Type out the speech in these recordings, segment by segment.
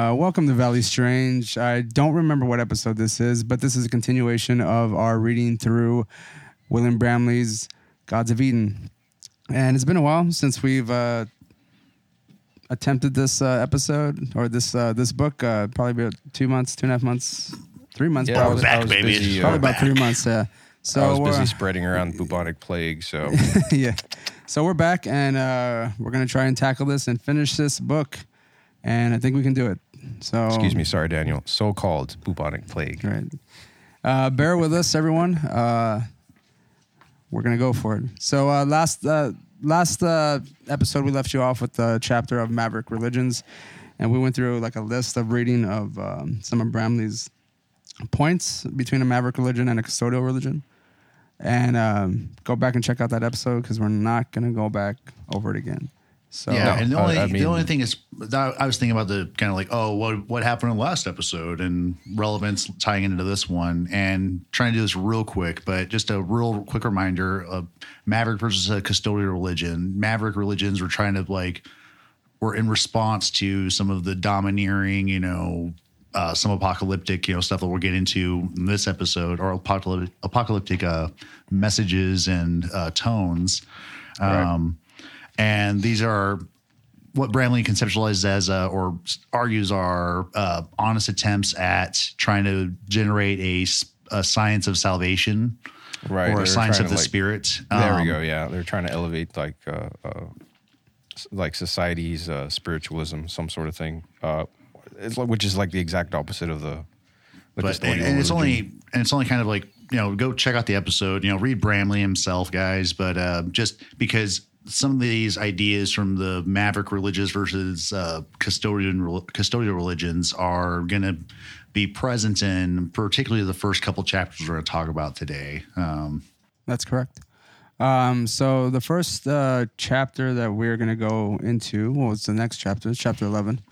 Uh, welcome to Valley Strange. I don't remember what episode this is, but this is a continuation of our reading through William Bramley's Gods of Eden. And it's been a while since we've uh, attempted this uh, episode or this uh, this book. Uh, probably about two months, two and a half months, three months. Yeah, I probably was, back, I was baby. busy. probably Uh, about three months. Yeah. So I was busy spreading around bubonic plague. So yeah. So we're back and uh, we're gonna try and tackle this and finish this book, and I think we can do it. So excuse me, sorry, Daniel. So-called bubonic plague. Right. Uh, bear with us, everyone. Uh, we're gonna go for it. So uh, last uh, last uh, episode, we left you off with the chapter of Maverick religions, and we went through like a list of reading of um, some of Bramley's points between a Maverick religion and a custodial religion. And um, go back and check out that episode because we're not gonna go back over it again. So Yeah, and the only I the mean- only thing is, that I was thinking about the kind of like, oh, what what happened in the last episode and relevance tying into this one, and trying to do this real quick, but just a real quick reminder of Maverick versus a custodial religion. Maverick religions were trying to like were in response to some of the domineering, you know, uh, some apocalyptic, you know, stuff that we'll get into in this episode, or apocalyptic, apocalyptic uh, messages and uh, tones. Um, and these are what Bramley conceptualizes as, uh, or argues are uh, honest attempts at trying to generate a science of salvation Right. or a science of the like- spirit. There we Um, go. Yeah, they're trying to elevate like uh, uh, like society's uh, spiritualism, some sort of thing. Uh, it's like, which is like the exact opposite of the. the but and, and it's only and it's only kind of like you know go check out the episode you know read bramley himself guys but uh, just because some of these ideas from the maverick religious versus uh, custodian custodial religions are going to be present in particularly the first couple chapters we're going to talk about today um, That's correct. Um, so the first uh, chapter that we're going to go into, well, it's the next chapter, it's chapter 11.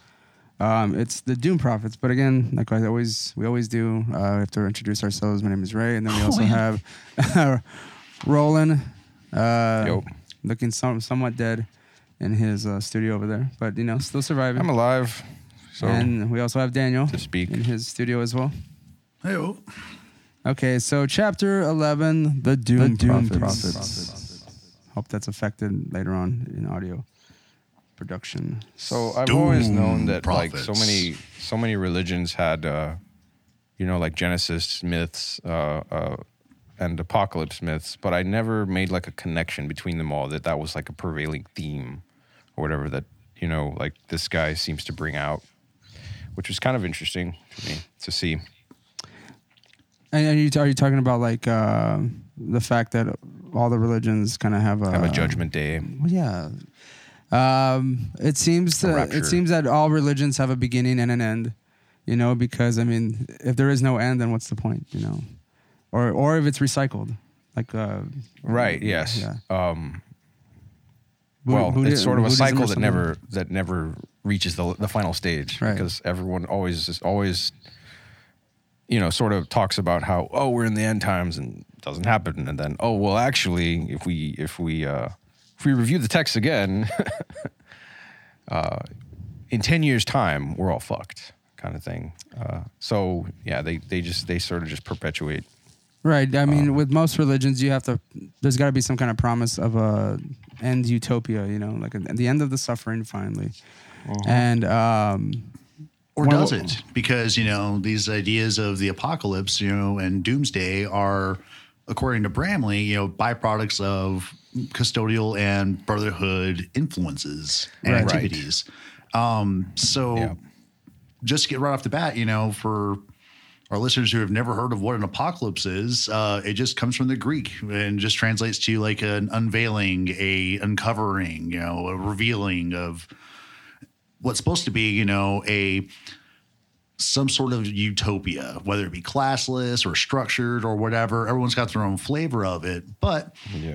Um, it's the Doom Prophets. But again, like I always, we always do, uh, we have to introduce ourselves. My name is Ray. And then we also have Roland, uh, Yo. Looking some, somewhat dead in his uh, studio over there, but, you know, still surviving. I'm alive. So and we also have Daniel to speak. in his studio as well. hey Okay, so chapter 11, the Doom, Prophets. Hope that's affected later on in audio production. So I've always known that like so many so many religions had uh you know like Genesis myths uh uh and apocalypse myths, but I never made like a connection between them all that that was like a prevailing theme or whatever that you know like this guy seems to bring out, which was kind of interesting to me to see. And are you, are you talking about like uh, the fact that all the religions kind of have a, Have a judgment day. Well, yeah. Um, it seems to, it seems that all religions have a beginning and an end, you know, because I mean, if there is no end, then what's the point, you know? Or or if it's recycled, like uh, Right, yes. Yeah. Um well, Buddhi- it's sort of a Buddhism cycle that never that never reaches the the final stage Right. because everyone always is always you know sort of talks about how oh we're in the end times and it doesn't happen and then oh well actually if we if we uh if we review the text again uh in 10 years time we're all fucked kind of thing uh so yeah they they just they sort of just perpetuate Right. I Um, mean, with most religions, you have to. There's got to be some kind of promise of a end utopia. You know, like at the end of the suffering finally. Uh-huh. And um, or does it because you know these ideas of the apocalypse you know and doomsday are according to bramley you know byproducts of custodial and brotherhood influences and Right. activities um so Yeah. just to get right off the bat you know for our listeners who have never heard of what an apocalypse is, uh, it just comes from the Greek and just translates to like an unveiling, a uncovering, you know, a revealing of what's supposed to be, you know, a some sort of utopia, whether it be classless or structured or whatever. Everyone's got their own flavor of it, but yeah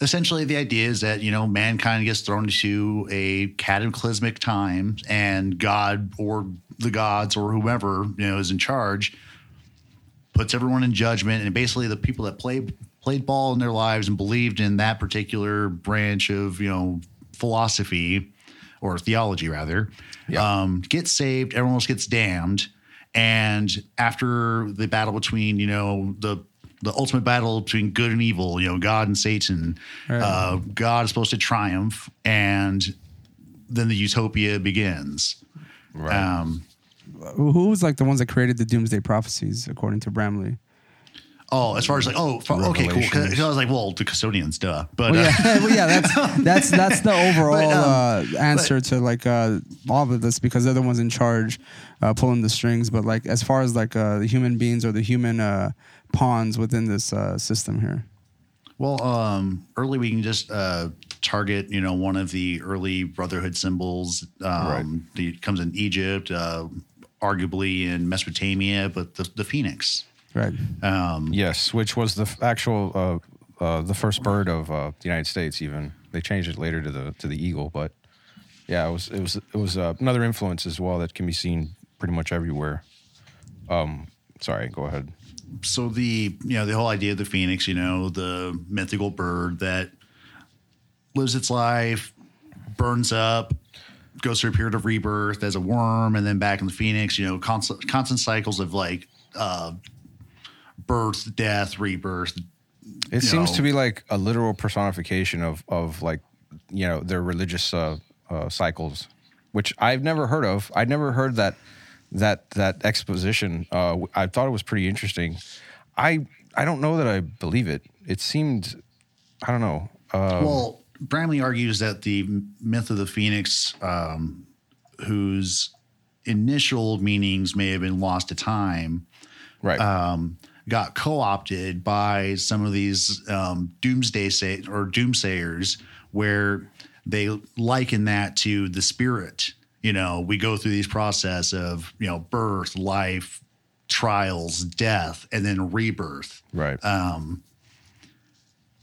essentially the idea is that you know mankind gets thrown into a cataclysmic time and god or the gods or whoever you know is in charge puts everyone in judgment and basically the people that played played ball in their lives and believed in that particular branch of you know philosophy or theology rather. Yeah. Um, gets saved, everyone else gets damned, and after the battle between you know the the ultimate battle between good and evil, you know God and Satan, uh, God is supposed to triumph, and then the utopia begins. Right. Um, Who who was like the ones that created the doomsday prophecies, according to Bramley? oh, as far as like, oh, f- okay, cool. 'Cause- Revelations. 'cause I was like, well, the custodians, duh. But Well, uh, yeah, well, yeah, that's that's that's the overall But, um, uh, answer to like uh, all of this because they're the ones in charge, uh, pulling the strings. But like as far as like uh, the human beings or the human uh, pawns within this uh, system here. Well, um, early we can just uh, target, you know, one of the early Brotherhood symbols. Um, the, it comes in Egypt, uh, arguably in Mesopotamia, but the, the phoenix. Right. Um, Yes, which was the actual uh, uh, the first bird of uh, the United States. Even they changed it later to the to the eagle, but yeah, it was it was it was uh, another influence as well that can be seen pretty much everywhere. Um, sorry, go ahead. So the you know the whole idea of the phoenix, you know, the mythical bird that lives its life, burns up, goes through a period of rebirth as a worm, and then back in the phoenix. You know, constant constant cycles of like uh, birth, death, rebirth. It seems know. to be like a literal personification of of like you know their religious uh, uh, cycles, which I've never heard of. I'd never heard that that that exposition. Uh, I thought it was pretty interesting. I I don't know that I believe it. It seemed I don't know. Uh, Well, Bramley argues that the myth of the phoenix, um, whose initial meanings may have been lost to time, right. um, got co-opted by some of these um, doomsday say or doomsayers, where they liken that to the spirit. You know, we go through these process of you know birth, life, trials, death, and then rebirth. Right. Um,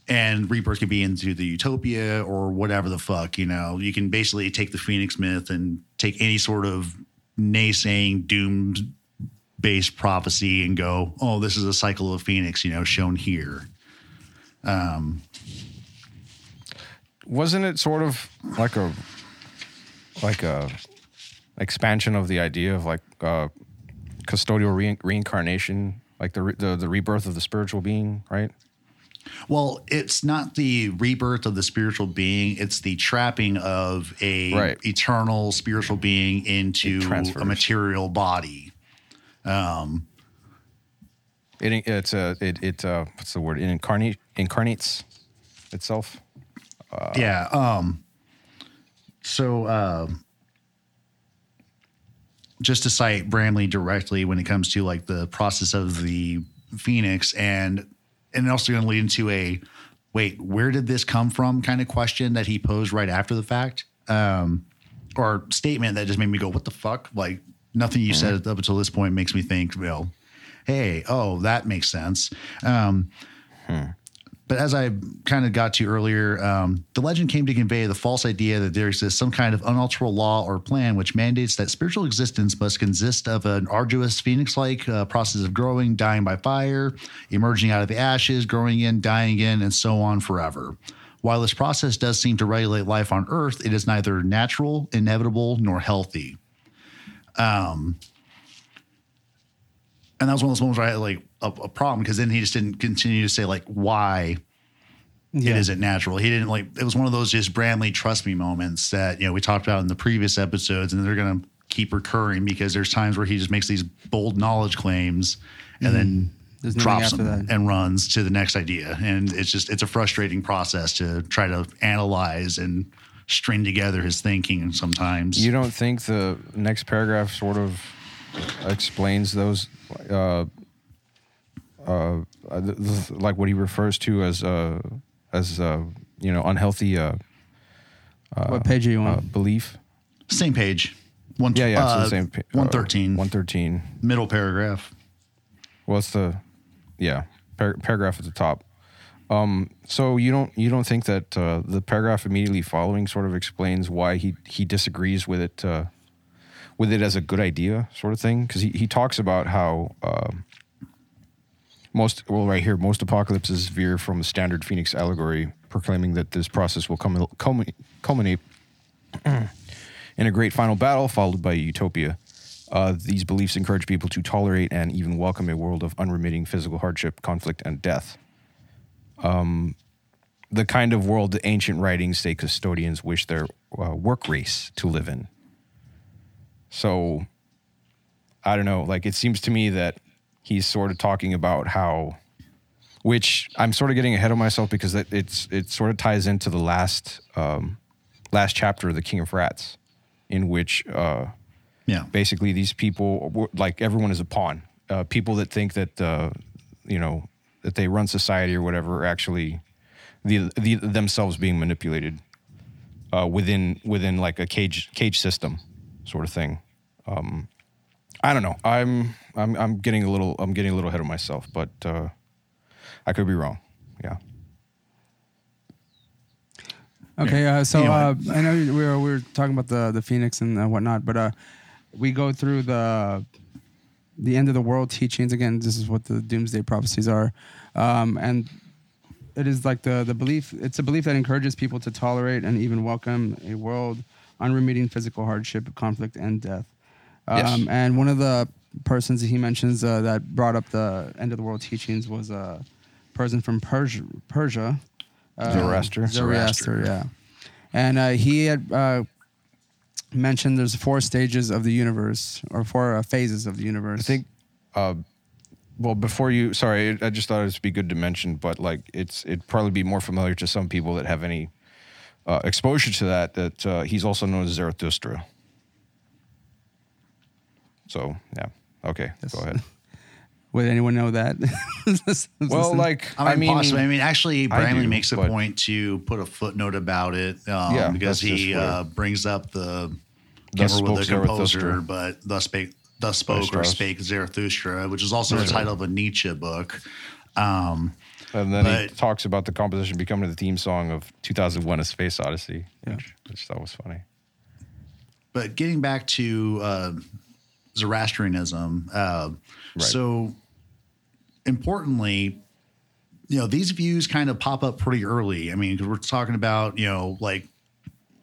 and rebirth can be into the utopia or whatever the fuck you know. You can basically take the phoenix myth and take any sort of naysaying doom based prophecy and go oh this is a cycle of phoenix you know shown here. Um, Wasn't it sort of like a like a expansion of the idea of like uh, custodial re- reincarnation, like the, re- the the rebirth of the spiritual being, right? well it's not the rebirth of the spiritual being it's the trapping of a Right. eternal spiritual being into a material body It it's a it it uh, what's the word? It incarnate incarnates itself. yeah. Um. So, uh, just to cite Bramley directly when it comes to like the process of the Phoenix, and and also going to lead into a wait, where did this come from? kind of question that he posed right after the fact, um, or statement that just made me go, what the fuck? Like nothing you said up until this point makes me think, well, hey, oh, that makes sense. Um, but as I kind of got to earlier, um, the legend came to convey the false idea that there exists some kind of unalterable law or plan which mandates that spiritual existence must consist of an arduous phoenix like uh, process of growing, dying by fire, emerging out of the ashes, growing in, dying in, and so on forever. While this process does seem to regulate life on Earth, it is neither natural, inevitable, nor healthy. and that was one of those moments where I like a, a problem because then he just didn't continue to say like why Yeah. it isn't natural. He didn't like it was one of those just Bramley trust me moments that you know we talked about in the previous episodes, and they're gonna keep recurring because there's times where he just makes these bold knowledge claims and then Mm-hmm. There's drops them that. and runs to the next idea. And it's just it's a frustrating process to try to analyze and string together his thinking sometimes. You don't think the next paragraph sort of explains those, uh, uh, th- th- like what he refers to as, uh, as uh, you know, unhealthy uh, what page are you on? uh, belief. Same page. One Yeah, yeah, it's uh, the same. pa- One uh, thirteen. 113. middle paragraph. Well, it's the yeah par- paragraph at the top. Um, so you don't you don't think that uh, the paragraph immediately following sort of explains why he he disagrees with it uh, with it as a good idea sort of thing because he, he talks about how um, most well right here most apocalypses veer from the standard phoenix allegory proclaiming that this process will come culminate, in a great final battle followed by utopia. Uh, these beliefs encourage people to tolerate and even welcome a world of unremitting physical hardship, conflict, and death. Um, the kind of world the ancient writings say custodians wish their uh, work race to live in. So, I don't know. Like, it seems to me that he's sort of talking about how, which I'm sort of getting ahead of myself because it, it's it sort of ties into the last um, last chapter of the King of Rats, in which uh, Yeah. basically these people like everyone is a pawn uh, people that think that uh, you know that they run society or whatever are actually the, the themselves being manipulated uh, within within like a cage cage system sort of thing um, i don't know i'm i'm i'm getting a little i'm getting a little ahead of myself but uh, i could be wrong yeah Okay, uh, so uh, I know we were we were talking about the the phoenix and whatnot, but uh, we go through the the end of the world teachings again. This is what the doomsday prophecies are, um, and it is like the the belief. It's a belief that encourages people to tolerate and even welcome a world unremitting physical hardship, conflict, and death. Um, Yes. And one of the persons that he mentions uh, that brought up the end of the world teachings was a person from Persia. Persia uh, Zoroaster. Zoroaster, yeah. And uh, he had uh, mentioned there's four stages of the universe, or four uh, phases of the universe. I think, uh, well, before you, sorry, I just thought it'd be good to mention, but like it's it'd probably be more familiar to some people that have any uh, exposure to that. That uh, he's also known as Zarathustra. So yeah, okay, Yes. go ahead. Would anyone know that? well, like I mean, I mean, possibly. I mean, actually, I Bramley do, makes a point to put a footnote about it um, Yeah, because he uh, brings up the Thus can't spoke the composer, but thus spake, thus spoke or spake Zarathustra, which is also the title of a Nietzsche book. Um, and then he talks about the composition becoming the theme song of 2001: A Space Odyssey, Yeah. which, which I thought was funny. but getting back to uh, Zoroastrianism, uh, so importantly, you know, these views kind of pop up pretty early. I mean, because we're talking about, you know, like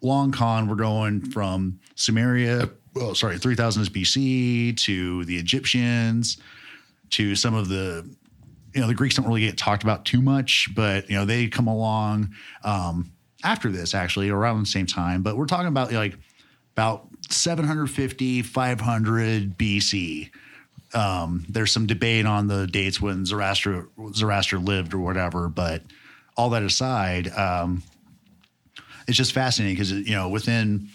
long con, we're going from Sumeria, well, sorry, 3000 BC to the Egyptians to some of the, you know, the Greeks don't really get talked about too much, but, you know, they come along um, after this, actually, around the same time. But we're talking about like about 750, 500 BC um, there's some debate on the dates when Zoroaster Zoroaster lived or whatever, but all that aside, um, it's just fascinating because you know within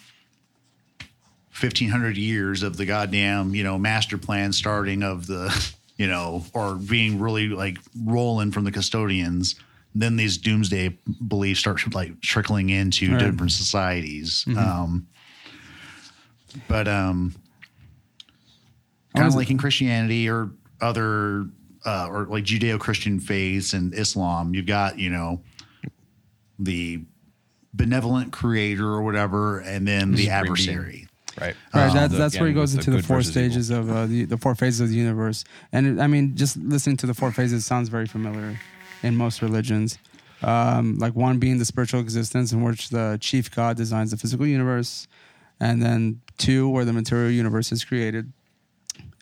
1500 years of the goddamn you know master plan starting of the you know or being really like rolling from the custodians then these doomsday beliefs start like trickling into Right. different societies. Um but um kind of like in Christianity or other uh, or like Judeo-Christian faiths and Islam, you've got you know the benevolent creator or whatever, and then the Supreme adversary. Right. Right, Um, that's that's where he goes into the, good four versus evil. stages of uh, the the four phases of the universe. And it, I mean, just listening to the four phases sounds very familiar in most religions. Um, like one being the spiritual existence, in which the chief god designs the physical universe, and then two, where the material universe is created.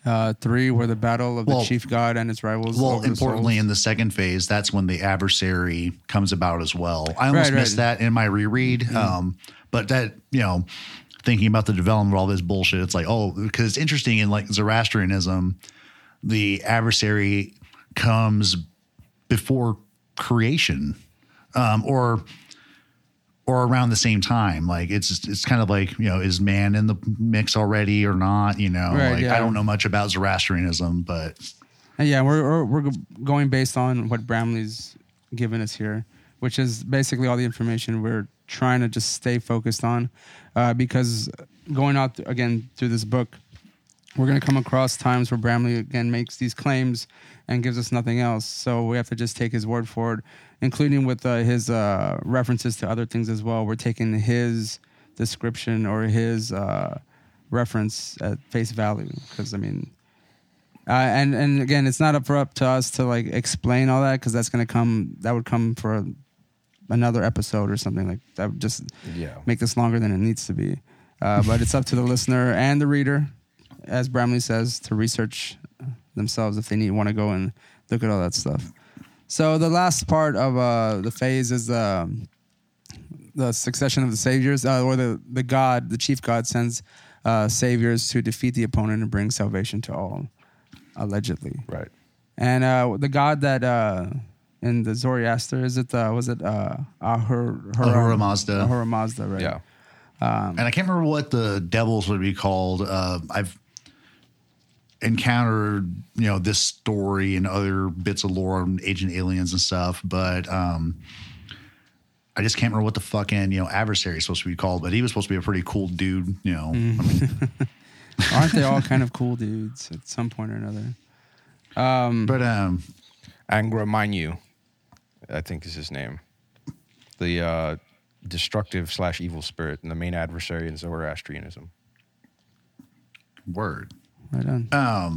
Uh, three, where the battle of the Well- chief god and its rivals. Well, importantly, souls. in the second phase, that's when the adversary comes about as well. I almost Right, right. missed that in my reread, um, but that you know, thinking about the development of all this bullshit, it's like oh, because it's interesting in like Zoroastrianism, the adversary comes before creation, um, or or around the same time. Like it's it's kind of like you know, is man in the mix already or not? You know, Right, like yeah. I don't know much about Zoroastrianism, but And yeah, we're, we're we're going based on what Bramley's given us here, which is basically all the information we're trying to just stay focused on, uh, because going out th- again through this book, we're going to come across times where Bramley again makes these claims and gives us nothing else. So we have to just take his word for it, including with uh, his uh, references to other things as well. We're taking his description or his uh, reference at face value, because I mean. Uh, and and again, it's not up for up to us to like explain all that because that's gonna come. That would come for another episode or something like that. Would just Yeah. make this longer than it needs to be. Uh, but it's up to the listener and the reader, as Bramley says, to research themselves if they need want to go and look at all that stuff. So the last part of uh, the phase is um, the succession of the saviors, uh, or the the god, the chief god sends uh, saviors to defeat the opponent and bring salvation to all, allegedly. Right. And uh, the god that uh, in the Zoroaster is it uh, was it uh, Ahur, Ahura Mazda. Ahura Mazda, right? Yeah. and I can't remember what the devils would be called. Uh, I've encountered you know this story and other bits of lore on Ancient Aliens and stuff, but um, I just can't remember what the fucking you know adversary is supposed to be called. But he was supposed to be a pretty cool dude, you know. Mm-hmm. I mean, Aren't they all kind of cool dudes at some point or another? Um, but um, Angra Mainyu, I think is his name. The uh, destructive slash evil spirit and the main adversary in Zoroastrianism. word. Right on. Uh,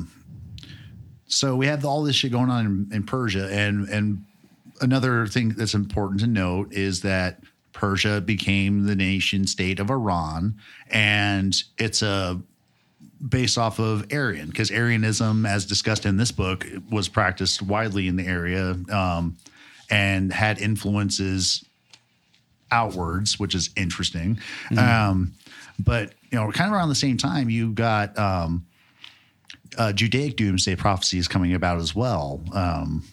so we have all this shit going on in, in Persia, and and another thing that's important to note is that Persia became the nation state of Iran, and it's a based off of Aryan because Aryanism, as discussed in this book, was practiced widely in the area um, and had influences outwards, which is interesting. Um, but you know, kind of around the same time, you got um, uh, Judaic doomsday prophecies coming about as well. Um,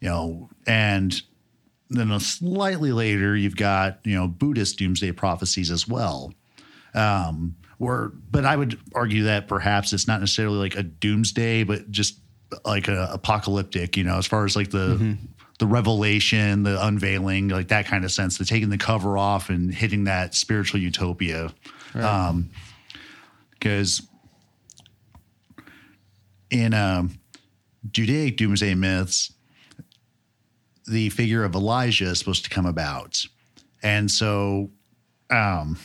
you know, and then a slightly later, you've got you know Buddhist doomsday prophecies as well. Um, where, but I would argue that perhaps it's not necessarily like a doomsday, but just like a apocalyptic. You know, as far as like the the revelation, the unveiling, like that kind of sense, the taking the cover off and hitting that spiritual utopia. Um, because in um, Judaic doomsday myths, the figure of Elijah is supposed to come about. And so, um,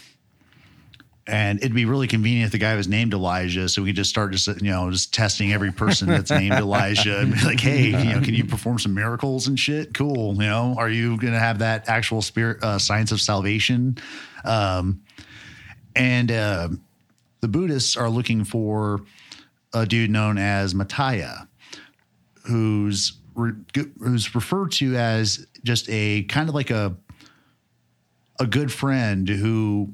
and it'd be really convenient if the guy was named Elijah, so we could just start just you know just testing every person that's named Elijah and be like, hey, you know, can you perform some miracles and shit? Cool, you know, are you gonna have that actual spirit uh, science of salvation? Um, and uh, the Buddhists are looking for a dude known as Maitreya, who's re- who's referred to as just a kind of like a a good friend who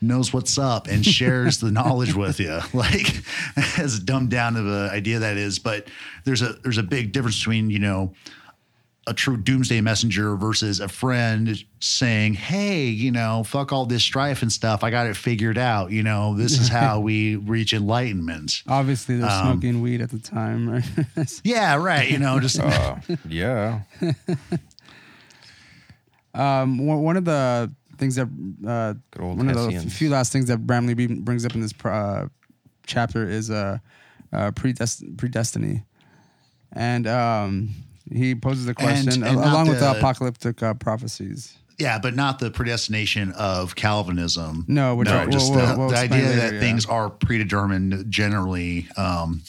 knows what's up and shares the knowledge with you. Like as dumbed down of an idea that is, but there's a there's a big difference between you know a true doomsday messenger versus a friend saying, "Hey, you know, fuck all this strife and stuff. I got it figured out. You know, this is how we reach enlightenment." Obviously, they're Um, smoking weed at the time, right? Yeah, right. You know, just Uh, yeah. um, one of the things that uh, one of the few last things that Bramley brings up in this uh, chapter is uh, uh, predest- predestiny, and um, he poses a question and not along with the the- apocalyptic uh, prophecies. yeah, but not the predestination of Calvinism. No, which no, just we'll- the, we'll the idea later, that yeah. things are predetermined generally, um,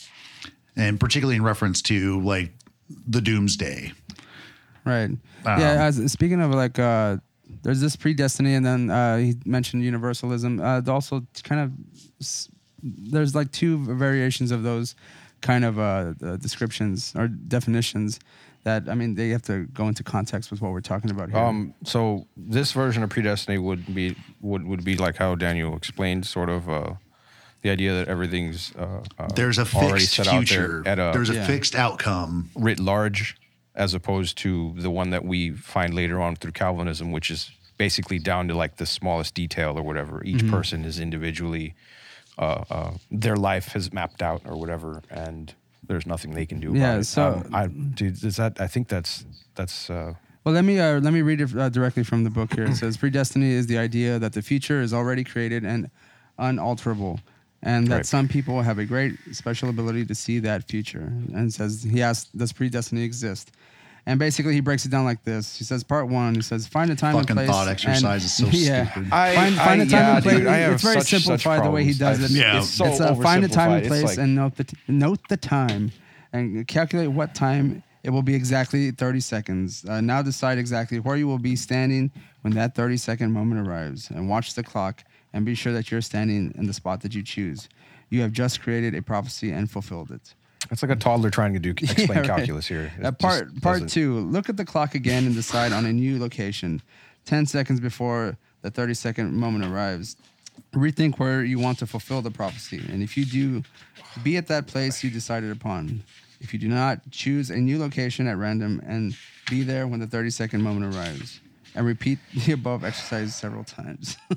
and particularly in reference to like the doomsday. Right. Um, yeah. As, speaking of like, uh, there's this predestiny, and then uh, he mentioned universalism. Uh, also, kind of, there's like two variations of those kind of uh, descriptions or definitions. That I mean, they have to go into context with what we're talking about here. Um, so this version of predestiny would be would, would be like how Daniel explained, sort of uh, the idea that everything's uh, uh, There's a already fixed set future. there at a There's a Yeah. fixed outcome. writ large, as opposed to the one that we find later on through Calvinism, which is basically down to like the smallest detail or whatever. Each Mm-hmm. person is individually, uh, uh, their life has mapped out or whatever, and there's nothing they can do about Yeah, it. so- Um, I, dude, is that? I think that's that's. Uh, Well, let me uh, let me read it uh, directly from the book here. It says predestiny is the idea that the future is already created and unalterable, and that Right. some people have a great special ability to see that future. And says he asks, "Does predestiny exist?" And basically, he breaks it down like this. He says, part one, he says, find a time Fucking and place. thought exercise and- is so yeah. stupid. I- Find, find I- a time yeah, and place. dude, I have it's very such- such simplified the way he does problems. it. Yeah. it's so it's uh, find a time and place like- and note the t- note the time and calculate what time it will be exactly 30 seconds. Uh, now decide exactly where you will be standing when that 30 second moment arrives and watch the clock and be sure that you're standing in the spot that you choose. You have just created a prophecy and fulfilled it. It's like a toddler trying to do explain Yeah, right. calculus here. Uh, part part doesn't- two. Look at the clock again and decide on a new location. Ten seconds before the thirty second moment arrives, rethink where you want to fulfill the prophecy, and if you do, be at that place you decided upon. If you do not, choose a new location at random and be there when the thirty second moment arrives. And repeat the above exercise several times.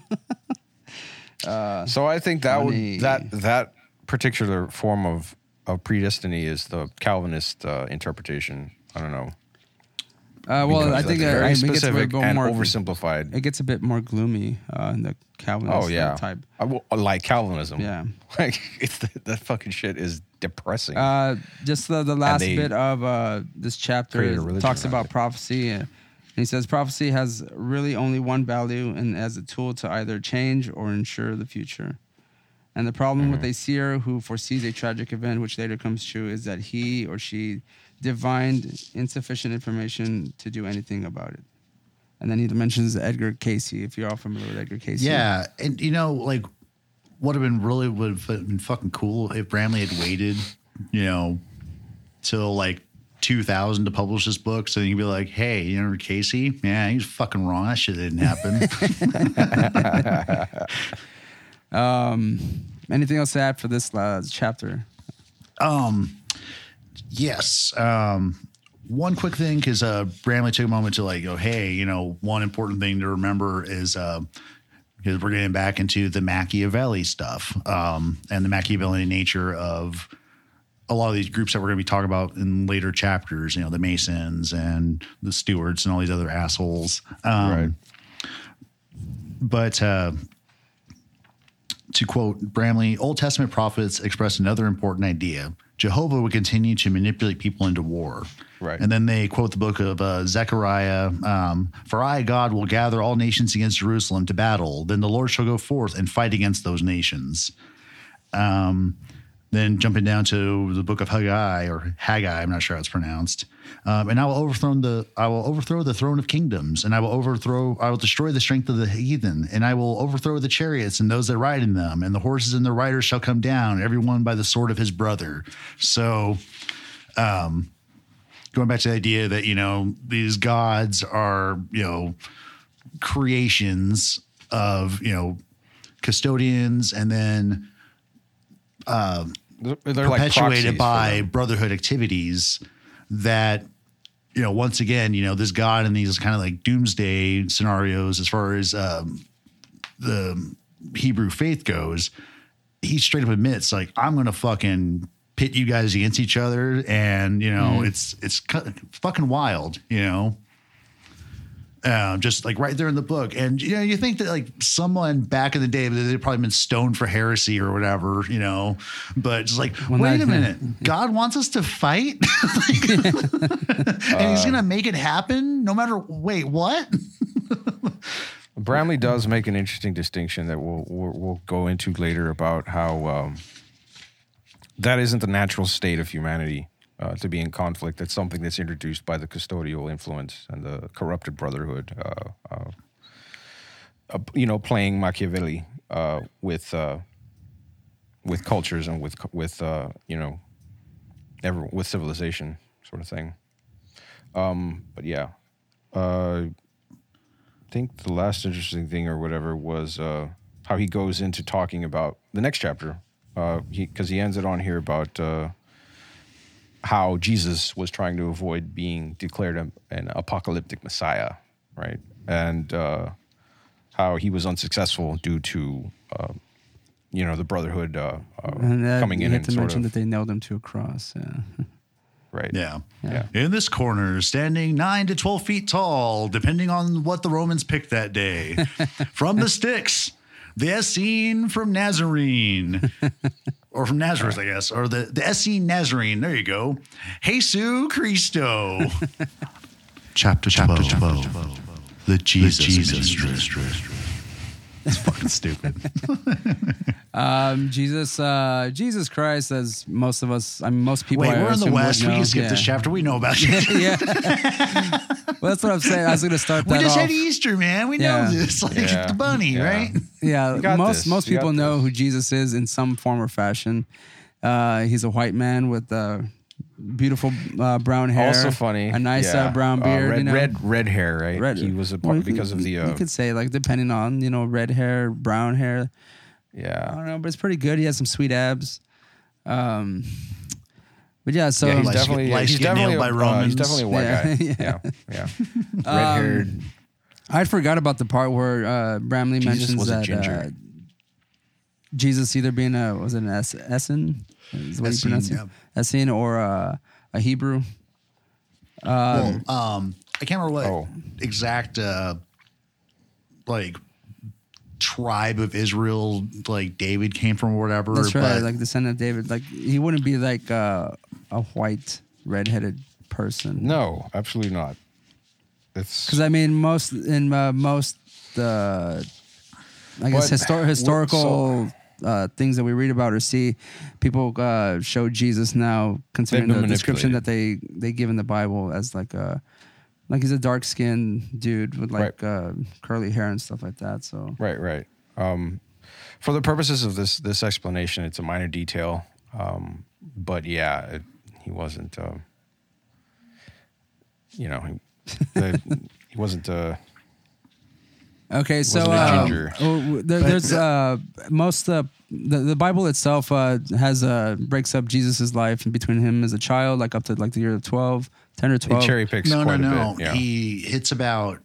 So I think that would that that particular form of of predestiny is the Calvinist uh, interpretation. I don't know. Uh, well, I think uh, very I think it's a specific bit and more oversimplified. It gets a bit more gloomy uh, in the Calvinist oh yeah, type. I will- like Calvinism. Yeah. like it's the, that fucking shit is depressing. Uh, just the, the last bit of uh, this chapter talks about it. prophecy. And he says prophecy has really only one value and as a tool to either change or ensure the future. And the problem with Mm-hmm. a seer who foresees a tragic event which later comes true is that he or she divined insufficient information to do anything about it. And then he mentions Edgar Cayce, if you're all familiar with Edgar Cayce. Yeah, and you know, like, what would have been really would have been fucking cool if Bramley had waited, you know, till like 2000 to publish this book, so could be like, hey, you know, Cayce, yeah, he's fucking wrong. That shit didn't happen. Um, anything else to add for this uh, chapter? Yes. Um, one quick thing, because uh, Bramley took a moment to like go, hey, you know, one important thing to remember is uh, because we're getting back into the Machiavelli stuff um, and the Machiavellian nature of a lot of these groups that we're going to be talking about in later chapters. You know, the Masons and the Stewarts and all these other assholes. Um, right. but uh, to quote Bramley, Old Testament prophets express another important idea. Jehovah would continue to manipulate people into war. Right. And then they quote the book of uh, Zechariah um, For I, God, will gather all nations against Jerusalem to battle. Then the Lord shall go forth and fight against those nations. Um, then jumping down to the book of Haggai or Haggai, I'm not sure how it's pronounced. Um, and I will overthrow the I will overthrow the throne of kingdoms, and I will overthrow I will destroy the strength of the heathen, and I will overthrow the chariots and those that ride in them, and the horses and the riders shall come down, every one by the sword of his brother. So um going back to the idea that, you know, these gods are, you know, creations of, you know, custodians and then They're, they're perpetuated for by brotherhood activities that you know once again you know this god in these kind of like doomsday scenarios as far as um, the hebrew faith goes he straight up admits like i'm gonna fucking pit you guys against each other and you know it's it's cu- fucking wild you know um, just like right there in the book. And you know, you think that like someone back in the day, they'd probably been stoned for heresy or whatever, you know. But just like, wait a minute, God wants us to fight, and He's gonna make it happen no matter. Wait, what? Bramley does make an interesting distinction that we'll we'll, we'll go into later about how um, that isn't the natural state of humanity uh, to be in conflict. That's something that's introduced by the custodial influence and the corrupted brotherhood. Uh, uh, uh, you know, playing Machiavelli uh, with uh, with cultures and with with you know, ever with civilization sort of thing. Um, but yeah. I think the last interesting thing or whatever was how he goes into talking about the next chapter. Because he, he ends it on here about how Jesus was trying to avoid being declared a, an apocalyptic Messiah, right? And uh, how he was unsuccessful due to, uh, you know, the Brotherhood uh, uh, And uh, coming you in had and to sort mention of, that they nailed him to a cross. Yeah. right? Yeah. Yeah. In this corner, standing nine to 12 feet tall, depending on what the Romans picked that day. from the sticks, the Essene from Nazarene. or from Nazareth, I guess. Or the, the Essene Nazarene. There you go. Jesus Christo. Chapter 12. The Jesus, Ministry. It's fucking stupid. Um, Jesus, uh, Jesus Christ, as most of us, I mean, most people. Wait, I we're in the assume would West. We know. can skip yeah. this chapter. We know about you. yeah. well, that's what I'm saying. I was going to start we that just off. had Easter, man. We Yeah. know this. Like Yeah. the bunny, Yeah. right? Yeah, got most this. most You got people know who Jesus is in some form or fashion. Uh, he's a white man with uh, beautiful uh, brown hair. Also funny. a nice yeah. uh, brown beard. red, you know? red, red hair, right? Red- He was a well, part you could- because of the. you Uh, could say like depending on you know red hair, brown hair. Yeah. I don't know, but it's pretty good. He has some sweet abs. Um, but yeah, so yeah, he's Likes definitely get- likes he's definitely nailed by uh, he's definitely a white Yeah, guy. yeah. Yeah, yeah. Red haired. Um, I forgot about the part where uh, Bramley Jesus mentions was a that ginger. uh, Jesus either being a was it an es- Essen, is what you Essene, pronounce it, yeah. Essene or uh, a Hebrew. well, um, I can't remember what Oh. exact uh, like tribe of Israel like David came from or whatever. That's right, but like son of David. Like he wouldn't be like uh, a white redheaded person. No, absolutely not. It's because I mean most in uh, most uh, I guess But- histor- historical uh, things that we read about or see, people uh, show Jesus now considering the description that they they give in the Bible as like a like he's a dark skinned dude with like uh, curly hair and stuff like that. So Right, right. Um, for the purposes of this this explanation, it's a minor detail, um, but yeah, it, he wasn't. Uh, you know, he, the, he wasn't. Uh, Okay, so uh, ginger. w- there, there's uh, most uh, the the Bible itself uh, has uh, breaks up Jesus's life between him as a child, like up to like the year of 12, 10 or it twelve. cherry picks no, no, no. a bit. Yeah. He hits about.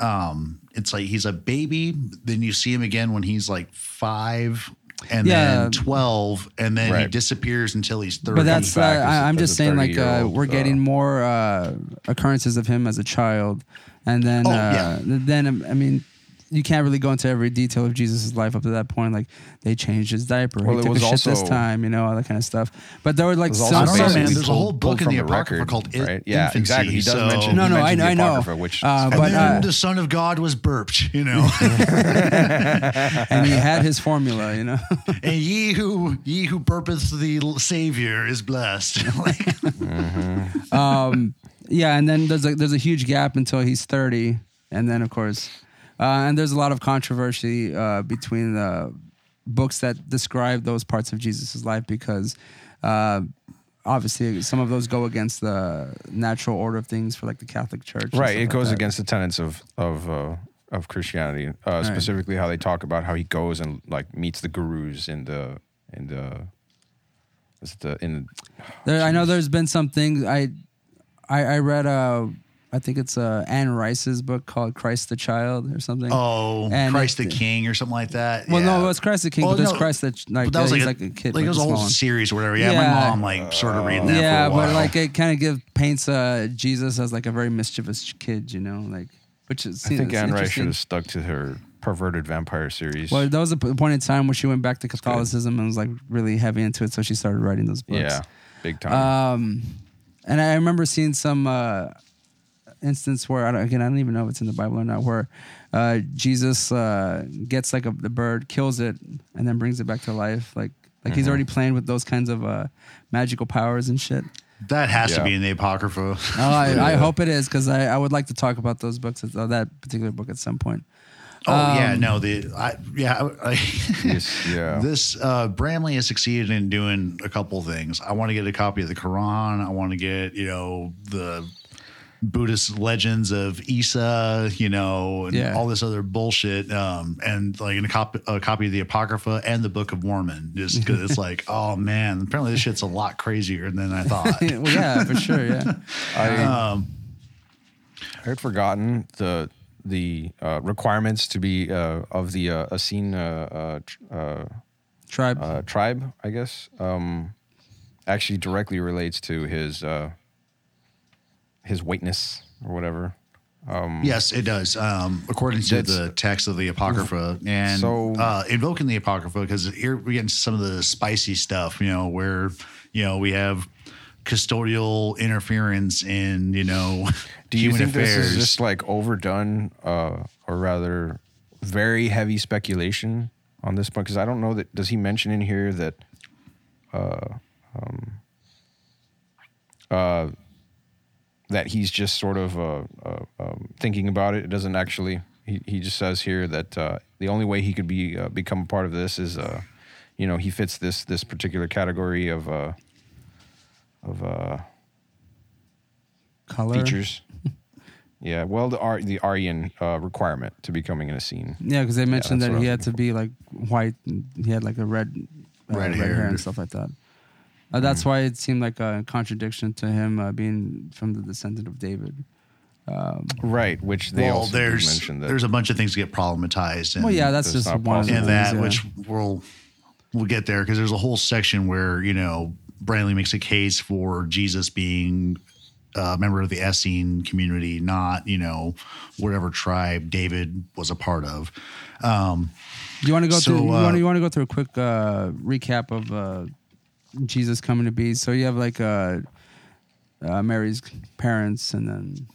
Um, it's like he's a baby. Then you see him again when he's like five, and Yeah. then twelve, and then he disappears until he's thirty. But that's uh, back as a- I, I'm just saying like uh, we're uh, getting more uh, occurrences of him as a child, and then Oh, uh, yeah. then um, I mean. You can't really go into every detail of Jesus' life up to that point. Like they changed his diaper, Well, he it took a was shit this time, you know, all that kind of stuff. But there were like was some, also I don't know, some- man. basically There's a whole book in the the Apocrypha record, called right? Yeah, Infancy, exactly. He does so- mention. No, no, I know- the I know. Which Uh, And but, then uh, the Son of God was burped, you know. and he had his formula, you know. and ye who ye who purpose the Savior is blessed. like, um, yeah, and then there's a there's a huge gap until he's 30, and then of course, uh, and there's a lot of controversy uh, between the books that describe those parts of Jesus' life because. Uh, Obviously, some of those go against the natural order of things for like the Catholic Church. right, it like goes that. against the tenets of of uh, of Christianity, uh, specifically how they talk about how he goes and like meets the gurus in the in the the in There, I know there's been some things I, I, I read. Uh, I think it's uh, Anne Rice's book called Christ the Child or something. oh, And Christ it- the King or something like that. well, yeah. no, it was Christ the King, Well, but there's no, Christ that like, that was he's like, like a kid, like, it was a a whole one. series or whatever. Yeah, Yeah. my mom like sort of reading that. Yeah, for a while. but like it kind of give paints uh, Jesus as like a very mischievous kid, you know, like which is. I think Anne Rice should have stuck to her perverted vampire series. Well, that was a p- point in time where she went back to Catholicism and was like really heavy into it, so she started writing those books. yeah, big time. Um, and I remember seeing some uh, instance where I don't, again I don't even know if it's in the Bible or not, where uh, Jesus uh, gets like a the bird, kills it, and then brings it back to life. Like like Mm-hmm. he's already playing with those kinds of uh, magical powers and shit. that has to be in the Apocrypha. Oh, I, I hope it is because I, I would like to talk about those books, uh, that particular book at some point. Oh yeah, Um, no, the I, yeah, I, Yes, yeah. This uh, Bramley has succeeded in doing a couple things. I want to get a copy of the Quran. I want to get you know the Buddhist legends of Isa, you know, and Yeah. all this other bullshit. Um, and like in a, cop- a copy of the Apocrypha and the Book of Mormon, just because it's like, oh man, apparently this shit's a lot crazier than I thought. well, yeah, for sure. Yeah. I, um, I had forgotten the the uh, requirements to be uh, of the uh, Essene uh, uh, uh, Tribe. uh, tribe, I guess, um, actually directly relates to his uh, his whiteness or whatever. Yes, it does. Um, according to the text of the Apocrypha, and So- uh, invoking the Apocrypha, because here we get into some of the spicy stuff, you know, where you know we have custodial interference in you know Do you think affairs. this is just like overdone, uh, or rather very heavy speculation on this point because I don't know that does he mention in here that uh, um, uh, that he's just sort of uh, uh, um, thinking about it. It doesn't actually. He, he just says here that uh, the only way he could be uh, become a part of this is, uh, you know, he fits this this particular category of uh, of uh, Color. features. yeah, well, the Ar- the Aryan uh, requirement to becoming an Essene. Yeah, because they mentioned that's that he I had was to be like white. And he had like a red, uh, red hair Red-haired. and stuff like that. Uh, that's why it seemed like a contradiction to him uh, being from the descendant of David. Um, Right, which they well, also did there's mention that. there's a bunch of things that get problematized. And, well, yeah, that's that's just one of the and that yeah. which we'll we'll get there because there's a whole section where you know Bramley makes a case for Jesus being a member of the Essene community, not you know whatever tribe David was a part of. Um, You want to go So, through? you uh, want you want to go through a quick uh, recap of uh, Jesus coming to be? So you have like uh, uh, Mary's parents, and then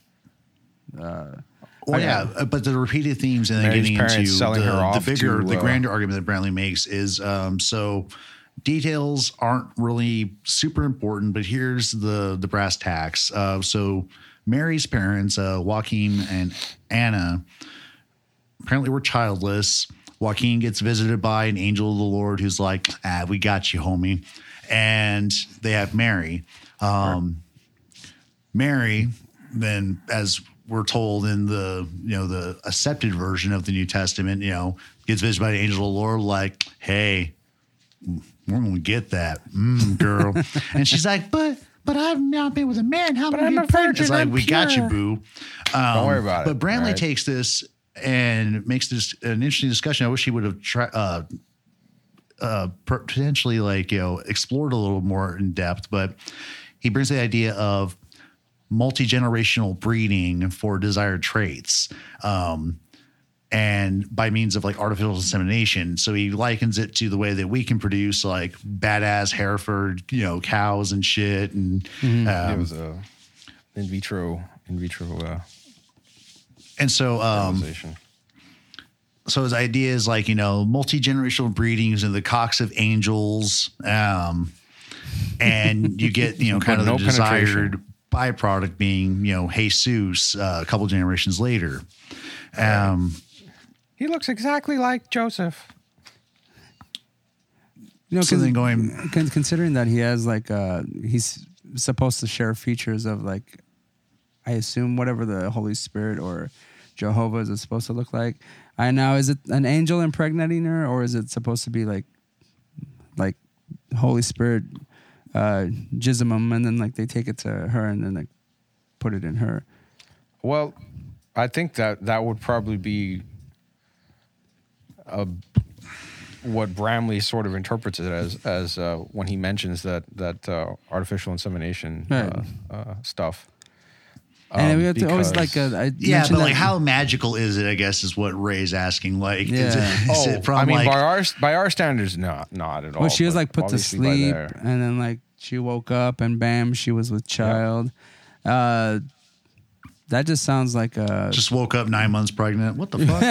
Well, I- yeah, uh, but the repeated themes and then Mary's getting into selling the, her the bigger, to, the uh, grander argument that Bramley makes is um, so details aren't really super important, but here's the the brass tacks. Uh, so Mary's parents, uh, Joaquin and Anna, apparently were childless. Joaquin gets visited by an angel of the Lord who's like, "Ah, we got you, homie," and they have Mary. Um, Mary, then as we're told in the you know the accepted version of the New Testament, you know, gets visited by the angel of the Lord, like, "Hey, we're gonna get that, mm, girl," and she's like, "But." But I've not been with a man. How am I I'm gonna a get? It's like I'm we got you, pure." boo. Don't worry about But it. Brantley right? takes this and makes this an interesting discussion. I wish he would have tried. Uh, uh, potentially like you know explored a little more in depth, but he brings the idea of multi generational breeding for desired traits, um, and by means of like artificial insemination. So he likens it to the way that we can produce like badass Hereford, you know, cows and shit, and it um, was a in vitro in vitro uh, and so um. So his idea is like you know multi-generational breedings and the cocks of angels um and you get you know kind of But the no desired byproduct being you know jesus uh, a couple generations later um He looks exactly like Joseph. you know, so then going con- considering that he has like uh, he's supposed to share features of like, I assume whatever the Holy Spirit or Jehovah is supposed to look like. I know is it an angel impregnating her, or is it supposed to be like, like Holy Spirit, uh, jismum, and then like they take it to her and then like put it in her. Well, I think that that would probably be a, what Bramley sort of interprets it as as uh, when he mentions that that uh, artificial insemination Right. uh, uh, stuff. And Um, we have to always like because- uh, I yeah but like how magical is it i guess is what ray's asking like Yeah. is Oh, it from I mean, like by our by our standards, not not at all. Well, she was like put to sleep, and then like she woke up, and bam, she was with child. Uh, that just sounds like a just woke up nine months pregnant what the fuck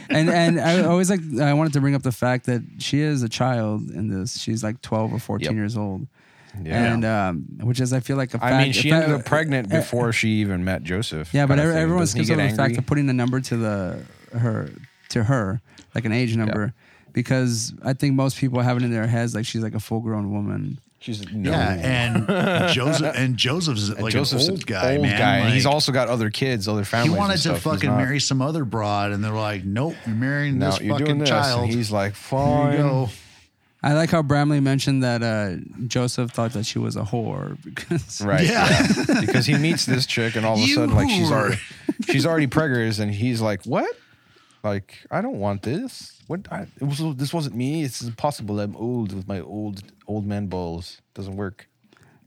and and I always like I wanted to bring up the fact that she is a child in this. She's like twelve or fourteen Yep. years old, Yeah. and um, which is I feel like a fact. I mean, she if ended I- up pregnant uh, before she even met Joseph. Yeah, but kinda every, thing. everyone skips over the fact of putting the number to the her to her like an age number because I think most people have it in their heads like she's like a full grown woman. She's no. yeah and joseph and joseph's And like Joseph's an old guy old man guy, and he's also got other kids, other he families. and wanted to stuff. He's fucking not- marry some other broad, and they're like, "Nope, you're marrying No, this you're fucking doing this. child." And he's like, Here fine. You go. I like how Bramley mentioned that uh, Joseph thought that she was a whore because Right. Yeah. Yeah. because he meets this chick and all of a You sudden like she's whore. already she's already preggers and he's like, What? Like, I don't want this. What I, it was this wasn't me. It's impossible. I'm old with my old old man balls. Doesn't work.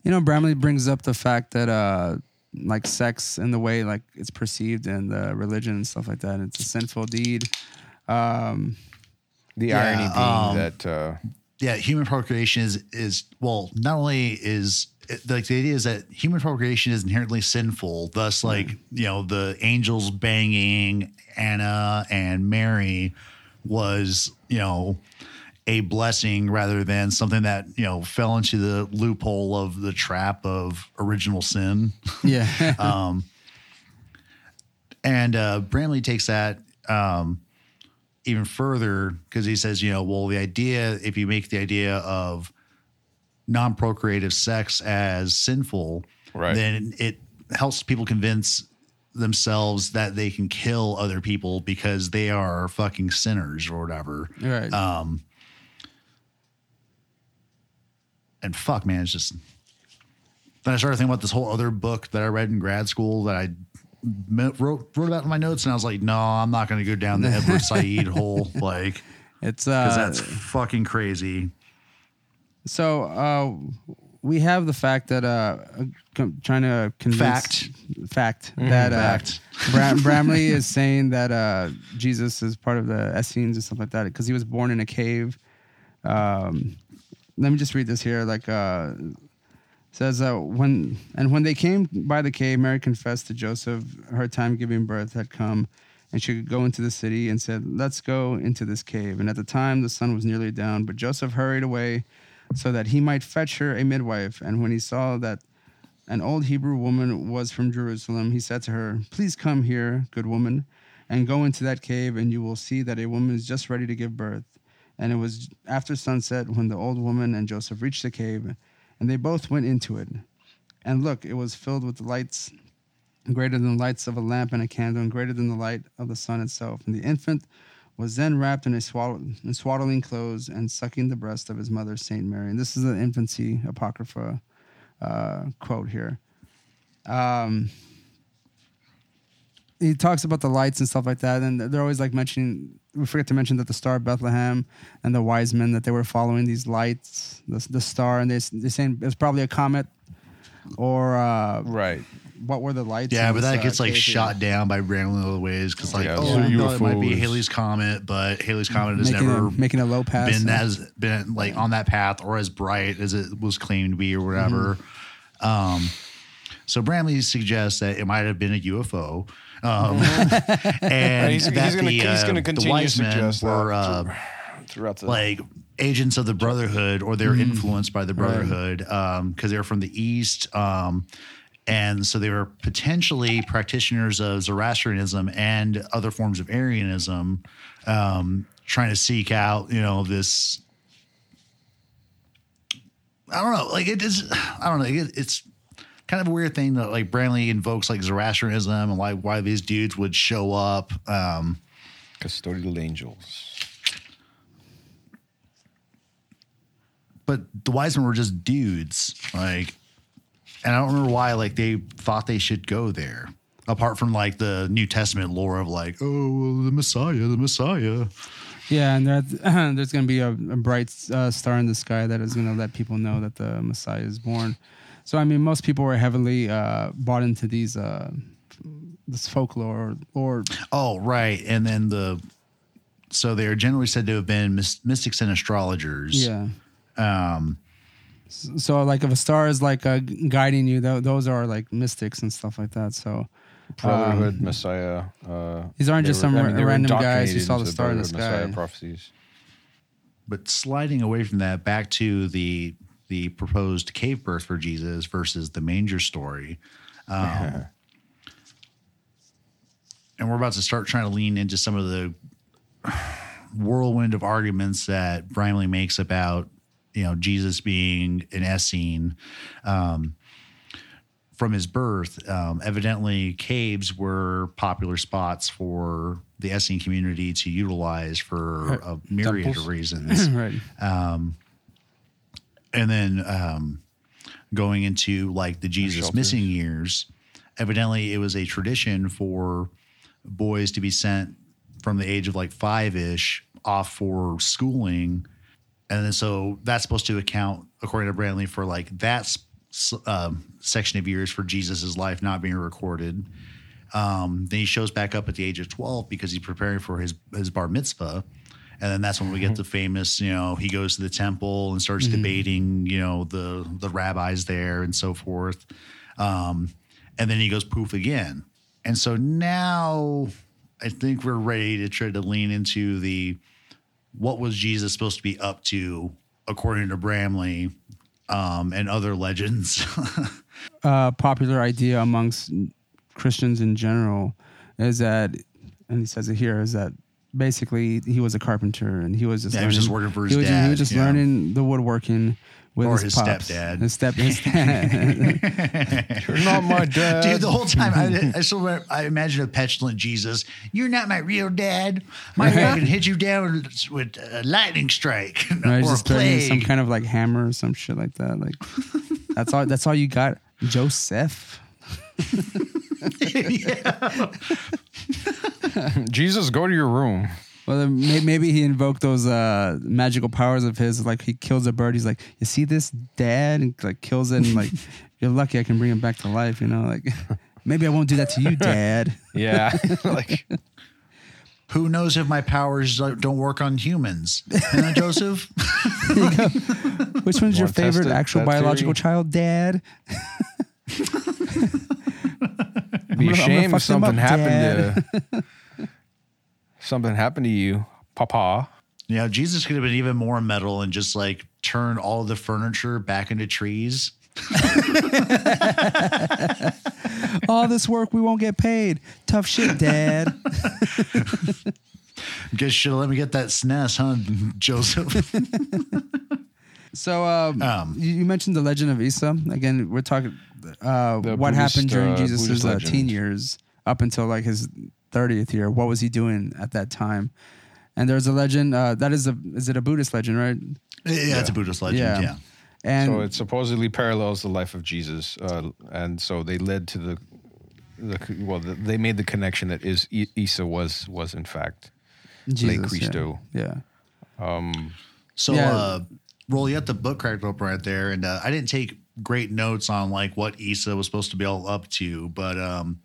You know, Bramley brings up the fact that uh like sex and the way like it's perceived in the religion and stuff like that, it's a sinful deed. Um The Yeah, irony being um, that uh Yeah, human procreation is is well, not only is it- like the idea is that human procreation is inherently sinful. Thus, like you know, the angels banging Anna and Mary was you know a blessing rather than something that you know fell into the loophole of the trap of original sin. Yeah. um, And uh, Bramley takes that um, even further because he says, you know, well, the idea, if you make the idea of non procreative sex as sinful, Right. then it helps people convince themselves that they can kill other people because they are fucking sinners or whatever. right. Um, and fuck, man, it's just. Then I started thinking about this whole other book that I read in grad school that I wrote wrote about in my notes, and I was like, no, I'm not going to go down the Edward Said hole, like, it's because uh, that's fucking crazy. so uh, we have the fact that uh, trying to convince Fact. fact that uh, Fact. Bram- Bramley is saying that uh, Jesus is part of the Essenes and stuff like that because he was born in a cave. Um, let me just read this here. Like uh, says that when and when they came by the cave, Mary confessed to Joseph her time giving birth had come, and she could go into the city and said, "Let's go into this cave." And at the time, the sun was nearly down, but Joseph hurried away so that he might fetch her a midwife. And when he saw that an old Hebrew woman was from Jerusalem, he said to her, Please come here, good woman, and go into that cave, and you will see that a woman is just ready to give birth. And it was after sunset when the old woman and Joseph reached the cave, and they both went into it. And look, it was filled with lights greater than the lights of a lamp and a candle, and greater than the light of the sun itself. And the infant was then wrapped in a swaddling, in swaddling clothes and sucking the breast of his mother, Saint Mary. And this is an infancy apocrypha uh, quote here. Um, he talks about the lights and stuff like that, and they're always like mentioning. We forget to mention that the star of Bethlehem and the wise men that they were following these lights, the, the star, and they they're saying it was probably a comet, or uh, Right. what were the lights? Yeah, but this, that uh, gets like cave here? shot down by Bramley other ways because like Yeah, oh so no, it might be Halley's comet, but Halley's comet has making never a, making a low pass. been as been like on that path or as bright as it was claimed to be or whatever. Mm-hmm. Um, so Bramley suggests that it might have been a UFO. Um, and he's- he's gonna- the, he's uh, continue to suggest that were uh, Throughout the like agents of the Brotherhood or they're influenced by the Brotherhood because they're from the East. Um, and so they were potentially practitioners of Zoroastrianism and other forms of Aryanism, um, trying to seek out, you know, this. I don't know. Like it is. I don't know. It, it's kind of a weird thing that like Bramley invokes like Zoroastrianism and like why these dudes would show up. Um, custodial angels. but the wise men were just dudes like and i don't remember why like they thought they should go there apart from like the new testament lore of like oh the messiah the messiah Yeah, and that, there's going to be a, a bright uh, star in the sky that is going to let people know that the Messiah is born. So, I mean, most people were heavily uh, bought into these uh, this folklore or, oh right and then the so they are generally said to have been mys- mystics and astrologers yeah. Um. So, like, if a star is like uh, guiding you, th- those are like mystics and stuff like that. So, Brotherhood, um, Messiah. Uh, These aren't they just some ra- they were random guys who saw the star in the Brotherhood, Messiah prophecies. but sliding away from that back to the the proposed cave birth for jesus versus the manger story um, and we're about to start trying to lean into some of the whirlwind of arguments that Bramley makes about you know Jesus being an Essene um, from his birth. Um, evidently, caves were popular spots for the Essene community to utilize for a myriad Temples. of reasons right. And then um, going into like the Jesus missing years, evidently it was a tradition for boys to be sent from the age of like five ish off for schooling, and then so that's supposed to account, according to Bramley, for like that um, section of years for Jesus's life not being recorded. Um, then he shows back up at the age of 12 because he's preparing for his, his bar mitzvah. And then that's when we get the famous, you know, he goes to the temple and starts debating, you know, the the rabbis there and so forth. Um, and then he goes poof again. And so now I think we're ready to try to lean into the what was Jesus supposed to be up to according to Bramley um, and other legends. uh, popular idea amongst Christians in general is that, and he says it here, is that basically he was a carpenter and he was just Yeah, he was just working for his he was, He was just yeah. learning the woodworking with Or his, his pops. stepdad. His step, his You're not my dad. Dude, the whole time I, I still remember- I imagine a petulant Jesus. You're not my real dad. My dad can hit you down with, with a lightning strike No, he's or a just learning plague. some kind of like hammer or some shit like that. Like that's all. That's all you got, Joseph. Jesus, go to your room. Well, then may- maybe he invoked those uh, magical powers of his. Like he kills a bird. He's like, "You see this, Dad?" And like kills it. And like, you're lucky I can bring him back to life. You know, like maybe I won't do that to you, Dad. Yeah, like Who knows if my powers don't work on humans? Huh, Joseph? Which one's your favorite actual biological theory? child, Dad? Be gonna- I'm ashamed if something up, happened to something happened to you, Papa. you know, Jesus could have been even more metal and just like turn all the furniture back into trees. All this work, we won't get paid. Tough shit, Dad. Guess should have let me get that SNES, huh, Joseph? So um, Um, you, you mentioned the legend of Isa. Again, we're talking uh, The what Buddhist, happened during uh, Jesus' Buddhist uh, legend. teen years up until like his 30th year. What was he doing at that time? And there's a legend uh, that is a is it a Buddhist legend, right? yeah, it's a Buddhist legend. Yeah. Yeah. And so it supposedly parallels the life of Jesus, uh, and so they led to the, the well, the, they made the connection that is I- Isa was was in fact Jesus, Lake Christo. Yeah. yeah. So, Yeah. uh, roll you got the book cracked open right there, and uh, I didn't take great notes on like what Issa was supposed to be all up to, but um,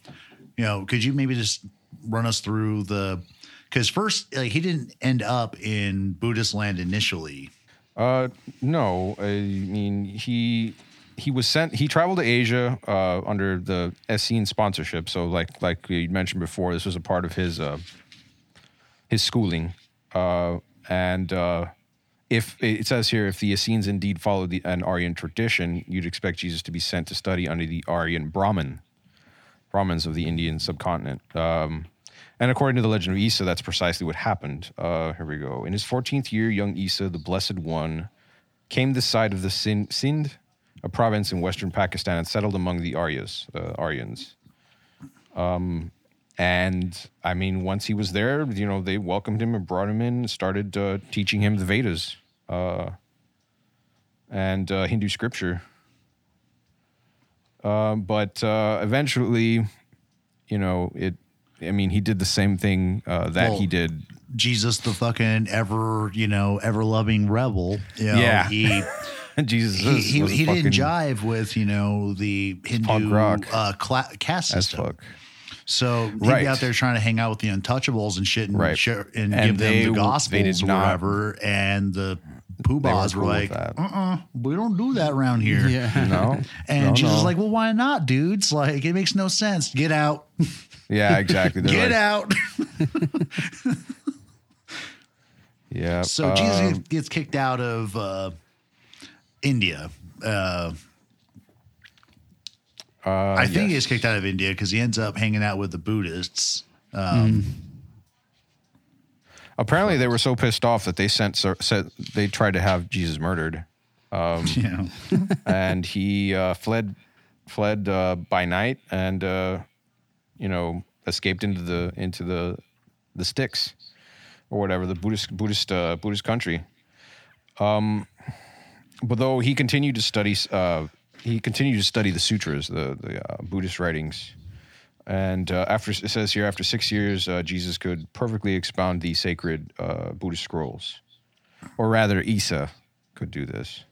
you know, could you maybe just run us through the? Because first, like he didn't end up in Buddhist land initially. Uh, no, I mean he he was sent. He traveled to Asia uh, under the Essene sponsorship. So, like like you mentioned before, this was a part of his uh, his schooling. Uh, and uh, if it says here, if the Essenes indeed followed the, an Aryan tradition, you'd expect Jesus to be sent to study under the Aryan Brahmin Brahmins of the Indian subcontinent. Um, and according to the legend of Isa, that's precisely what happened. Uh, here we go. In his 14th year, young Isa, the Blessed One, came this side of the Sind, Sindh, a province in western Pakistan, and settled among the Aryas, uh, Aryans. Um, and I mean, once he was there, you know, they welcomed him and brought him in, and started uh, teaching him the Vedas uh, and uh, Hindu scripture. Uh, but uh, eventually, you know, it. I mean, he did the same thing uh, that Well, he did. Jesus, the fucking ever, you know, ever loving rebel. You know, Yeah. he Jesus he, he, he didn't jive with you know the Hindu uh, cla- caste as system. fuck. So he'd Right. be out there trying to hang out with the untouchables and shit and, Right. share, and, And give them the w- they gospels or whatever. And the poobahs cool were like, that. uh-uh, we don't do that around here. Yeah. No, And no, Jesus no. is like, well, why not, dudes? Like, it makes no sense. Get out. yeah, exactly. Get like, out. Yeah. So um, Jesus gets kicked out of uh, India. Uh, uh, I think he gets kicked out of India because he ends up hanging out with the Buddhists. Apparently, they were so pissed off that they sent said they tried to have Jesus murdered, You know, and he uh, fled fled uh, by night and uh, you know escaped into the into the the sticks or whatever the Buddhist Buddhist uh, Buddhist country. Um, but though he continued to study, uh, he continued to study the sutras, the the uh, Buddhist writings. And uh, after it says here, after six years, uh, Jesus could perfectly expound the sacred uh, Buddhist scrolls, or rather, Isa could do this.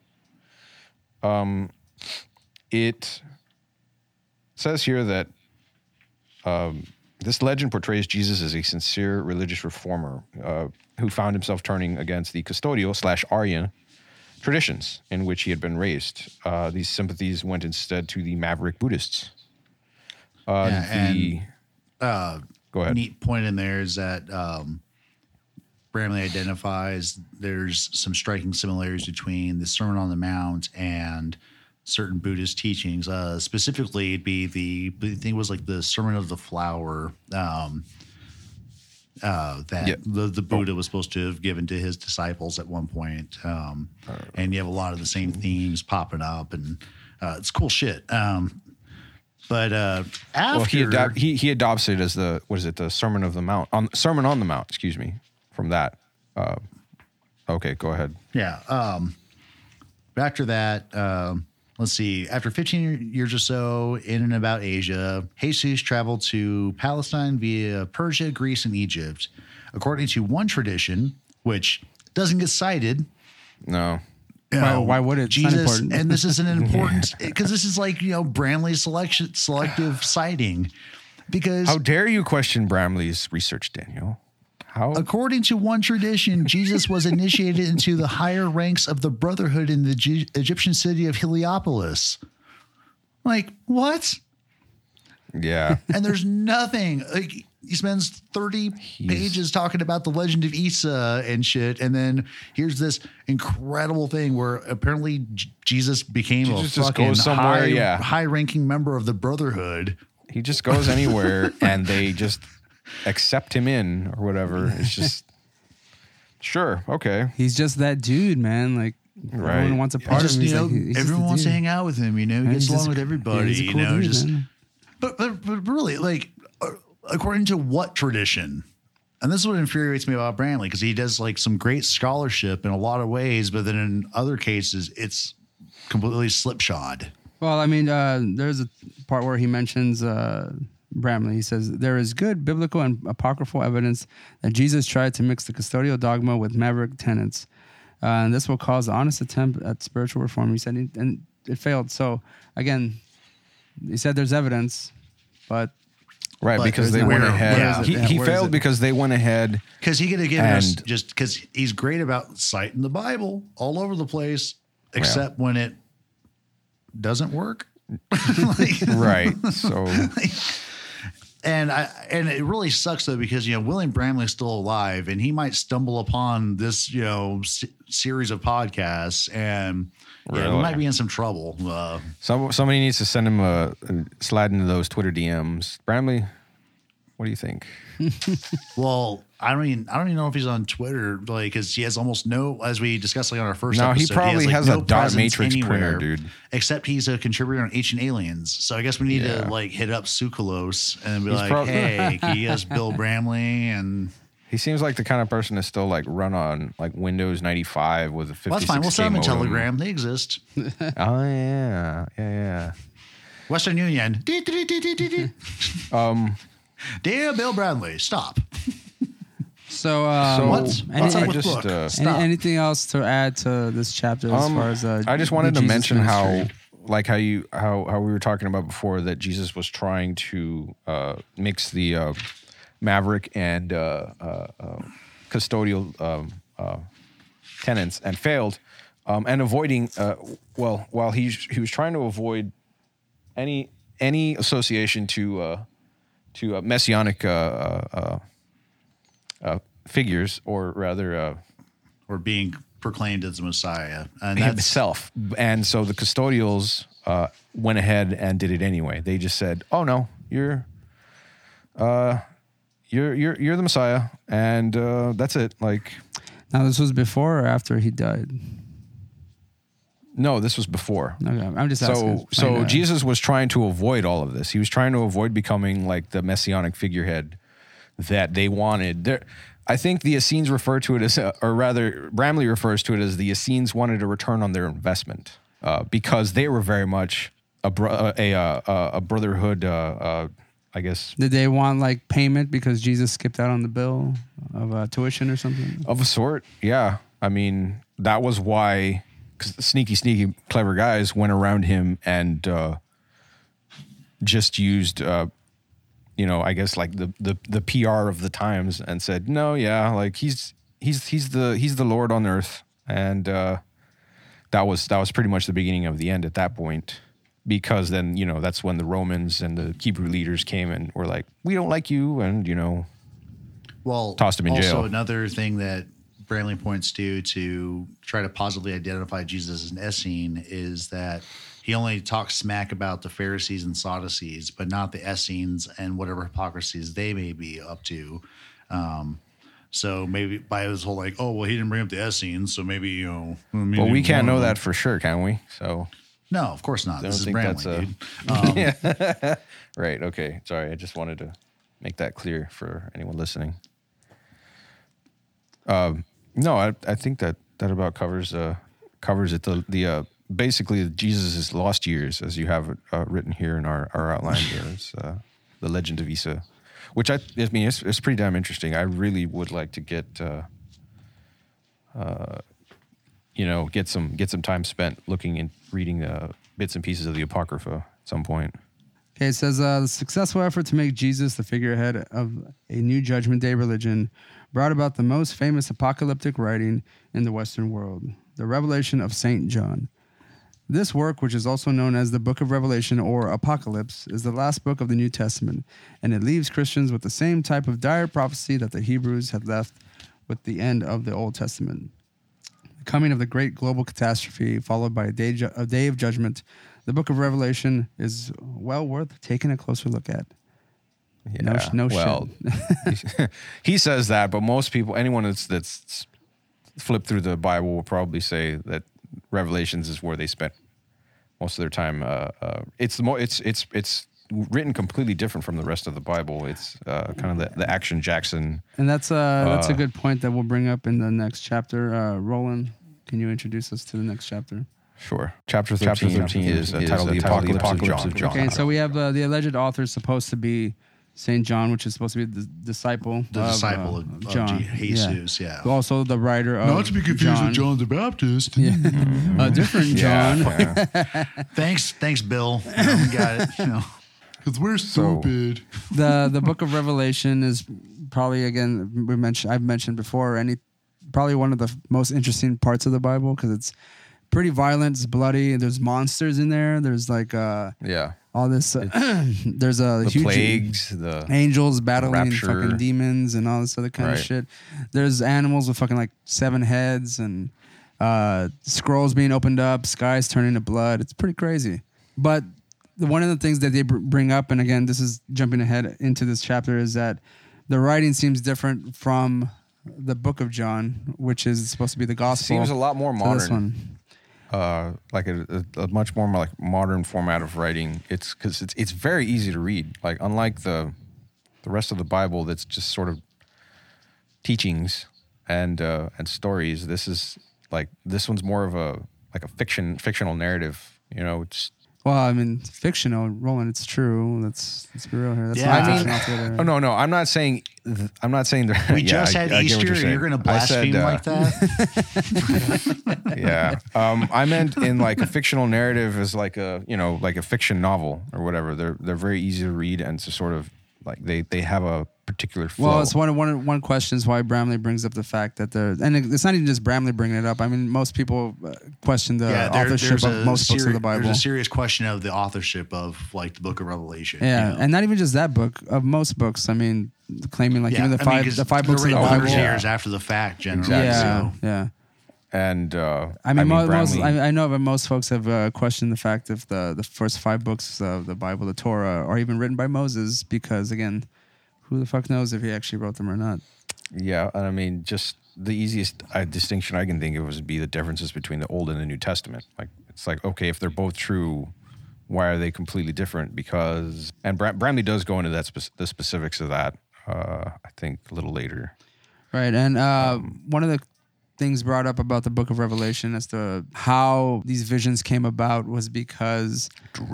Um, it says here that um, this legend portrays Jesus as a sincere religious reformer uh, who found himself turning against the custodial slash Aryan traditions in which he had been raised. Uh, these sympathies went instead to the maverick Buddhists. Uh, Yeah, the, Uh, go ahead. neat point in there is that um, Bramley identifies there's some striking similarities between the Sermon on the Mount and certain Buddhist teachings. Uh, specifically, it'd be the I think it was like the Sermon of the Flower um, uh, that Yeah. the, the Buddha was supposed to have given to his disciples at one point. Um, and you have a lot of the same themes popping up, and uh, it's cool shit. Um, but uh, after Well, he, adop- he he adopts it as the what is it? The Sermon of the Mount on Sermon on the Mount. Excuse me. From that. Uh, okay, go ahead. Yeah. Um, after that, um, let's see. After 15 years or so in and about Asia, Jesus traveled to Palestine via Persia, Greece, and Egypt. According to one tradition, which doesn't get cited, No. you Why- know, why would it? It's not Jesus, important. and this is an important because this is like you know Bramley's selection selective citing because How dare you question Bramley's research, Daniel? How? According to one tradition, Jesus was initiated into the higher ranks of the Brotherhood in the G- Egyptian city of Heliopolis. Like, what? Yeah. And there's nothing. Like, he spends 30 pages talking about the legend of Isa and shit. And then here's this incredible thing where apparently J- Jesus became Jesus a fucking high, yeah. high ranking member of the Brotherhood. He just goes anywhere and they just accept him in or whatever. It's just sure, okay. He's just that dude, man. Like Right. everyone wants a And part just, of him. you know, like, everyone wants to hang out with him. You know, he gets along just- with yeah, everybody. he's a you know, dude, just man. But, but but really, like uh, according to what tradition? And this is what infuriates me about Bramley because he does like some great scholarship in a lot of ways, but then in other cases, it's completely slipshod. Well, I mean, uh, there's a part where he mentions uh, Bramley. He says there is good biblical and apocryphal evidence that Jesus tried to mix the custodial dogma with maverick tenets, uh, and this will cause an honest attempt at spiritual reform. He said, and it failed. So again, he said there's evidence, but Right, But because they where- went ahead. where is it? He, Yeah, he where is failed because they went ahead. Because he could have given us just because he's great about citing the Bible all over the place, except when it doesn't work. Like- Right. So And I and it really sucks though because you know William Bramley's still alive and he might stumble upon this you know s- series of podcasts and yeah, Really? we might be in some trouble. Uh, some, somebody needs to send him a, a slide into those Twitter DMs. Bramley, what do you think? well, I don't even I don't even know if he's on Twitter like because he has almost no as we discussed like on our first No, he episode. probably like, has no a dot matrix printer, anywhere, dude. Except he's a contributor on Ancient Aliens, so I guess we need Yeah. to like hit up Tsoukalos and be He's like, prob- hey, can you guys Bill Bramley and He seems like the kind of person to still like run on like Windows 95 with a 56 well, that's fine. We'll send them a Telegram. They exist. Oh yeah, yeah, yeah. Western Union. Um, Dear Bill Bradley, stop. So, um, So What's, any- what's up with just, Book? uh, any- anything else to add to this chapter as Um, far as uh, I just the wanted to Jesus mention how, ministry? like how you how how we were talking about before that Jesus was trying to uh, mix the uh, Maverick and uh, uh, uh, custodial um, uh, tenants and failed, um, and avoiding uh, well while he he was trying to avoid any any association to uh, to uh, messianic uh, uh, uh, uh, figures or rather. Uh, or being proclaimed as the Messiah. And that's himself. And so the custodials uh, went ahead and did it anyway. They just said, "Oh no, you're, uh, you're you're you're the Messiah," and uh, that's it. Like, now this was before or after he died. no, this was before. Okay, I'm just So asking. so Like, uh, Jesus was trying to avoid all of this. He was trying to avoid becoming like the messianic figurehead that they wanted. There, I think the Essenes refer to it as, uh, or rather, Bramley refers to it as the Essenes wanted a return on their investment uh, because they were very much a bro- uh, a uh, a brotherhood. Uh, uh, I guess Did they want like payment because Jesus skipped out on the bill of uh, tuition or something? of a sort. Yeah, I mean that was why 'cause sneaky, sneaky, clever guys went around him and uh, just used uh, you know, I guess like the the the PR of the times and said, no, yeah, like he's he's he's the he's the Lord on earth, and uh, that was that was pretty much the beginning of the end at that point. Because then you know that's when the Romans and the Hebrew leaders came and were like, we don't like you, and you know, Well, Tossed him in also jail. another thing that Bramley points to to try to positively identify Jesus as an Essene is that he only talks smack about the Pharisees and Sadducees, but not the Essenes and whatever hypocrisies they may be up to. Um, so maybe by his whole like, oh well, he didn't bring up the Essenes, so maybe you know. maybe well, we can't know that for sure, can we? So No, of course not. I This is that's a- dude. Um, Right. Okay. Sorry. I just wanted to make that clear for anyone listening. Um, no, I, I think that that about covers uh, covers it. The the uh, basically Jesus' lost years, as you have it uh, written here in our our outline here, is uh, the Legend of Isa, which I I mean it's, it's pretty damn interesting. I really would like to get. Uh, uh, you know, get some get some time spent looking and reading uh, bits and pieces of the Apocrypha at some point. Okay, it says uh, the successful effort to make Jesus the figurehead of a new Judgment Day religion brought about the most famous apocalyptic writing in the Western world, the Revelation of St. John. This work, which is also known as the Book of Revelation or Apocalypse, is the last book of the New Testament, and it leaves Christians with the same type of dire prophecy that the Hebrews had left with the end of the Old Testament. The coming of the great global catastrophe, followed by a day, ju- a day of judgment, the book of Revelation is well worth taking a closer look at. No sh- no well, he says that, but most people, anyone that's that's flipped through the Bible, will probably say that Revelations is where they spent most of their time. Uh, uh, it's the mo- it's it's it's written completely different from the rest of the Bible. It's uh, kind of the, the action Jackson. And that's uh, that's a Uh, good point that we'll bring up in the next chapter. Uh, Roland, can you introduce us to the next chapter? Sure. Chapter thirteen, Chapter 13 is, uh, is, titled "The titled The Apocalypse, Apocalypse of of John." John. Okay, so we have uh, the alleged author is supposed to be Saint John, which is supposed to be the disciple, the of, disciple uh, of, of John, Je- Jesus, yeah. Also, the writer of Not to be confused John. with John the Baptist. a different John. Yeah, yeah. Thanks, thanks, Bill. You know, we got it. You know, because we're So- stupid. the the book of revelation is probably again we mentioned i've mentioned before any probably one of the most interesting parts of the bible because it's pretty violent it's bloody there's monsters in there there's like uh yeah. All this uh, there's a The huge plagues, the angels battling Rapture. fucking demons and all this other kind of shit. There's animals with fucking like seven heads and uh scrolls being opened up skies turning to blood. It's pretty crazy. But one of the things that they br- bring up and again this is jumping ahead into this chapter is that the writing seems different from the book of john which is supposed to be the gospel seems a lot more modern. Uh, like a, a, a much more like modern format of writing. It's because it's it's very easy to read. Like unlike the the rest of the Bible, that's just sort of teachings and uh, and stories. This is like this one's more of a like a fiction fictional narrative. You know, it's well i mean fictional roland it's true let's let's be real here that's Yeah, not I mean- fiction altogether. oh no no. I'm not saying th- I'm not saying that. We yeah, just had I get what Easter. you're. You're going to I said, blaspheme uh, like that? yeah. Um, I meant in like a fictional narrative is like a you know like a fiction novel or whatever. They're they're very easy to read and to sort of like they they have a particular flow. Well, it's one of one one question is why Bramley brings up the fact that there, and it- it's not even just Bramley bringing it up. I mean, most people uh, question the yeah, there- authorship of a most books of the Bible. There's a serious question of the authorship of like the Book of Revelation. yeah, you know? and not even just that book of most books. I mean, claiming like yeah, even the I mean, the five books of the Bible. hundreds Yeah. years after the fact, generally. Yeah, So. yeah. and uh, I mean, mo- most, Bramley- I, I know that most folks have uh, questioned the fact if the the first five books of the Bible, the Torah, are even written by Moses, because again, who the fuck knows if he actually wrote them or not? yeah, and I mean just the easiest uh, distinction I can think of would be the differences between the Old and the New Testament. Like it's like okay, if they're both true. Why are they completely different? Because and Bram- Bramley does go into that spec- the specifics of that. Uh, I think a little later. Right. And uh, one of the things brought up about the book of Revelation as to how these visions came about was because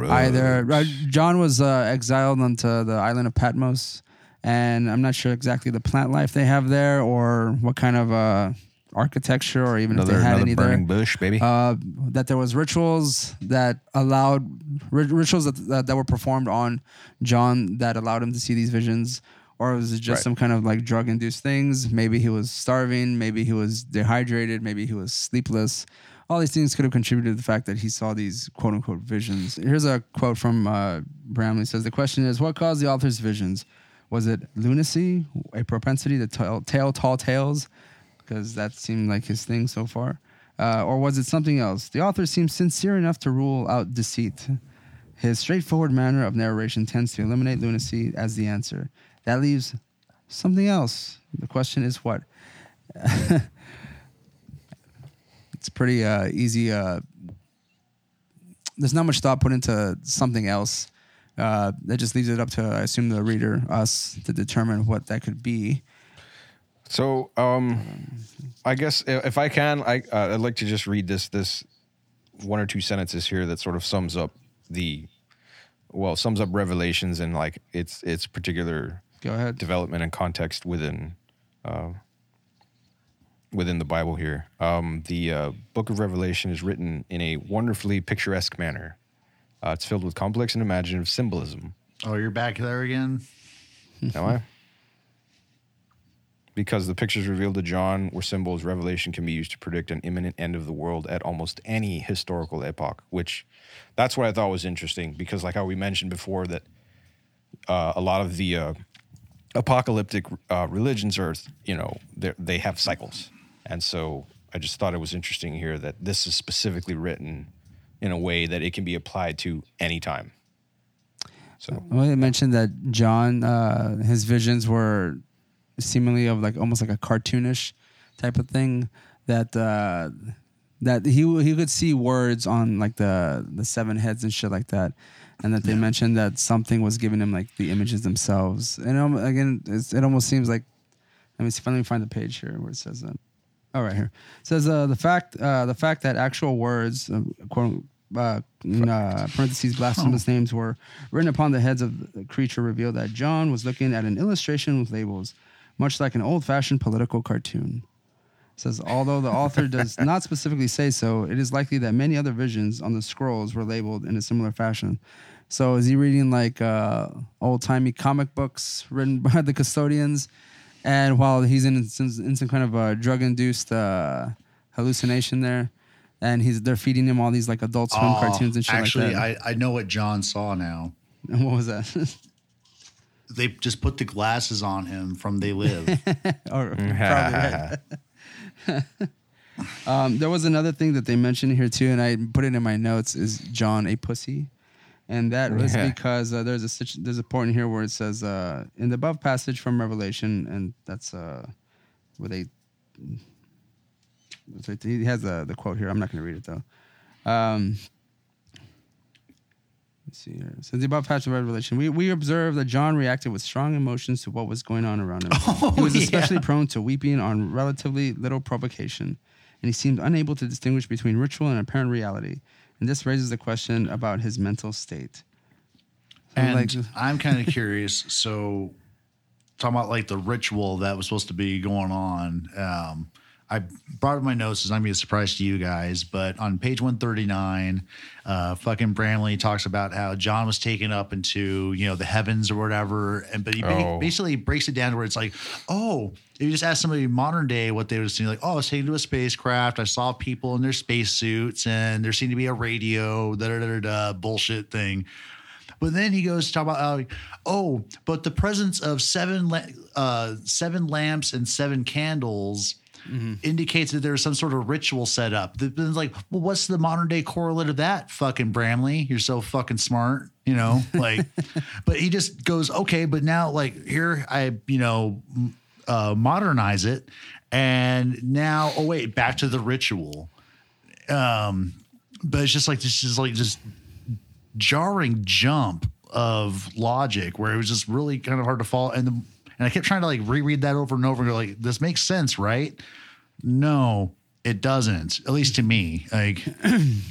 either uh, John was uh, exiled onto the island of Patmos, and I'm not sure exactly the plant life they have there or what kind of uh, architecture or even Another if they had any burning there. bush, baby. Uh, that there was rituals that allowed ri- rituals that, that that were performed on John that allowed him to see these visions, or was it just Right. some kind of like drug induced things? Maybe he was starving, maybe he was dehydrated, maybe he was sleepless. All these things could have contributed to the fact that he saw these quote unquote visions. Here's a quote from uh, Bramley says the question is what caused the author's visions? Was it lunacy, a propensity to tell, tell tall tales? Because that seemed like his thing so far. Uh, or was it something else? The author seems sincere enough to rule out deceit. His straightforward manner of narration tends to eliminate lunacy as the answer. That leaves something else. The question is what? it's pretty uh, easy. Uh, there's not much thought put into something else. Uh, that just leaves it up to, I assume, the reader, us, to determine what that could be. So, um, I guess i- if I can, I uh, I'd like to just read this this one or two sentences here that sort of sums up the well sums up Revelations and like its its particular Go ahead. development and context within uh, within the Bible here. Um, the uh, Book of Revelation is written in a wonderfully picturesque manner. Uh, it's filled with complex and imaginative symbolism. Oh, you're back there again. Am I? Because the pictures revealed to John were symbols, revelation can be used to predict an imminent end of the world at almost any historical epoch. Which, that's what I thought was interesting. Because, like how we mentioned before, that uh, a lot of the uh, apocalyptic uh, religions are, you know, they have cycles, and so I just thought it was interesting here that this is specifically written in a way that it can be applied to any time. So Well, it mentioned that John, uh, his visions were seemingly of like almost like a cartoonish type of thing. That uh, that he he could see words on like the the seven heads and shit like that, and that they mentioned that something was giving him like the images themselves. And um, again, it's, it almost seems like let me see, let me find the page here where it says that. All right, here it says uh, the fact uh, the fact that actual words uh, quote uh, in, uh, parentheses blasphemous names were written upon the heads of the creature revealed that John was looking at an illustration with labels, much like an old-fashioned political cartoon. It says although the author does not specifically say so, it is likely that many other visions on the scrolls were labeled in a similar fashion. So is he reading like uh, old-timey comic books written by the custodians? And while he's in some, in some kind of a drug-induced uh, hallucination there, and he's they're feeding him all these like Adult Swim Oh, cartoons and shit actually, like that. I, I know what John saw now. And what was that? They just put the glasses on him from They Live. or probably um, there was another thing that they mentioned here too, and I put it in my notes. Is John a pussy? And that was because uh, there's a there's a point in here where it says uh, in the above passage from Revelation, and that's uh, where they. He has the the quote here. I'm not going to read it though. Um, Let's see here. So the above passage of Revelation, we, we observe that John reacted with strong emotions to what was going on around him. he was yeah. especially prone to weeping on relatively little provocation, and he seemed unable to distinguish between ritual and apparent reality. And this raises the question about his mental state. So, and like, I'm kind of curious. So, talking about like the ritual that was supposed to be going on. Um, I brought up my notes. It's not gonna be a surprise to you guys, but on page 139, uh, fucking Bramley talks about how John was taken up into you know the heavens or whatever, and but he Oh. basically breaks it down to where it's like, oh, if you just ask somebody modern day what they would see, like, oh, I was taken to a spacecraft. I saw people in their spacesuits, and there seemed to be a radio, da da da da, bullshit thing. But then he goes to talk about how, oh, but the presence of seven la- uh, seven lamps and seven candles indicates that there's some sort of ritual set up. Then it's like, well, what's the modern day correlate of that? Fucking Bramley, you're so fucking smart, you know. Like, but he just goes, okay, but now like here I, you know, uh, modernize it, and now, oh wait, back to the ritual. Um, but it's just like this is like just jarring jump of logic where it was just really kind of hard to follow. And the, and I kept trying to like reread that over and over and go like, this makes sense, right? No, it doesn't. At least to me, like it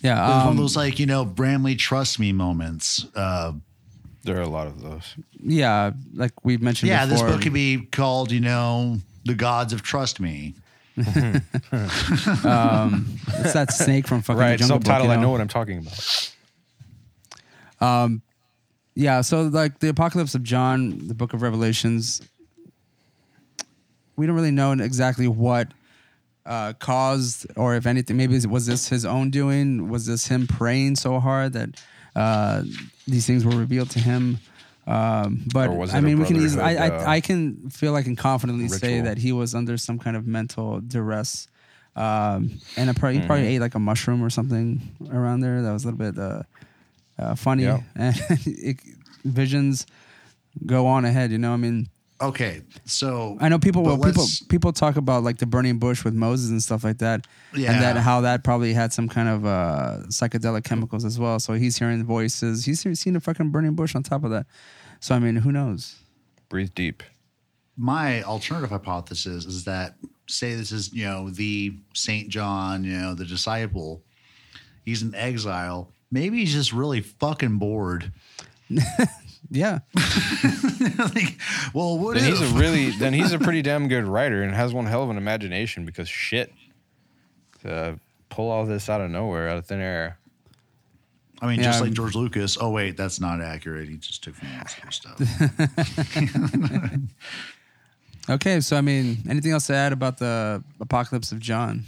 yeah, was one um, of those like you know Bramley trust me moments. Uh, there are a lot of those. yeah, like we've mentioned yeah, this before. book could be called you know the gods of trust me. It's that snake from fucking right. Jungle Book, Subtitle. you I know what I'm talking about. Yeah, so like the Apocalypse of John, the Book of Revelations, we don't really know exactly what uh, caused, or if anything, maybe was this his own doing? Was this him praying so hard that uh, these things were revealed to him? Um, but Or was I mean, we can easily, I, I, uh, I can feel I can confidently say that he was under some kind of mental duress. Um, and probably, he probably Mm-hmm. ate like a mushroom or something around there that was a little bit uh, uh, funny. Yeah. And it, visions go on ahead. You know, I mean, Okay, so I know people. Well, people people talk about like the burning bush with Moses and stuff like that, and that how that probably had some kind of uh, psychedelic chemicals as well. So he's hearing voices. He's he- seen a fucking burning bush on top of that. So I mean, who knows? Breathe deep. my alternative hypothesis is that say this is you know the Saint John, you know the disciple. He's in exile. Maybe he's just really fucking bored. Yeah, like, well, what Then if? he's a really then he's a pretty damn good writer and has one hell of an imagination because shit to pull all this out of nowhere out of thin air. I mean, Yeah, just I'm- like George Lucas. Oh wait, that's not accurate. He just took from other stuff. Okay, so I mean, anything else to add about the Apocalypse of John?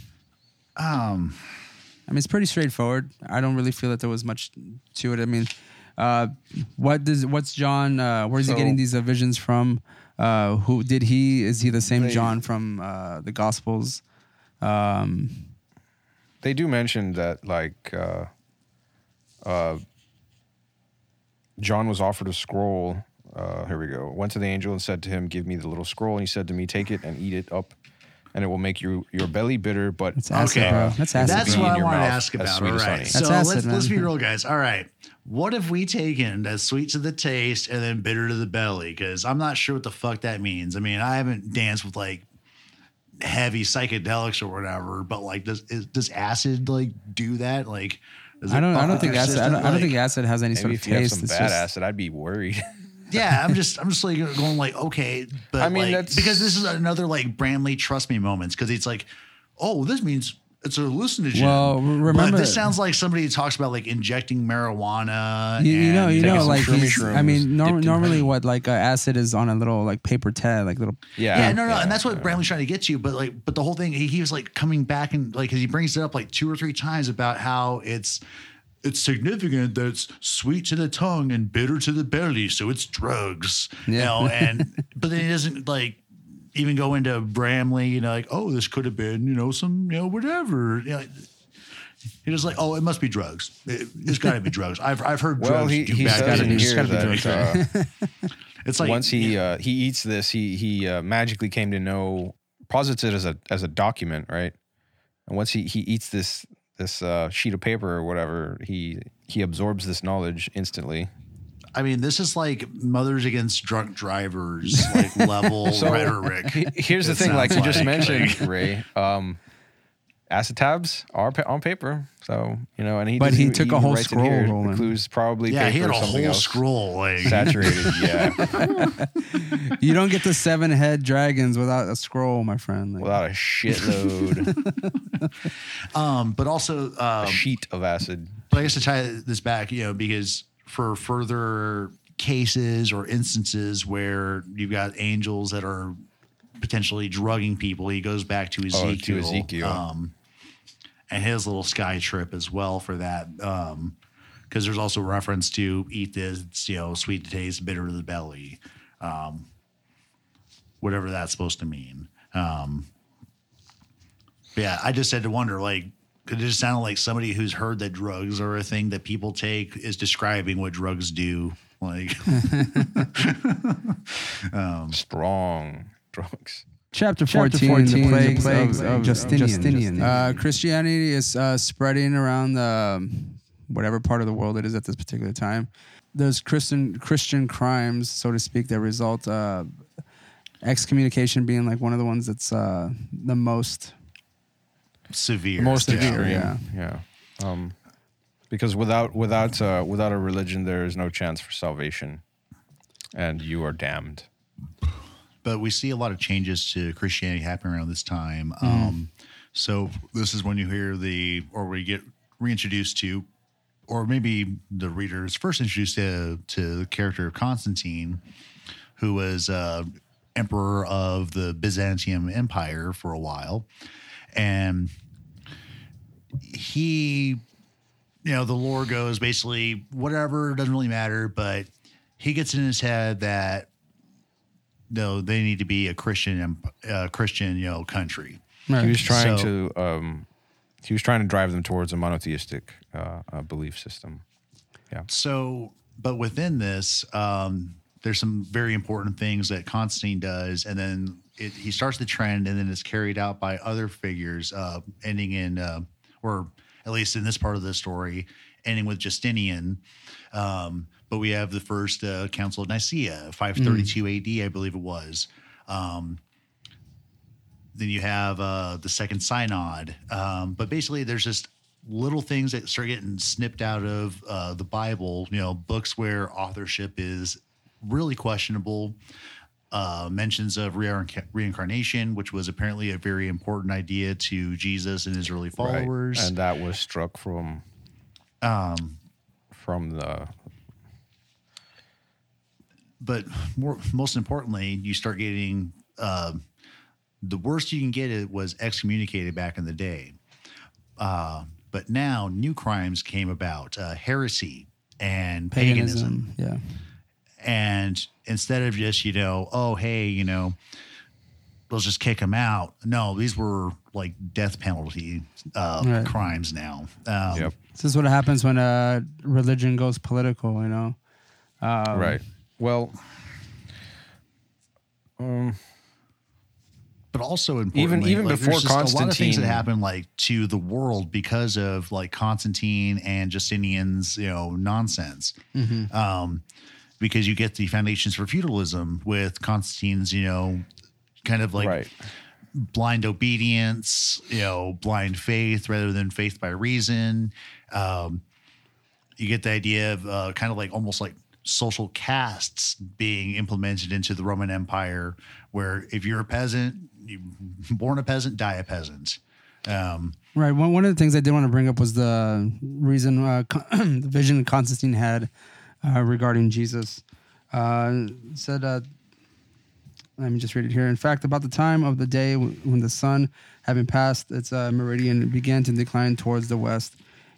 um, I mean, it's pretty straightforward. I don't really feel that there was much to it. I mean, uh, what does what's John? Uh, where's he getting these uh, visions from? Uh, who did he? Is he the same They- John from uh, the Gospels? Um, They do mention that like uh uh John was offered a scroll. Uh, here we go. Went to the angel and said to him, "Give me the little scroll." And he said to me, "Take it and eat it up, and it will make your your belly bitter, but It's acid, Okay. bro. That's acid. That's what in I your wanted to ask about. sweet All right, so That's let's acid, let's be real, guys. All right, what have we taken as sweet to the taste and then bitter to the belly? Because I'm not sure what the fuck that means. I mean, I haven't danced with like heavy psychedelics or whatever, but like, does is, does acid like do that? Like, I don't. I don't think acid. I don't, I don't think acid has any sort of taste. if you have taste. some It's bad just- acid, I'd be worried." yeah, I'm just I'm just like going like okay, but I mean, like, that's- because this is another like Bramley trust me moments because it's like, oh, this means it's a hallucinogen. Well, but remember- this sounds like somebody who talks about like injecting marijuana. You, you know, and you know, like shroomy I mean, norm, normally honey. what like uh, acid is on a little like paper tag, like little. Yeah, Yeah, no, no, and that's what Bramley's trying to get to. But like, but the whole thing, he, he was like coming back and like, 'cause he brings it up like two or three times about how it's it's significant that it's sweet to the tongue and bitter to the belly, so it's drugs. You Yeah. know, and but then he doesn't like even go into Bramley, you know, like, oh, this could have been, you know, some, you know, whatever. You know, he was like, oh, it must be drugs. It, has got to be drugs. I've I've heard Well, drugs he, do he bad says in things. here gotta be drugs, that uh, It's like once he uh, he eats this, he he uh, magically came to know posits it as a as a document, right? And once he he eats this this uh, sheet of paper or whatever, he he absorbs this knowledge instantly. I mean, this is like mothers against drunk drivers like level So, rhetoric. Here's the thing, like you just like- mentioned, Ray. Um, acid tabs are pa- on paper, so you know, and he. But doesn't he even- took a whole scroll, here, the Clues probably Yeah, paper he had or a something whole else. scroll. Like, saturated. yeah, You don't get the seven head dragons without a scroll, my friend. Like, without a shitload, um, but also, um, a sheet of acid. but I guess to tie this back, you know, because for further cases or instances where you've got angels that are potentially drugging people, he goes back to Oh, Ezekiel. to Ezekiel. Um, and his little sky trip as well for that. Um, because there's also reference to eat this, you know, sweet to taste, bitter to the belly, um, whatever that's supposed to mean. Um, yeah, I just had to wonder, like, could it just sounded like somebody who's heard that drugs are a thing that people take is describing what drugs do. Like, Strong drugs. Chapter 14, Chapter 14, the plagues, the plagues of, of of Justinian. Justinian. Uh, Christianity is uh, spreading around um, whatever part of the world it is at this particular time. There's Christian Christian crimes, so to speak, that result uh, excommunication being like one of the ones that's uh, the most. severe. The most Yeah. extreme. yeah. Yeah. Um, because without without uh, without a religion, there is no chance for salvation, and you are damned. But we see a lot of changes to Christianity happening around this time. Um, so this is when you hear the, or we get reintroduced to, or maybe the reader is first introduced to, to the character of Constantine, who was uh, emperor of the Byzantium Empire for a while, and he, you know, the lore goes basically whatever doesn't really matter, but he gets in his head that no, they need to be a Christian, uh, Christian, you know, country. Right. He was trying So- to um, he was trying to drive them towards a monotheistic uh, uh, belief system. Yeah. So, but within this, um, there's some very important things that Constantine does, and then it, he starts the trend, and then it's carried out by other figures, uh, ending in, uh, or at least in this part of the story, ending with Justinian. Um, but we have the first uh, Council of Nicaea, 532 AD, I believe it was. Um, then you have uh, the second synod. Um, but basically, there's just little things that start getting snipped out of uh, the Bible. You know, books where authorship is really questionable. Uh, mentions of reinc- reincarnation, which was apparently a very important idea to Jesus and his early followers. and that was struck from um, from the but more, most importantly, you start getting uh, the worst you can get it was excommunicated back in the day. Uh, but now new crimes came about, uh, heresy and paganism. paganism. Yeah. And instead of just, you know, oh, hey, you know, let's just kick them out. No, these were like death penalty uh, Right. crimes now. Um, yep This is what happens when uh, religion goes political. You know. Um, right. Well, um, but also importantly, even like, before just a lot of things that happened like to the world because of like Constantine and Justinian's you know nonsense. Mm-hmm. Um, because you get the foundations for feudalism with Constantine's you know kind of like right. blind obedience, you know, blind faith rather than faith by reason. Um, you get the idea of uh, kind of like almost like social castes being implemented into the Roman Empire, where if you're a peasant, you born a peasant, die a peasant. Um, Right. One, one of the things I did want to bring up was the reason, uh, the vision Constantine had uh, regarding Jesus. Uh, said, uh, let me just read it here. In fact, about the time of the day when the sun, having passed its uh, meridian, began to decline towards the west,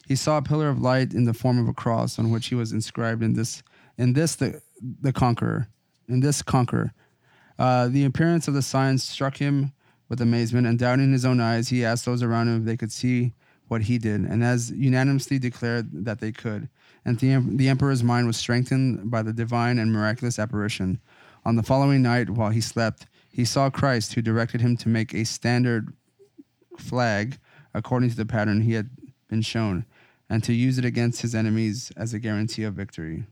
he saw a pillar of light in the form of a cross on which he was inscribed in this, in this the, the conqueror, in this conqueror. Uh, the appearance of the sign struck him with amazement, and doubting his own eyes, he asked those around him if they could see what he did, and as unanimously declared that they could. And the, the emperor's mind was strengthened by the divine and miraculous apparition. On the following night, while he slept, he saw Christ, who directed him to make a standard flag according to the pattern he had been shown, and to use it against his enemies as a guarantee of victory.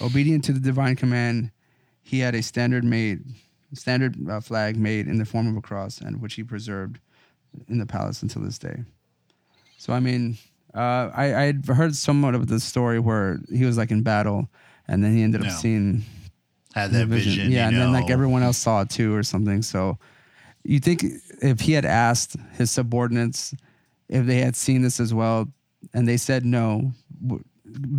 Obedient to the divine command, he had a standard made, standard uh, flag made in the form of a cross, and which he preserved in the palace until this day. So I mean, uh, I I had heard somewhat of the story where he was like in battle, and then he ended up Yeah. seeing had that vision, yeah, you and then like everyone else saw it too, or something. So you think if he had asked his subordinates if they had seen this as well, and they said no,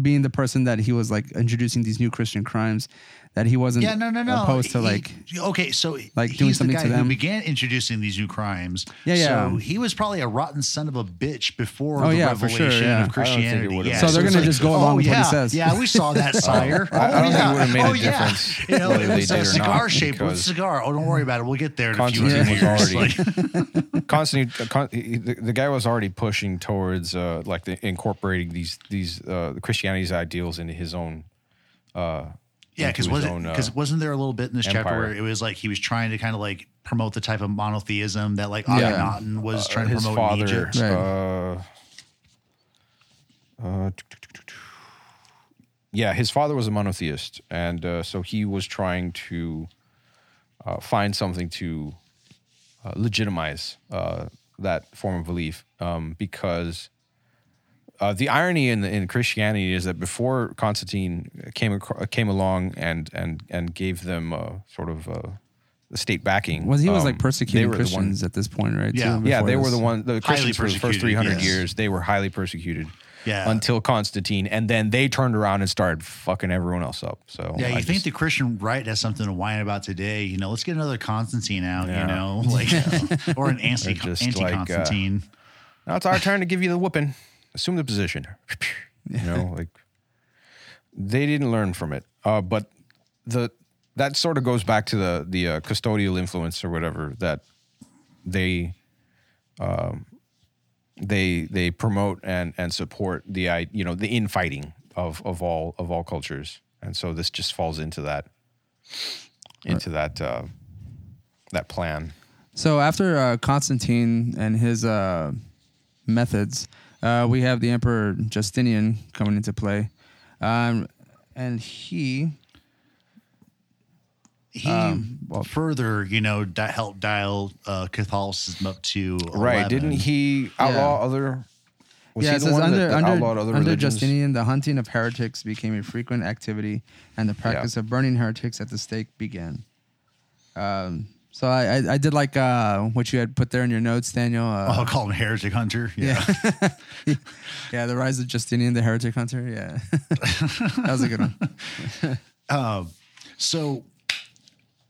being the person that he was like introducing these new Christian crimes, that he wasn't Yeah, no, no, no. opposed to He- like okay, so like he's doing the something guy to them. who began introducing these new crimes. Yeah, yeah. So he was probably a rotten son of a bitch before Oh, the yeah, revelation sure, yeah. Of don't think it Christianity. yeah, So they're it's gonna just go along with what he yeah, says. Yeah, we saw that, sire. I- I don't oh, think it yeah. would've made a oh, yeah. difference You know, whether it they was did or cigar not, shaped with cigar. Oh, don't worry about it. We'll get there in a few Constantine years. was Like, Constantine. The, the guy was already pushing towards uh, like incorporating these these uh, Christianity's ideals into his own. Uh, Yeah, because his wasn't own, uh, because wasn't there a little bit in this chapter where it was like he was trying to kind of like promote the type of monotheism that like Yeah. Was uh, trying to his promote in. Egypt. Right. Uh, uh, yeah, his father was a monotheist, and uh, so he was trying to uh, find something to uh, legitimize uh, that form of belief, um, because uh, the irony in in Christianity is that before Constantine came acro- came along and and and gave them uh, sort of uh, the state backing. Was he was um, like they persecuting were the one- Christians at this point, right? Yeah. too, yeah, before they were the one. The Christians for the first three hundred yes. years, they were highly persecuted. Yeah. Until Constantine, and then they turned around and started fucking everyone else up. So Yeah, you I think just- the Christian right has something to whine about today? You know, let's get another Constantine out. Yeah. You know, like or an anti They're just anti like, uh, Constantine. now it's our turn to give you the whooping. Assume the position. You know, like they didn't learn from it. Uh, but the that sort of goes back to the the uh, custodial influence or whatever that they um, they they promote and and support the i you know the infighting of of all of all cultures, and so this just falls into that into that uh, that plan. So after uh, Constantine and his uh, methods, uh, we have the Emperor Justinian coming into play, um, and he He um, well- further, you know, di- helped dial uh, Catholicism up to 11. Right? Didn't he outlaw other? Was yeah, he it the says one under that, that under, outlawed other under religions? Justinian, the hunting of heretics became a frequent activity, and the practice of burning heretics at the stake began. Um, so I, I, I did like uh, what you had put there in your notes, Daniel. Uh, I'll call him heretic hunter. Yeah. yeah, yeah, the rise of Justinian, the heretic hunter. Yeah, that was a good one. So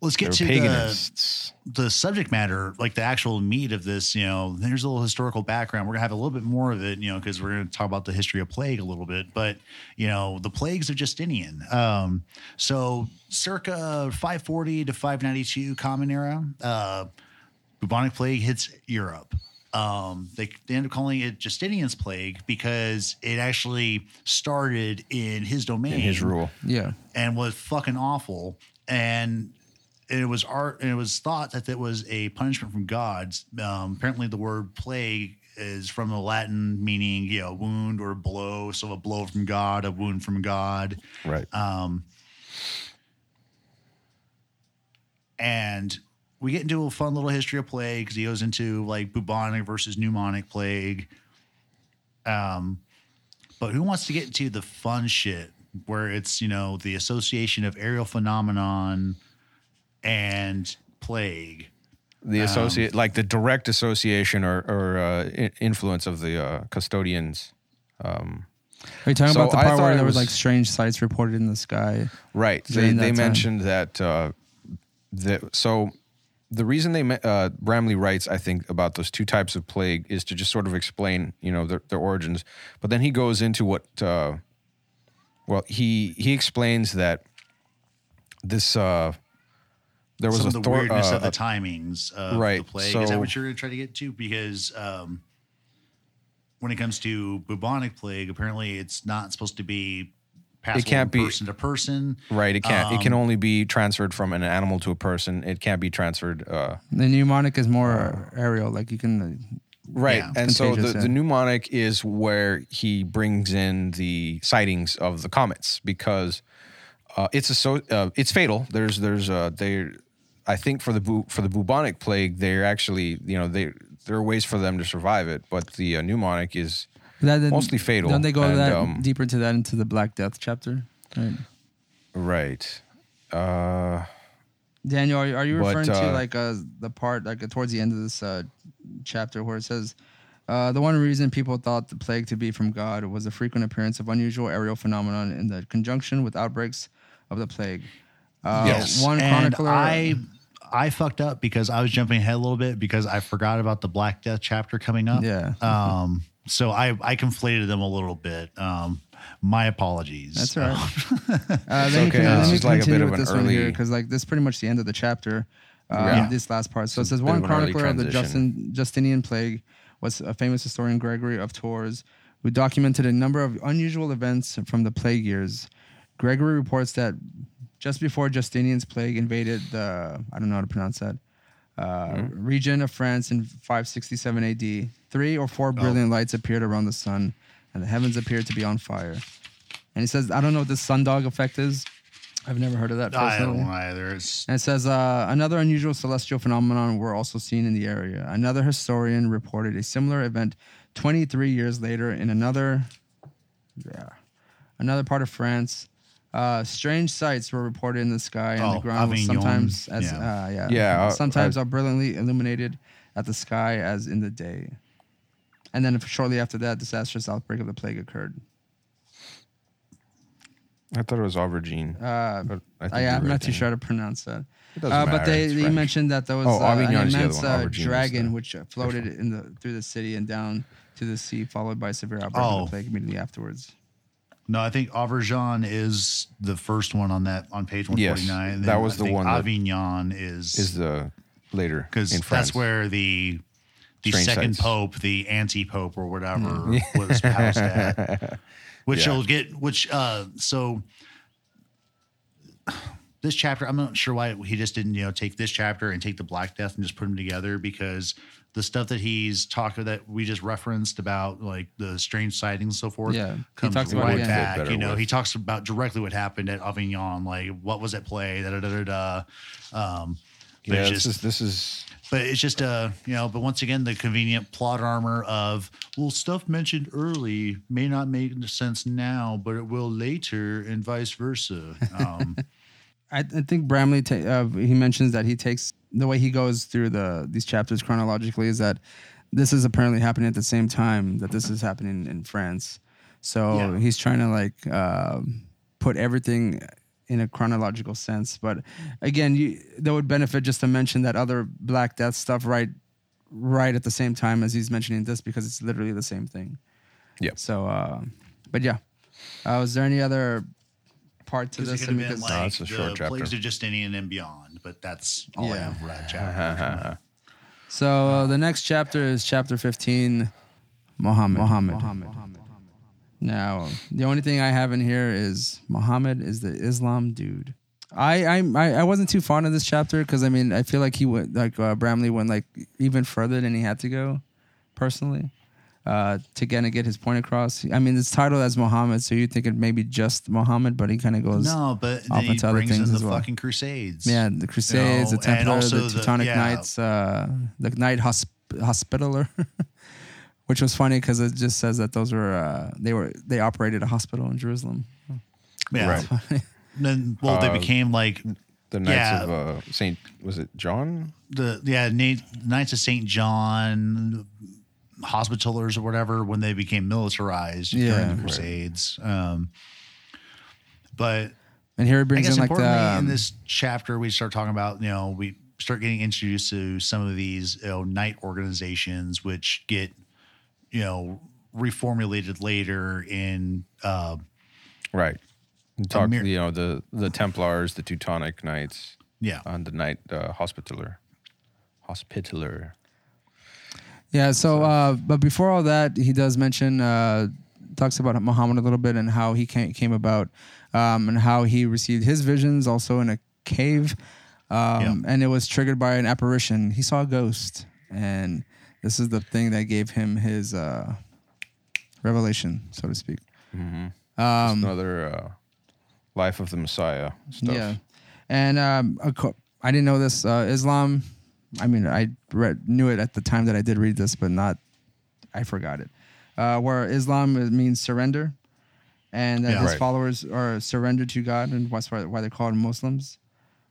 let's get to the, the subject matter, like the actual meat of this. You know, there's a little historical background. We're gonna have a little bit more of it, you know, because we're gonna talk about the history of plague a little bit. But you know, the plagues of Justinian. Um, so circa 540 to 592 Common Era, uh, bubonic plague hits Europe. Um, they, they end up calling it Justinian's plague because it actually started in his domain in his rule. Yeah, and was fucking awful. And it was art, and it was thought that it was a punishment from gods. Um, apparently, the word plague is from the Latin meaning, you know, wound or blow. So a blow from God, a wound from God. Right. Um, and we get into a fun little history of plague because he goes into like bubonic versus pneumonic plague. Um, but who wants to get into the fun shit where it's you know the association of aerial phenomenon and plague? the associate, like the direct association or, or uh, influence of the uh, custodians. Um, are you talking So about the I part where there was, was- like strange sights reported in the sky? Right. They, that they mentioned that. Uh, the, so the reason they me- uh, Bramley writes, I think, about those two types of plague is to just sort of explain, you know, their, their origins. But then he goes into what. Uh, well, he he explains that this uh, there was Some a of the thor- weirdness uh, of the timings of right, the plague. Is that what you're going to try to get to? Because um, when it comes to bubonic plague, apparently it's not supposed to be passable can't from be- person to person. Right. It can't. it can Um, only be transferred from an animal to a person. It can't be transferred. Uh, The pneumonic is more aerial, like you can. uh, right. Yeah. and so the, Contagious, the pneumonic is where he brings in the sightings of the comets because uh, it's a so uh, it's fatal. There's there's uh, they I think for the bu- for the bubonic plague they're actually you know they there are ways for them to survive it, but the uh, pneumonic is That, Mostly fatal, Don't they go and, that um, deeper into that into the Black Death chapter? Right. right. Uh, Daniel, are you, are you But, referring to uh, like uh, the part like uh, towards the end of this uh, chapter where it says uh, the one reason people thought the plague to be from God was the frequent appearance of unusual aerial phenomenon in the conjunction with outbreaks of the plague. Uh, Yes. One and chronicler. I I fucked up because I was jumping ahead a little bit because I forgot about the Black Death chapter coming up. Yeah. Um. So I I conflated them a little bit. Um. My apologies. That's all right. Uh, let me, okay. con- This let me like a bit continue of with an this one here early- because like this is pretty much the end of the chapter. Uh, Yeah. This last part. So it It's a says one of an early chronicler of the. Justin, Justinian plague was a famous historian Gregory of Tours, who documented a number of unusual events from the plague years. Gregory reports that just before Justinian's plague invaded the I don't know how to pronounce that uh, Hmm? region of France in 567 AD, three or Oh. four brilliant lights appeared around the sun, and the heavens appeared to be on fire. And he says, I don't know what the sundog effect is. I've never heard of that. I don't either. It's And it says uh, another unusual celestial phenomenon were also seen in the area. Another historian reported a similar event 23 years later in another, yeah, another part of France. Uh, strange sights were reported in the sky, and the Oh, ground was Avignon, sometimes as yeah. uh, yeah, Yeah, uh, sometimes are brilliantly illuminated at the sky as in the day. And then shortly after that, disastrous outbreak of the plague occurred. I thought it was aubergine. Uh, but I think I, you're am not too sure how to pronounce that. It doesn't Uh, but matter, they, it's they French. mentioned that there was Oh, uh, an Avignon the other immense one. uh, Aubergine is dragon the which uh, floated in the through the city and down to the sea, followed by severe outbreak of Oh. the plague immediately afterwards. No, I think Auvergne is the first one on that on page one forty nine. Yes, that was the one Avignon is is the later because in France. that's where the the Strange second sights. pope, the anti pope or whatever, was housed at. Which Yeah. will get which uh so this chapter I'm not sure why he just didn't you know take this chapter and take the Black Death and just put them together because the stuff that he's talking that we just referenced about like the strange sightings and so forth Yeah, he comes talks about it right again. back you know with- he talks about directly what happened at Avignon like what was at play da da da da da um yeah, it's this is this is but it's just uh you know but once again the convenient plot armor of well stuff mentioned early may not make sense now but it will later and vice versa um I, I think Bramley ta- uh, he mentions that he takes the way he goes through the these chapters chronologically is that this is apparently happening at the same time that this is happening in France. So Yeah. he's trying to like um put everything in a chronological sense. But again, you, that would benefit just to mention that other Black Death stuff right right at the same time as he's mentioning this because it's literally the same thing. Yeah. So, uh, but yeah, uh, was there any other part to because it this? could I have mean, like it's a the short chapter. plagues of Justinian and beyond but that's all I Yeah. have for that chapter So uh, the next chapter is chapter 15, Muhammad. Muhammad. Now, the only thing I have in here is Muhammad is the Islam dude. I I I I wasn't too fond of this chapter because I mean I feel like he went like uh, Bramley went like even further than he had to go, personally, uh, to kind of get his point across. I mean it's titled as Muhammad, so you think it may be just Muhammad, but he kind of goes no but off he into other brings things in as the well. fucking crusades Yeah, the Crusades, know, the Templar, and also the the- Teutonic yeah. Knights, uh, the Knight hosp- Hospitaller, which was funny because it just says that those were uh, they were they operated a hospital in Jerusalem. yeah Right. then well they Uh, became like the Knights Yeah. of uh, Saint was it John? the yeah Na- Knights of Saint John hospitalers or whatever when they became militarized Yeah. during the Right. Crusades. Um, but And here it I brings guess in like the importantly in um, this chapter we start talking about you know we start getting introduced to some of these you know night organizations which get you know reformulated later in uh, Right. Talk, mir- you know the the Templars, the Teutonic Knights, yeah on the Knight uh, Hospitaller, Hospitaller. Yeah. So, uh, but before all that, he does mention uh, talks about Muhammad a little bit and how he came, came about um, and how he received his visions also in a cave, um, and it was triggered by an apparition. He saw a ghost, and this is the thing that gave him his uh, revelation, so to speak. Just Um, another uh, Life of the Messiah stuff. Yeah, and um, I didn't know this. Uh, Islam, I mean, I read, knew it at the time that I did read this, but not, I forgot it. Uh, where Islam means surrender, and that Yeah. his Right. followers are surrendered to God, and that's why, why they're called Muslims.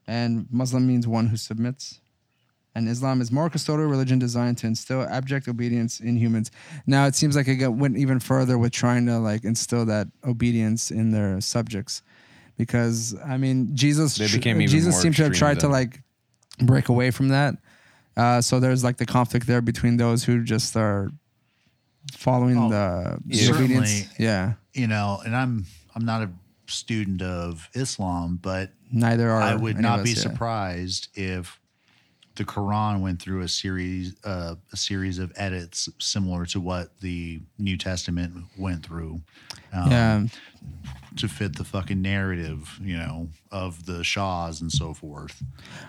And Muslim means one who submits. And Islam is more custodial religion designed to instill abject obedience in humans. Now it seems like it went even further with trying to like instill that obedience in their subjects, because I mean Jesus, They became even Jesus seemed to have tried to like break away from that. Uh, so there's like the conflict there between those who just are following Oh, the, the obedience. Yeah, you know and I'm I'm not a student of Islam but neither are. I would not of be us, yeah. surprised if the Quran went through a series uh, a series of edits similar to what the New Testament went through um, Yeah, to fit the fucking narrative, you know, of the Shahs and so forth.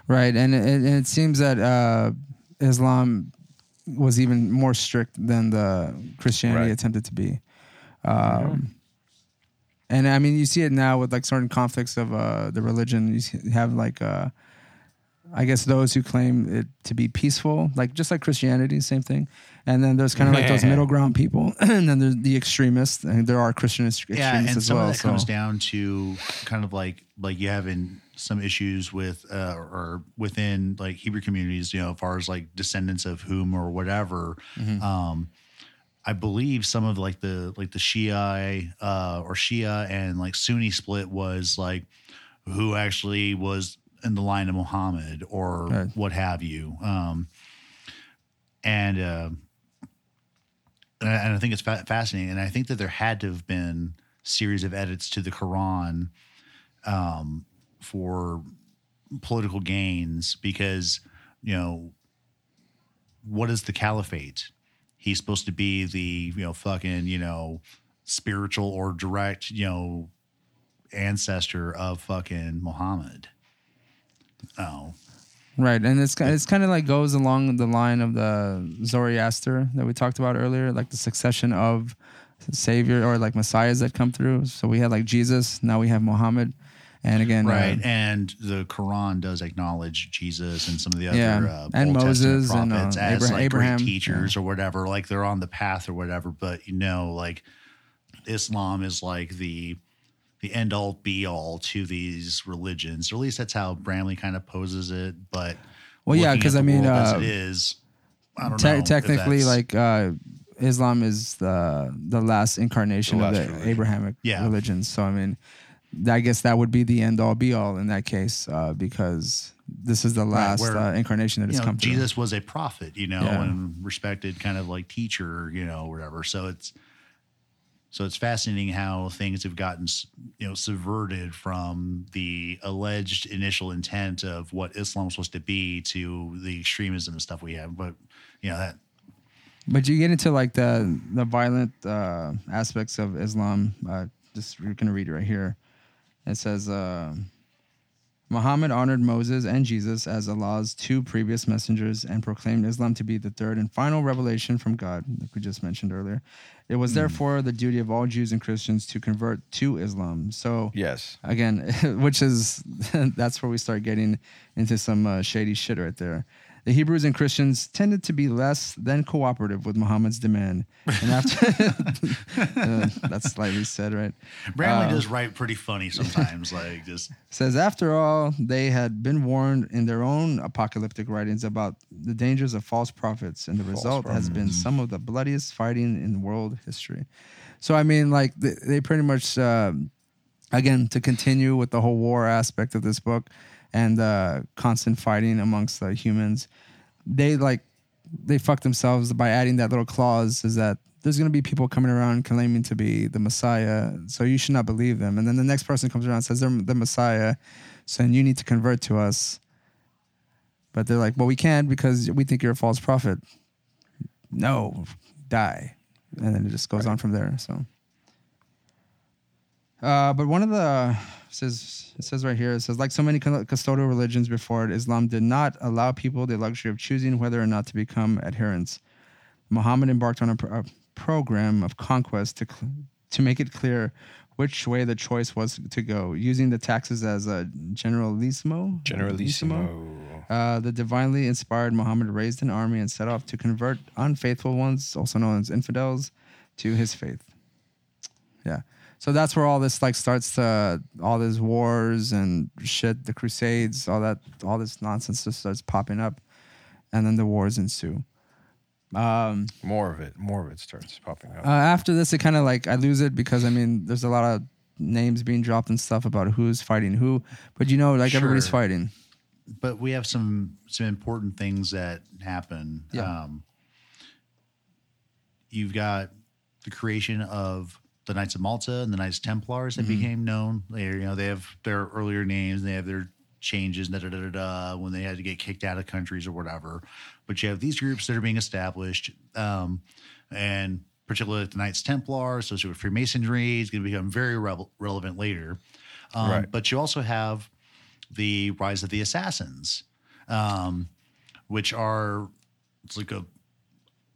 Right, and it, and it seems that uh, Islam was even more strict than the Christianity Right. attempted to be. Um, And I mean, you see it now with like certain conflicts of uh, the religion. You have like uh, I guess those who claim it to be peaceful, like just like Christianity, same thing. And then there's kind of like those middle ground people, and then there's the extremists, and there are Christian extremists yeah, and as some well. of that so comes down to kind of like like you having some issues with uh, or within like Hebrew communities, you know, as far as like descendants of whom or whatever. Mm-hmm. Um, I believe some of like the like the Shia uh, or Shia and like Sunni split was like who actually was in the line of Muhammad or Right. what have you. Um, and uh, and I, think it's fa- fascinating. And I think that there had to have been series of edits to the Quran um, for political gains because you know what is the caliphate? He's supposed to be the you know fucking you know spiritual or direct you know ancestor of fucking Muhammad. Oh, Right, and it's it's kind of like goes along the line of the Zoroaster that we talked about earlier, like the succession of savior or like messiahs that come through. So we had like Jesus, now we have Muhammad, and again, uh, right. and the Quran does acknowledge Jesus and some of the other Yeah, uh, and Old Testament Moses and, uh, prophets as Abra- like Abraham, great teachers or whatever. Like they're on the path or whatever. But you know, like Islam is like the the end all be all to these religions. Or at least that's how Bramley kind of poses it. But Well, yeah, because I mean, world as uh, it is. I don't te- know. technically, like uh, Islam is the the last incarnation The of the religion. Abrahamic Yeah. religion. So I mean, I guess that would be the end all be all in that case, uh, because this is the last where, uh, incarnation that has know, come through. Jesus was a prophet, you know, Yeah. and respected kind of like teacher, you know, whatever. So it's so it's fascinating how things have gotten, you know, subverted from the alleged initial intent of what Islam was supposed to be to the extremism and stuff we have. But you know that But you get into like the the violent uh, aspects of Islam. Uh, just we're gonna read it right here. It says, uh, Muhammad honored Moses and Jesus as Allah's two previous messengers and proclaimed Islam to be the third and final revelation from God, like we just mentioned earlier. It was therefore the duty of all Jews and Christians to convert to Islam. So Yes. again, which is that's where we start getting into some uh, shady shit right there. The Hebrews and Christians tended to be less than cooperative with Muhammad's demand, and after uh, that's slightly said, right? Bramley Uh, does write pretty funny sometimes, like just says after all they had been warned in their own apocalyptic writings about the dangers of false prophets and the result has been some of the bloodiest fighting in world history. So i mean like they, they pretty much um, again to continue with the whole war aspect of this book and uh, constant fighting amongst the humans they like they fuck themselves by adding that little clause is that there's going to be people coming around claiming to be the Messiah, so you should not believe them. And then the next person comes around and says they're the Messiah, so then you need to convert to us. But they're like, well, we can't because we think you're a false prophet. No, die. And then it just goes on from there. So, uh, but one of the it says it says right here it says like so many custodial religions before it, Islam did not allow people the luxury of choosing whether or not to become adherents. Muhammad embarked on a, pr- a program of conquest to cl- to make it clear which way the choice was to go, using the taxes as a generalissimo. Generalissimo. Uh, the divinely inspired Muhammad raised an army and set off to convert unfaithful ones, also known as infidels, to his faith. Yeah. So that's where all this like starts to all these wars and shit, the crusades, all that all this nonsense just starts popping up and then the wars ensue. Um More of it. More of it starts popping up. uh, after this, it kind of like I lose it because I mean, there's a lot of names being dropped and stuff about who's fighting who, but you know, like everybody's fighting. but we have some some important things that happen. Yeah. Um, you've got the creation of the Knights of Malta and the Knights Templars that became known. They you know they have their earlier names, they have their changes, da da da da da, when they had to get kicked out of countries or whatever. But you have these groups that are being established, um, and particularly the Knights Templar, associated with Freemasonry, is going to become very revel relevant later. Um, Right. But you also have the rise of the assassins, um, which are it's like a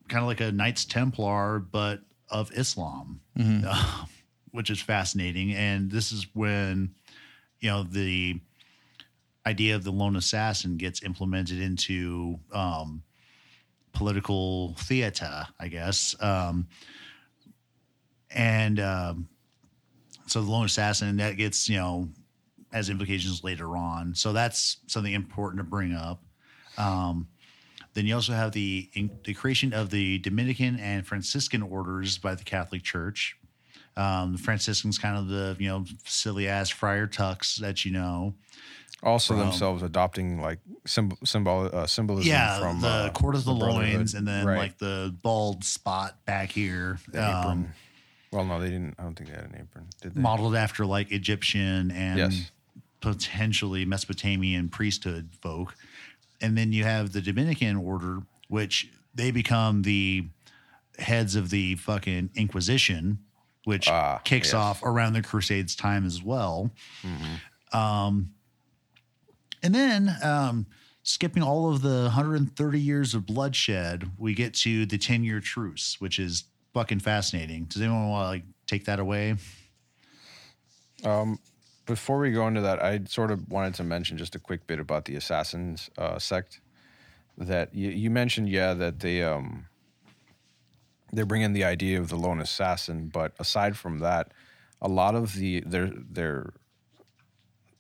kind of like a Knights Templar, but of Islam, uh, which is fascinating. And this is when you know the idea of the lone assassin gets implemented into um, political theater, I guess. Um, and um, so the lone assassin that gets you know has implications later on. So that's something important to bring up. Um, then you also have the in, the creation of the Dominican and Franciscan orders by the Catholic Church. Um, the Franciscans, kind of the you know silly ass friar tucks that you know. Also From- themselves adopting like symbol, symbol uh, symbolism Yeah, from the uh, cord of the, Brotherhood. loins, and then Right. like the bald spot back here, The um, apron. Well, no, they didn't. I don't think they had an apron. Did they? modeled after like Egyptian and Yes. potentially Mesopotamian priesthood folk. And then you have the Dominican order, which they become the heads of the fucking Inquisition, which Ah, kicks yes. off around the Crusades time as well. Um, and then um, skipping all of the 130 years of bloodshed, we get to the 10 year truce, which is fucking fascinating. Does anyone want to like take that away? Before we go into that, I sort of wanted to mention just a quick bit about the Assassins uh, sect. That you, you mentioned, yeah, that they um, they bring in the idea of the lone assassin, but aside from that, a lot of the their their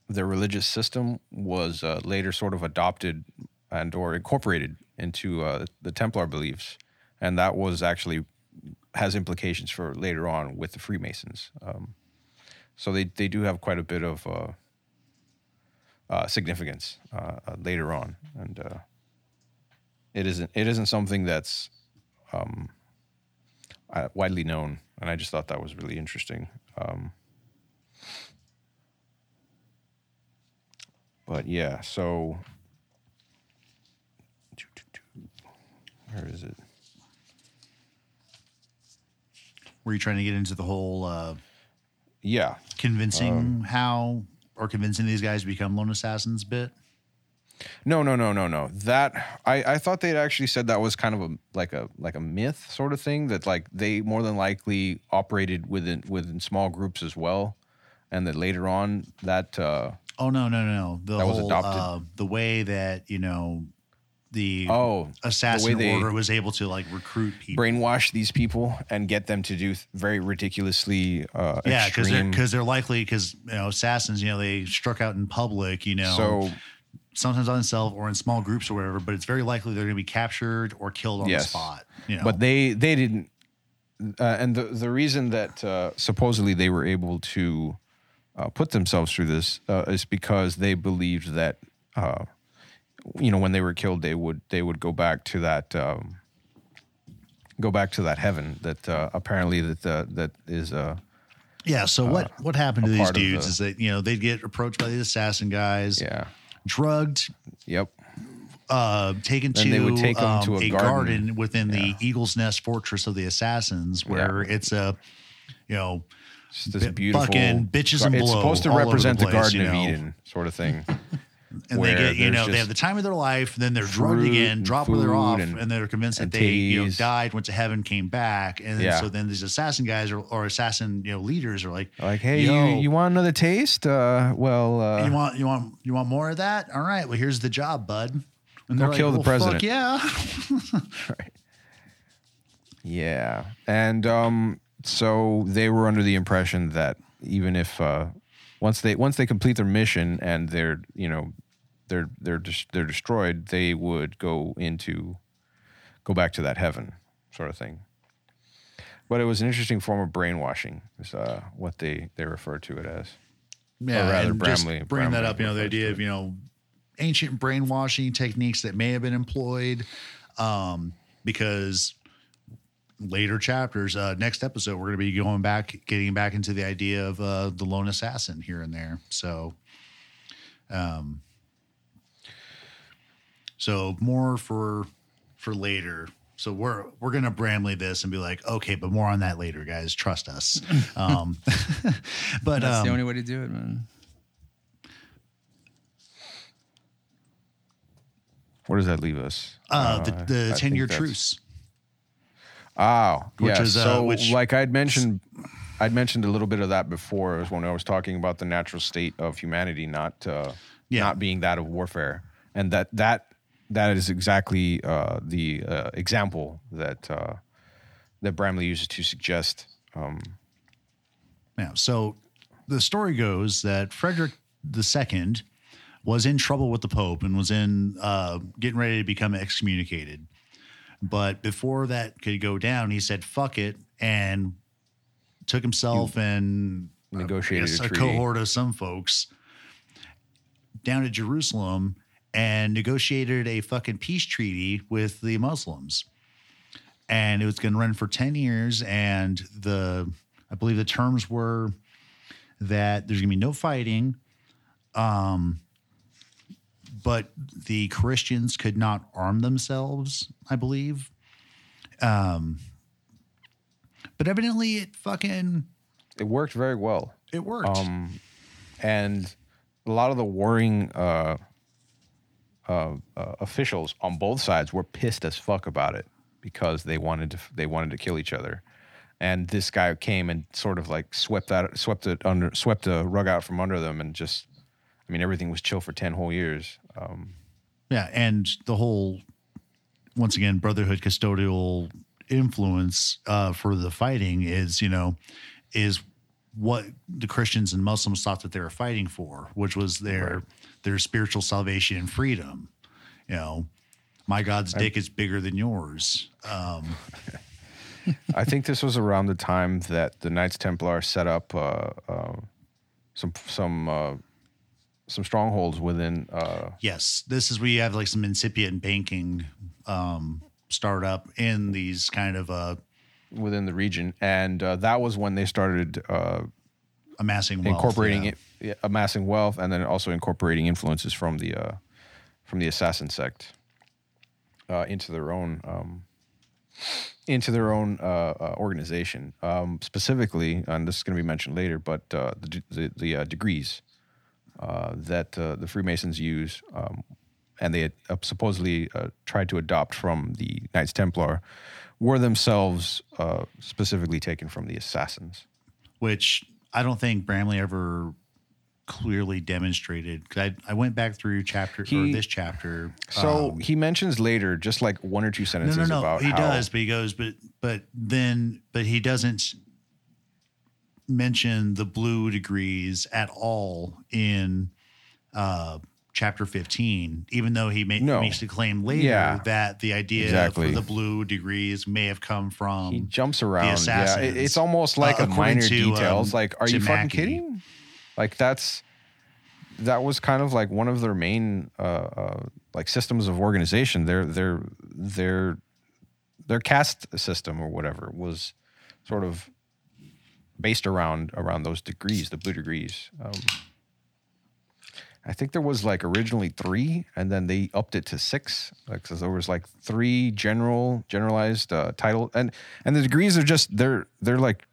their religious system was uh, later sort of adopted and or incorporated into uh, the Templar beliefs, and that was actually has implications for later on with the Freemasons. Um, so they they do have quite a bit of uh, uh, significance uh, uh, later on, and uh, it isn't it isn't something that's um, widely known, and I just thought that was really interesting. Um, but yeah, so where is it? Were you trying to get into the whole uh, Yeah, convincing Um, how or convincing these guys to become lone assassins bit? No, no, no, no, no. That I, I thought they'd actually said that was kind of a like a like a myth sort of thing that like they more than likely operated within within small groups as well, and that later on that uh, Oh no, no, no, no. The That was adopted. uh, the way that you know the oh assassin the order was able to like recruit people. brainwash these people and get them to do very ridiculously uh, yeah, because they're because they're likely because you know assassins, you know, they struck out in public, you know, so sometimes on themselves or in small groups or whatever. But it's very likely they're going to be captured or killed on the spot. You know, but they they didn't uh, and the the reason that uh, supposedly they were able to uh, put themselves through this uh, is because they believed that uh, you know when they were killed they would they would go back to that um, go back to that heaven that uh, apparently that uh, that is uh, yeah. So what what happened to these dudes the- is that you know they'd get approached by the assassin guys, yeah drugged, yep uh, taken Then to, take um, to a a garden. garden, within the Eagle's Nest Fortress of the Assassins, where Yeah. it's a, you know, it's this beautiful fucking bitches and blow. it's supposed to represent the the, Garden you of. Eden sort of thing and they get, you know, they have the time of their life, then they're drugged again, and drop where they're off, and- and, they're convinced that they, you know, died, went to heaven, came back, and Yeah. so then these assassin guys or, or assassin, you know, leaders are like, like hey Yo. you you want another taste uh, well uh, you want, you want, you want more of that? All right, well, here's the job, bud. And Go they're kill the like, well, president." yeah. right. Yeah, and um, so they were under the impression that even if uh, once they once they complete their mission and they're you know they're they're des- they're destroyed, they would go into go back to that heaven sort of thing. But it was an interesting form of brainwashing, is uh, what they they refer to it as. Yeah, Or rather, and just Bramley- bringing that up, you know, the idea of you know ancient brainwashing techniques that may have been employed, um, because later chapters, uh, next episode, we're going to be going back, getting back into the idea of uh, the lone assassin here and there. So, um, so more for for later. So we're we're gonna Bramley this and be like, okay, but more on that later, guys. Trust us. Um, but That's um, the only way to do it, man. Where does that leave us? uh, the, the 10 year that's- truce. Oh, Which yeah. is, uh, so, which- like I'd mentioned, I'd mentioned a little bit of that before was when I was talking about the natural state of humanity not uh, Yeah. not being that of warfare, and that that that is exactly uh, the uh, example that uh, that Bramley uses to suggest. Um, Yeah. So the story goes that Frederick II was in trouble with the Pope and was in uh, getting ready to become excommunicated. But before that could go down, he said "fuck it" and took himself and uh, Negotiated guess a a cohort of some folks down to Jerusalem and negotiated a fucking peace treaty with the Muslims. And it was going to run for 10 years. And the, I believe the terms were that there's going to be no fighting. Um, but the Christians could not arm themselves, I believe. Um, but evidently it fucking, it worked very well. it worked. um, and a lot of the warring uh, uh, uh, officials on both sides were pissed as fuck about it because they wanted to they wanted to kill each other, and this guy came and sort of like swept that swept it under swept the rug out from under them and just I mean everything was chill for ten whole years. Um, Yeah, and the whole once again brotherhood custodial influence uh, for the fighting is you know is what the Christians and Muslims thought that they were fighting for, which was their their spiritual salvation and freedom. You know, my God's dick is bigger than yours. Um, I think this was around the time that the Knights Templar set up uh, uh, some some uh, some strongholds within. Uh, yes, this is where you have like some incipient banking um, startup in these kind of uh, within the region, and uh, that was when they started uh, amassing wealth. incorporating yeah. it, amassing wealth, and then also incorporating influences from the uh, from the assassin sect uh, into their own um, into their own uh, uh, organization. Um, specifically, and this is going to be mentioned later, but uh, the the, the uh, degrees that uh, the Freemasons use. Um, and they had uh, supposedly uh, tried to adopt from the Knights Templar, were themselves uh, specifically taken from the assassins. which I don't think Bramley ever clearly demonstrated. I, I went back through chapter or this chapter. So um, he mentions later, just like one or two no, sentences no, no, about he how does, but he goes, but but then, but he doesn't mention the blue degrees at all in uh chapter 15 even though he ma- No. makes the claim later Yeah. that the idea Exactly. for the blue degrees may have come from he jumps around. Yeah, it- it's almost like uh, a minor to, details. um, like, are you fucking Mackey. kidding? Like that's that was kind of like one of their main uh, uh, like systems of organization. Their their their their caste system or whatever was sort of based around around those degrees, the blue degrees. Um, I think there was like originally three, and then they upped it to six. Like, so there was like three general, generalized uh, title, and and the degrees are just they're they're like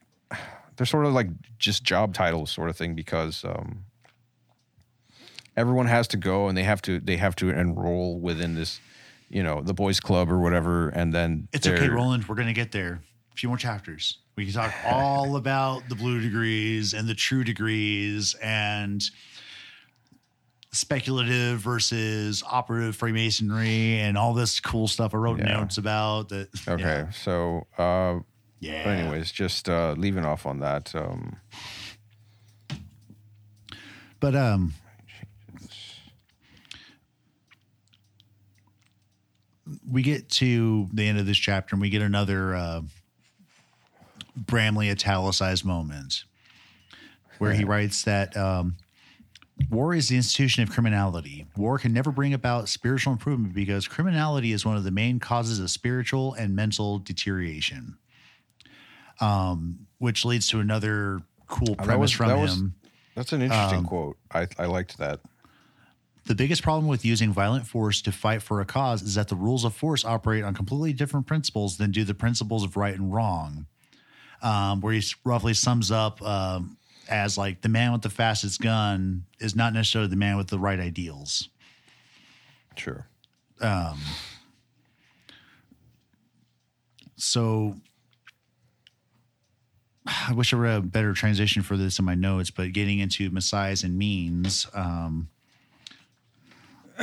they're sort of like just job titles sort of thing because um, everyone has to go and they have to they have to enroll within this, you know, the boys club or whatever, and then It's okay, Roland. We're gonna get there. Few more chapters. We can talk all about the blue degrees and the true degrees and speculative versus operative Freemasonry and all this cool stuff I wrote Yeah. notes about. That Okay, so uh, yeah. But anyways, just uh, leaving off on that. Um, But um, we get to the end of this chapter and we get another uh, Bramley italicized moment where he writes that um, war is the institution of criminality. War can never bring about spiritual improvement because criminality is one of the main causes of spiritual and mental deterioration. Um, which leads to another cool that premise was- from that was- him. that's an interesting quote. I, I liked that. The biggest problem with using violent force to fight for a cause is that the rules of force operate on completely different principles than do the principles of right and wrong. Um, where he roughly sums up um, as like the man with the fastest gun is not necessarily the man with the right ideals. Sure. So I wish I read a better transition for this in my notes, but getting into messiahs and means. Um,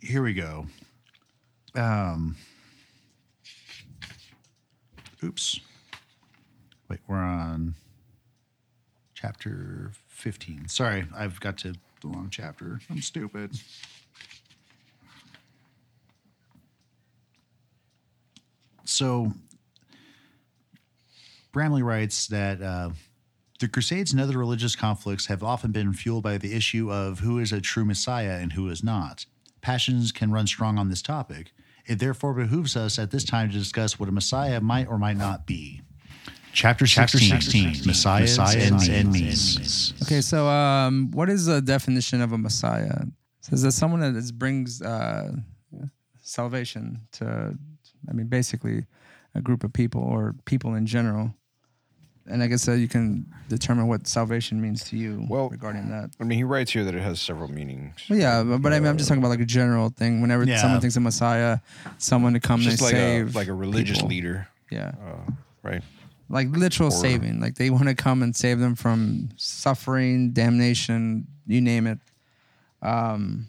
here we go. Um, oops. Wait, we're on chapter 15. Sorry, I've got to the wrong chapter. I'm stupid. So, Bramley writes that uh, the Crusades and other religious conflicts have often been fueled by the issue of who is a true Messiah and who is not. Passions can run strong on this topic. It therefore behooves us at this time to discuss what a Messiah might or might not be. Chapter 16, 16 Messiahs, and, and means. Okay, so um, what is the definition of a Messiah? It says that someone that is, brings uh, salvation to, I mean, basically a group of people or people in general. And I guess uh, you can determine what salvation means to you Well, regarding that. I mean, he writes here that it has several meanings. Well, yeah, but, but I mean, I'm just talking about like a general thing. Whenever Yeah. someone thinks a Messiah, someone to come It's and just like a save, like a religious people. leader, Yeah, uh, right? like literal Or- saving. Like they want to come and save them from suffering, damnation, you name it. Um,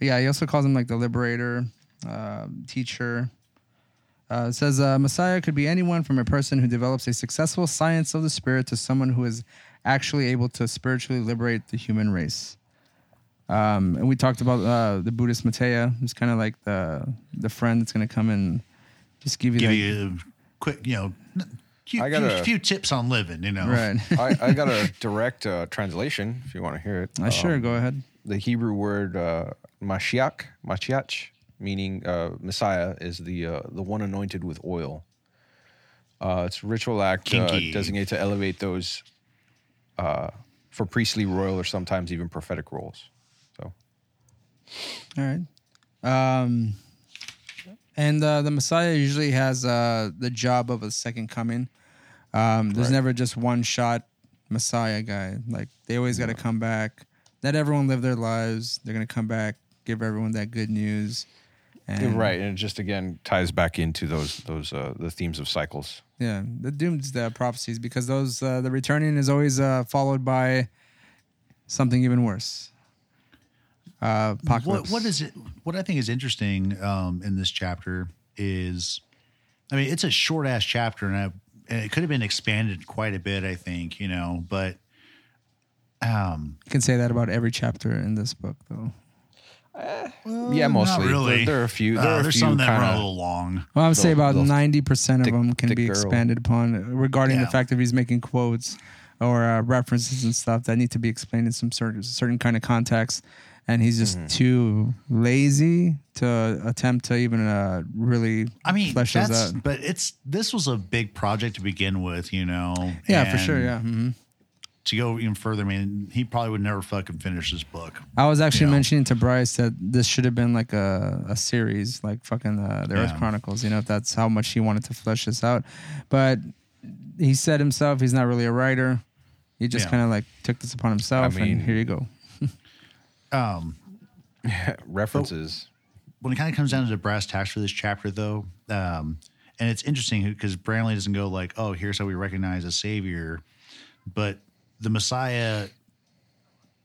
yeah, he also calls him like the liberator, uh, teacher. Uh, it says uh, Messiah could be anyone from a person who develops a successful science of the spirit to someone who is actually able to spiritually liberate the human race. Um, and we talked about uh, the Buddhist Maitreya, who's kind of like the the friend that's going to come and just give you Give like, you a quick, you know, few, I got few, a- few tips on living, you know. right. I, I got a direct uh, translation if you want to hear it. Uh, sure, Um, go ahead. The Hebrew word uh, Mashiach, Mashiach, meaning uh, Messiah, is the uh, the one anointed with oil. Uh, it's a ritual act uh, Kinky. designated to elevate those uh, for priestly, royal, or sometimes even prophetic roles. So All right. Um, and uh, the Messiah usually has uh, the job of a second coming. Um, there's Right. never just one shot Messiah guy. Like they always got to come back. Let everyone live their lives. They're gonna come back, give everyone that good news. And, right, and it just again ties back into those those uh, the themes of cycles. Yeah, the doomsday prophecies because those uh, the returning is always uh, followed by something even worse. Uh, apocalypse. What, what is it? What I think is interesting um, in this chapter is, I mean, it's a short ass chapter, and, I, and it could have been expanded quite a bit. I think you know, but um, You can say that about every chapter in this book, though. Yeah, mostly. not really. There, there are a few. There Uh, are a there's few some that run a kinda- little long. Well, I would say They'll- about they'll ninety percent of thick- them can thick be girl. expanded upon regarding Yeah. the fact that he's making quotes or uh, references and stuff that need to be explained in some certain certain kind of context, and he's just Mm-hmm. too lazy to attempt to even uh, really. I mean, flesh those that's out. but it's this was a big project to begin with, you know. Yeah, for sure. and Yeah. hmm To go even further, I mean, he probably would never fucking finish this book. I was actually Yeah. mentioning to Bryce that this should have been like a, a series, like fucking uh, the Earth Chronicles. You know, if that's how much he wanted to flesh this out. But he said himself he's not really a writer. He just Yeah. kind of like took this upon himself, I mean- and here you go. Um, references. when it kind of comes down to the brass tacks for this chapter, though, um, and it's interesting because Bramley doesn't go like, "Oh, here's how we recognize a savior," but the Messiah,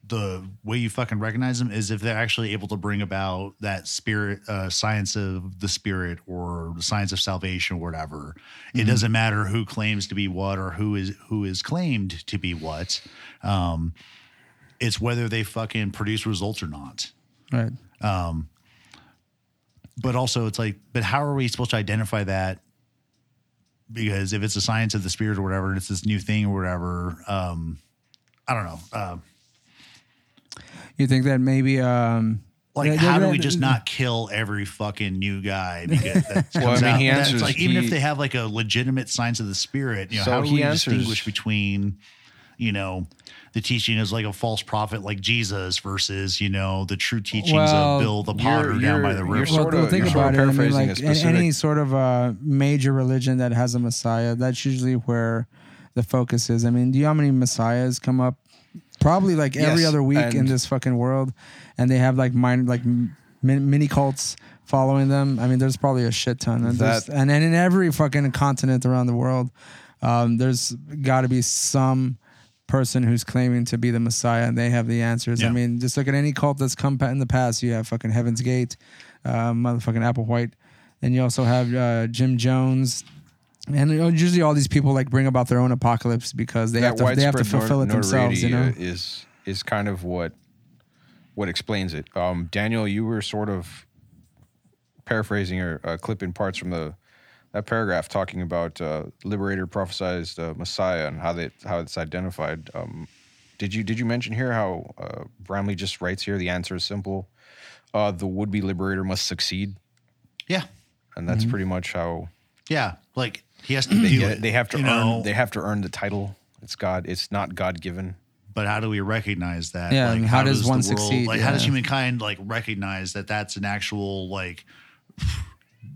the way you fucking recognize them is if they're actually able to bring about that spirit, uh, science of the spirit, or the science of salvation, or whatever. It doesn't matter who claims to be what or who is who is claimed to be what. Um, it's whether they fucking produce results or not Right. but also it's like, but how are we supposed to identify that? Because if it's a science of the spirit or whatever, and it's this new thing or whatever, um, I don't know. Uh, You think that maybe um like, Yeah, how yeah, do we yeah, just not kill every fucking new guy? Because that Well, I mean, out- he that's answers- like even if they have like a legitimate signs of the spirit, you know, So how do he we answers- distinguish between, you know, the teaching is like a false prophet like Jesus versus you know the true teachings Well, of Bill the you're- Potter down by you're- the you're river. sort well, of- think you're sort about of it. I mean, paraphrasing like in specific- any sort of uh, major religion that has a messiah, that's usually where the focus is. I mean, do you know how many messiahs come up? Probably like every Yes, other week in and- this fucking world, and they have like minor, like m- min- mini cults following them. I mean, there's probably a shit ton, and there's- That- and, and in every fucking continent around the world, um, there's got to be some person who's claiming to be the Messiah, and they have the answers. I Yeah. mean, just look at any cult that's come pa- in the past. You have fucking Heaven's Gate, uh, motherfucking Applewhite, and you also have uh, Jim Jones. And you know, usually, all these people like bring about their own apocalypse because they have to they have to widespread fulfill it themselves. You know, is is kind of what what explains it. Um, Daniel, you were sort of paraphrasing or uh, clipping parts from the that paragraph talking about uh, liberator prophesized uh, Messiah and how they how it's identified. Um, did you did you mention here how uh, Bramley just writes here? The answer is simple: uh, the would be liberator must succeed, Yeah. and that's Mm-hmm. pretty much how Yeah. Like he has to they do get it. it. They have to you earn know, they have to earn the title. It's God. It's not God given. but how do we recognize that? Yeah, and how does the one world- succeed? Like, how does humankind like recognize that that's an actual like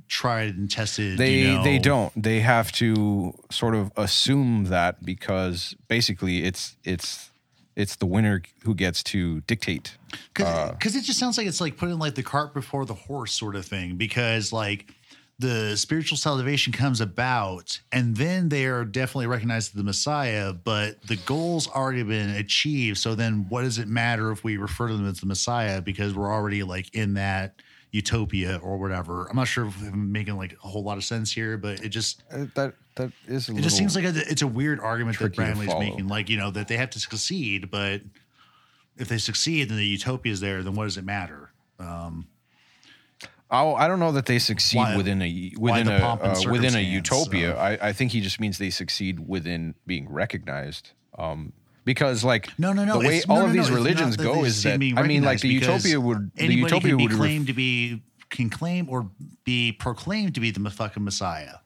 tried and tested? They you know, they don't. They have to sort of assume that because basically it's it's it's the winner who gets to dictate. because uh, it just sounds like it's like putting like the cart before the horse sort of thing because like the spiritual salvation comes about and then they are definitely recognized as the messiah but the goals already been achieved so then what does it matter if we refer to them as the messiah because we're already like in that utopia or whatever i'm not sure if i'm making like a whole lot of sense here but it just Uh, that that is. A it just seems like a, it's a weird argument that Bramley's making. Like, you know, that they have to succeed, but if they succeed, then the utopia is there. Then what does it matter? Oh, I don't know that they succeed Why- within a within a uh, within a utopia. of- I, I think he just means they succeed within being recognized. Um, because like No, no, no. the way all no, of no, these no, religions go is that I mean like the utopia would the utopia can be would ref- to be can claim or be proclaimed to be the fucking messiah.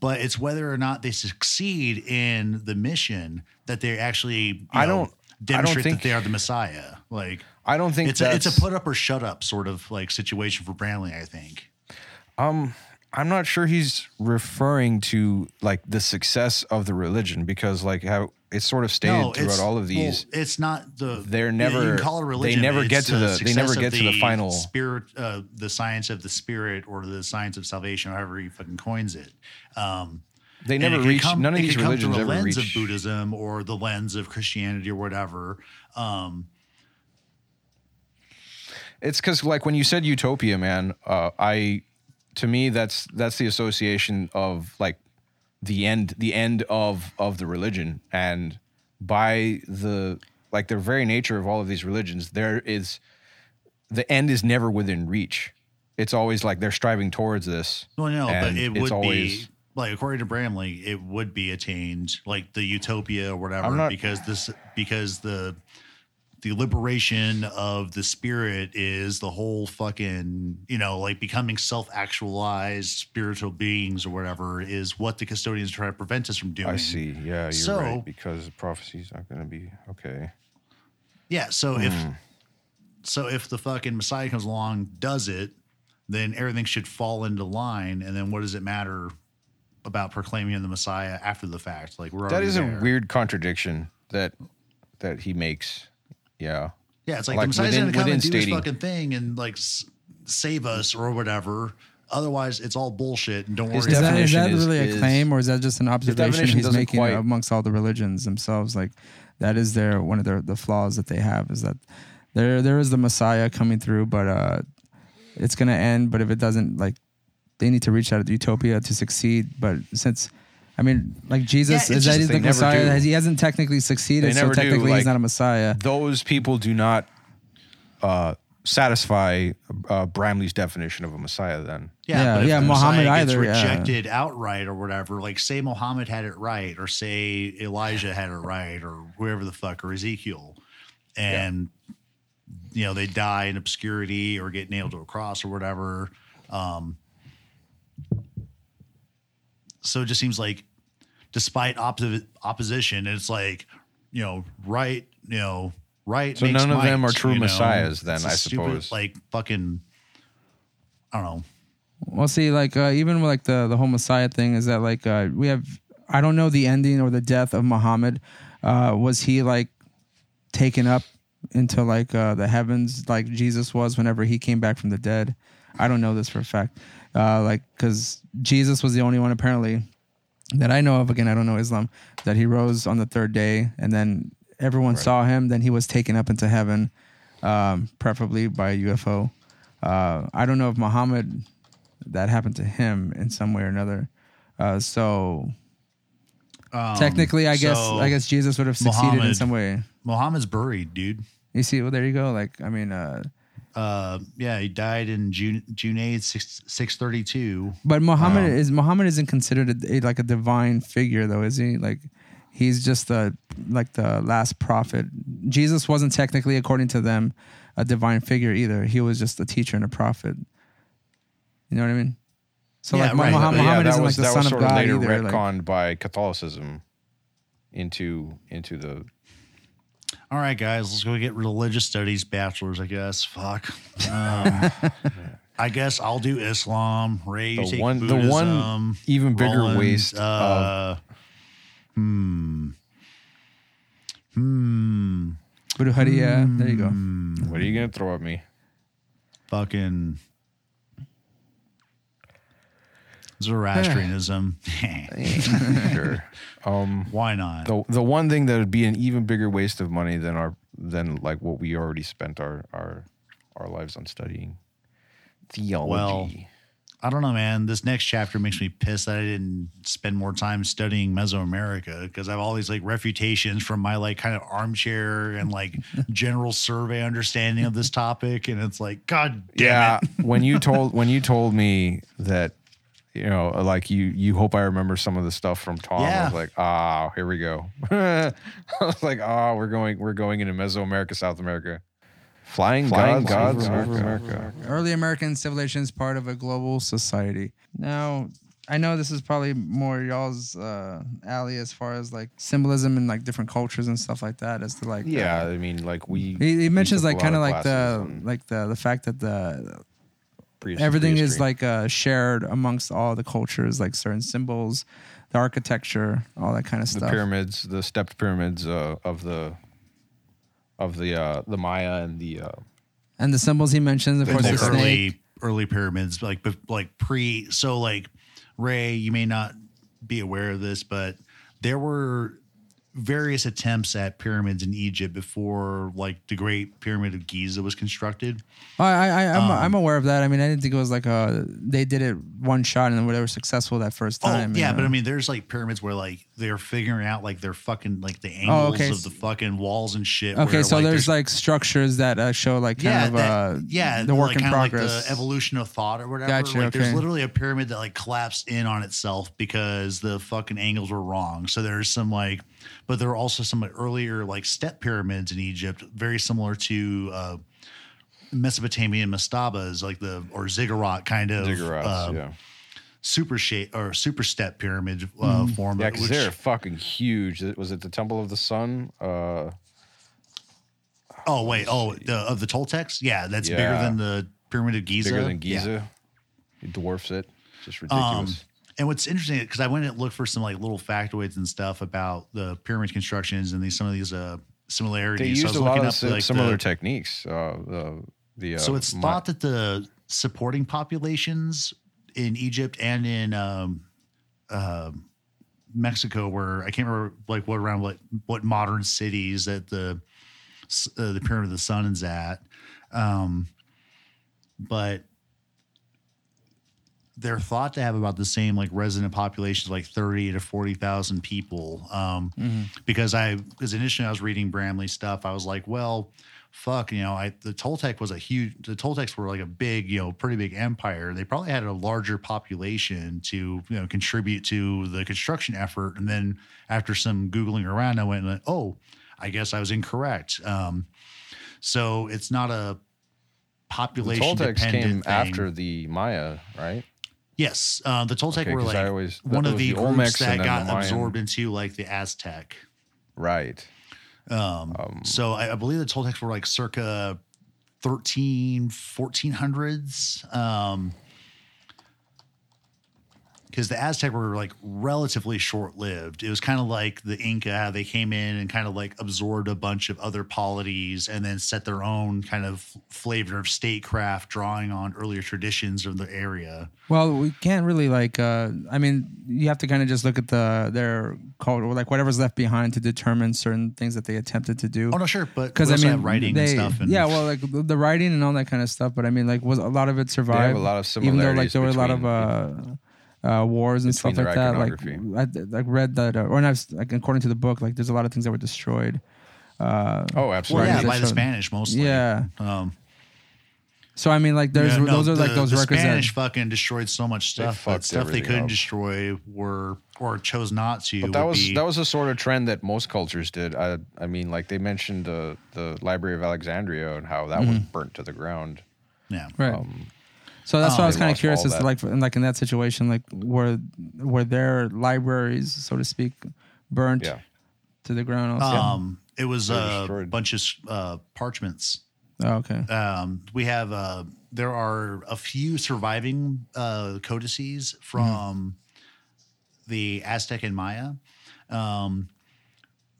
But it's whether or not they succeed in the mission that they actually I know, don't- I don't demonstrate think- that they are the messiah. Like I don't think it's a, it's a put up or shut up sort of like situation for Bramley. I think. Um, I'm not sure he's referring to like the success of the religion because like how it's sort of stated throughout all of these. Well, it's not the. They're you never- can call it they never get to the- they never get of to the final- spirit, uh, the science of the spirit, or the science of salvation, however he fucking coins it. Um, they never reach. come- none of these could come religions through ever lens reach. of Buddhism or the lens of Christianity or whatever. Um, It's because like when you said utopia, man, uh, I to me that's that's the association of like the end the end of of the religion. And by the like the very nature of all of these religions there is the end is never within reach. It's always like they're striving towards this. Well, no, but it would always be like according to Bramley, it would be attained, like the utopia or whatever, not- because this because the the liberation of the spirit is the whole fucking you know like becoming self-actualized spiritual beings or whatever is what the custodians try to prevent us from doing. i see. Yeah you're So- right because prophecy's not going to be okay. Yeah so if Hmm. so if the fucking messiah comes along does it then everything should fall into line and then what does it matter about proclaiming the messiah after the fact? Like we're that is there. a weird contradiction that that he makes yeah Yeah, it's like, Like the Messiah's within- going to come and do stating- his fucking thing and like s- save us or whatever. Otherwise, it's all bullshit. And don't worry. His Is about that, it. is that definition is- really a claim, or is that just an observation he's making quite- amongst all the religions themselves? Like that is their one of their the flaws that they have is that there there is the Messiah coming through, but uh, it's gonna end. But if it doesn't, like they need to reach out to utopia to succeed. But since I mean, like Jesus, Yeah, it's is that just he's they the never Messiah? do. He hasn't technically succeeded, so never do, technically he's not a Messiah. those people do not uh, satisfy uh, Bramley's definition of a Messiah. Then Yeah, but if yeah, the Muhammad Messiah gets either, yeah. rejected outright or whatever. Like say Muhammad had it right, or say Elijah had it right, or whoever the fuck, or Ezekiel, and you know they die in obscurity or get nailed to a cross or whatever. Um, so it just seems like, despite opposite opposition, it's like you know right, you know right. So makes none of them are true you know? messiahs then, It's a I stupid, suppose. like fucking. I don't know. Well, see, like uh, even with like the the whole Messiah thing is that like uh, we have I don't know the ending or the death of Muhammad. Uh, was he like taken up into like uh, the heavens like Jesus was whenever he came back from the dead? I don't know this for a fact. Uh, like because Jesus was the only one apparently that I know of. Again, I don't know Islam that he rose on the third day, and then everyone saw him. Then he was taken up into heaven, um, preferably by a UFO. Uh, I don't know if Muhammad that happened to him in some way or another. Uh, so Um, technically, I guess I guess Jesus would have succeeded in some way. Muhammad's buried, dude. You see, well, there you go. Like, I mean, uh, Uh, yeah, he died in June June eighth, six six thirty two. but Muhammad Wow. is Muhammad isn't considered a, a, like a divine figure, though, is he? Like, he's just the like the last prophet. Jesus wasn't technically, according to them, a divine figure either. He was just a teacher and a prophet. You know what I mean? So Yeah, like, right. Muhammad, yeah, Muhammad that isn't was like the that son was of sort God of later either. like- retconned by Catholicism into into the All right, guys, let's go get religious studies bachelors. I guess. Fuck. Um, I guess I'll do Islam. Ray, you The take one- the one even bigger Roland, waste Uh, hmm. Hmm. Buddha, there you go. what are you gonna throw at me? Fucking Zoroastrianism. sure. Um, Why not? the the one thing that would be an even bigger waste of money than our than like what we already spent our our our lives on studying theology. Well, I don't know, man. This next chapter makes me pissed that I didn't spend more time studying Mesoamerica because I have all these like refutations from my like kind of armchair and like general survey understanding of this topic, and it's like, God damn yeah, it. when you told when you told me that you know like you you hope I remember some of the stuff from Tom. I was like, ah, here we go. I was like, ah, we're going we're going into Mesoamerica, South America. Flying, Flying gods, gods over over America. Early American civilization is part of a global society. Now, I know this is probably more y'all's uh, alley as far as like symbolism and like different cultures and stuff like that. As to like, Yeah, uh, I mean, like we. he, he mentions like kind of of like the on like the the fact that the prehistory- everything is like uh, shared amongst all the cultures, like certain symbols, the architecture, all that kind of stuff. the pyramids, the stepped pyramids uh, of the of the uh, the Maya and the uh, And the symbols he mentions, of And course, the the snake. early early pyramids, like like pre. So like Ray, you may not be aware of this, but there were various attempts at pyramids in Egypt before like the Great Pyramid of Giza was constructed. I, I, I I'm, Um, I'm aware of that. I mean, I didn't think it was like a they did it one shot and they were successful that first time. oh yeah, know? but I mean, there's like pyramids where like they're figuring out like they're fucking like the angles Oh, okay. of the fucking walls and shit. okay, where, so there's, there's like structures that uh, show like kind yeah, of that- uh, yeah, the work like, in kinda like progress. the evolution of thought or whatever. Gotcha, like, there's literally a pyramid that like collapsed in on itself because the fucking angles were wrong. So there's some like, but there are also some earlier like step pyramids in Egypt, very similar to uh, Mesopotamian mastabas, like the or ziggurat kind of ziggurats. uh, yeah, super shape or super step pyramid uh, Mm-hmm. form. yeah, because they're fucking huge. Was it the Temple of the Sun? Uh, oh wait, oh the, of the Toltecs, yeah, that's bigger than the pyramid of Giza. bigger than Yeah. Giza. It dwarfs it. Just Um, ridiculous. And what's interesting because I went and looked for some like little factoids and stuff about the pyramid constructions and these some of these uh similarities. they so I used was a lot looking of like similar the, techniques. Uh, the the uh, so it's thought that the supporting populations in Egypt and in um, uh, Mexico were I can't remember like what around what what modern cities that the uh, the pyramid of the sun is at, um, but they're thought to have about the same like resident populations like 30 to 40,000 people um because I because initially I was reading Bramley stuff I was like well fuck you know I the Toltec was a huge the Toltecs were like a big you know pretty big empire they probably had a larger population to you know contribute to the construction effort and then after some googling around I went oh I guess I was incorrect um so it's not a the population Toltecs dependent came thing. after the Maya, right? Yes, uh, the Toltec Okay, were like always- one of the, the groups Olmecs that got absorbed into like the Aztec. Right. Um, so I, I believe the Toltecs were like circa 13, 1400s. Um, because the Aztec were like relatively short lived. It was kind of like the Inca, how they came in and kind of like absorbed a bunch of other polities and then set their own kind of flavor of statecraft, drawing on earlier traditions of the area. Well, we can't really like. Uh, I mean, you have to kind of just look at the their culture, like whatever's left behind, to determine certain things that they attempted to do. Oh no, sure, but because I mean, writing they, and stuff. And yeah, well, like the the writing and all that kind of stuff. But I mean, like, was a lot of it survived? a lot of even though like similarities there were a lot of uh, uh, wars and stuff like their that. Like. I, I read that, uh, or not, like according to the book, like there's a lot of things that were destroyed. Uh, Oh, well, absolutely. yeah, by the Spanish mostly. yeah. Um, So I mean, like there's yeah, no, those are like those the records. Spanish that, fucking destroyed so much stuff, but fucked stuff they couldn't up. destroy were or chose not to. But that was be- that was a sort of trend that most cultures did. I I mean, like they mentioned the the Library of Alexandria and how that was burnt to the ground. yeah. right. Um, So that's Oh, why I was kind of curious as to like, in, like in that situation, like were were their libraries, so to speak, burnt yeah. to the ground? Also? Um, it was They were a destroyed. bunch of uh, parchments. oh, okay. Um, we have uh, there are a few surviving uh, codices from the Aztec and Maya. Um,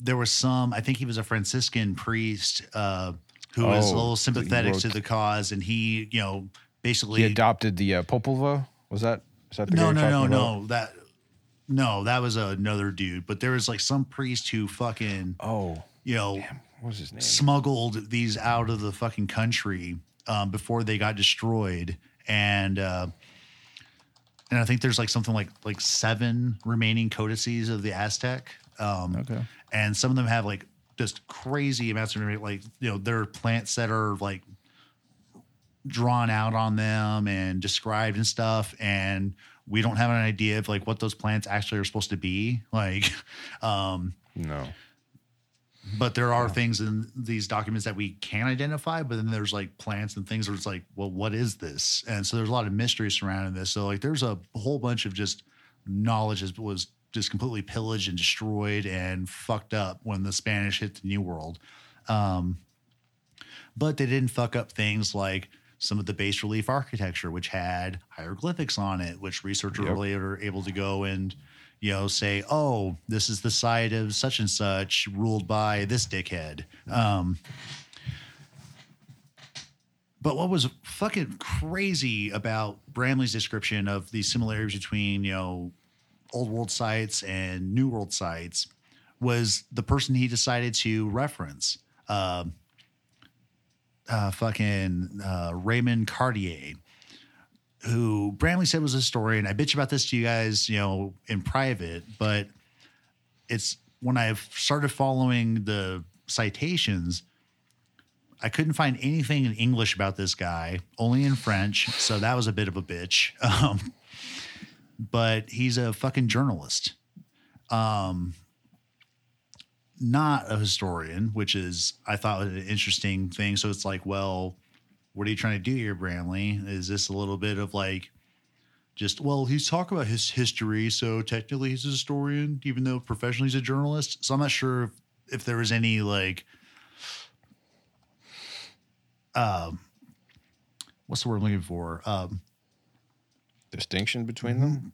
there was some. I think he was a Franciscan priest uh, who was a Oh, little sympathetic to the cause, and he, you know, basically He adopted the uh, Popol Vuh. Was that is that the no, guy no, no, about? no. That no, that was another dude. But there was like some priest who fucking, Oh, you know, what was his name? smuggled these out of the fucking country um, before they got destroyed, and uh, and I think there's like something like like seven remaining codices of the Aztec. Um, Okay. and some of them have like just crazy amounts of like you know there are plants that are like drawn out on them and described and stuff and we don't have an idea of like what those plants actually are supposed to be like um No. but there are things in these documents that we can identify but then there's like plants and things where it's like well what is this? And so there's a lot of mystery surrounding this. So like there's a whole bunch of just knowledge that was just completely pillaged and destroyed and fucked up when the spanish hit the new world. Um, but they didn't fuck up things like some of the bas relief architecture which had hieroglyphics on it which researchers Yep. really are able to go and you know say oh this is the site of such and such ruled by this dickhead um, but what was fucking crazy about Bramley's description of the similarities between, you know, old world sites and new world sites was the person he decided to reference. Um uh, fucking uh, Raymond Cartier, who Bramley said was a historian. I bitch about this to you guys, you know, in private, but it's when I've started following the citations, I couldn't find anything in English about this guy, only in French. So that was a bit of a bitch. Um, but he's a fucking journalist. Um, not a historian, which is I thought was an interesting thing. So it's like, well, what are you trying to do here, Bramley? Is this a little bit of like just well, he's talking about his history, so technically he's a historian, even though professionally he's a journalist. So I'm not sure if, if there was any like um what's the word I'm looking for? Um Distinction between them.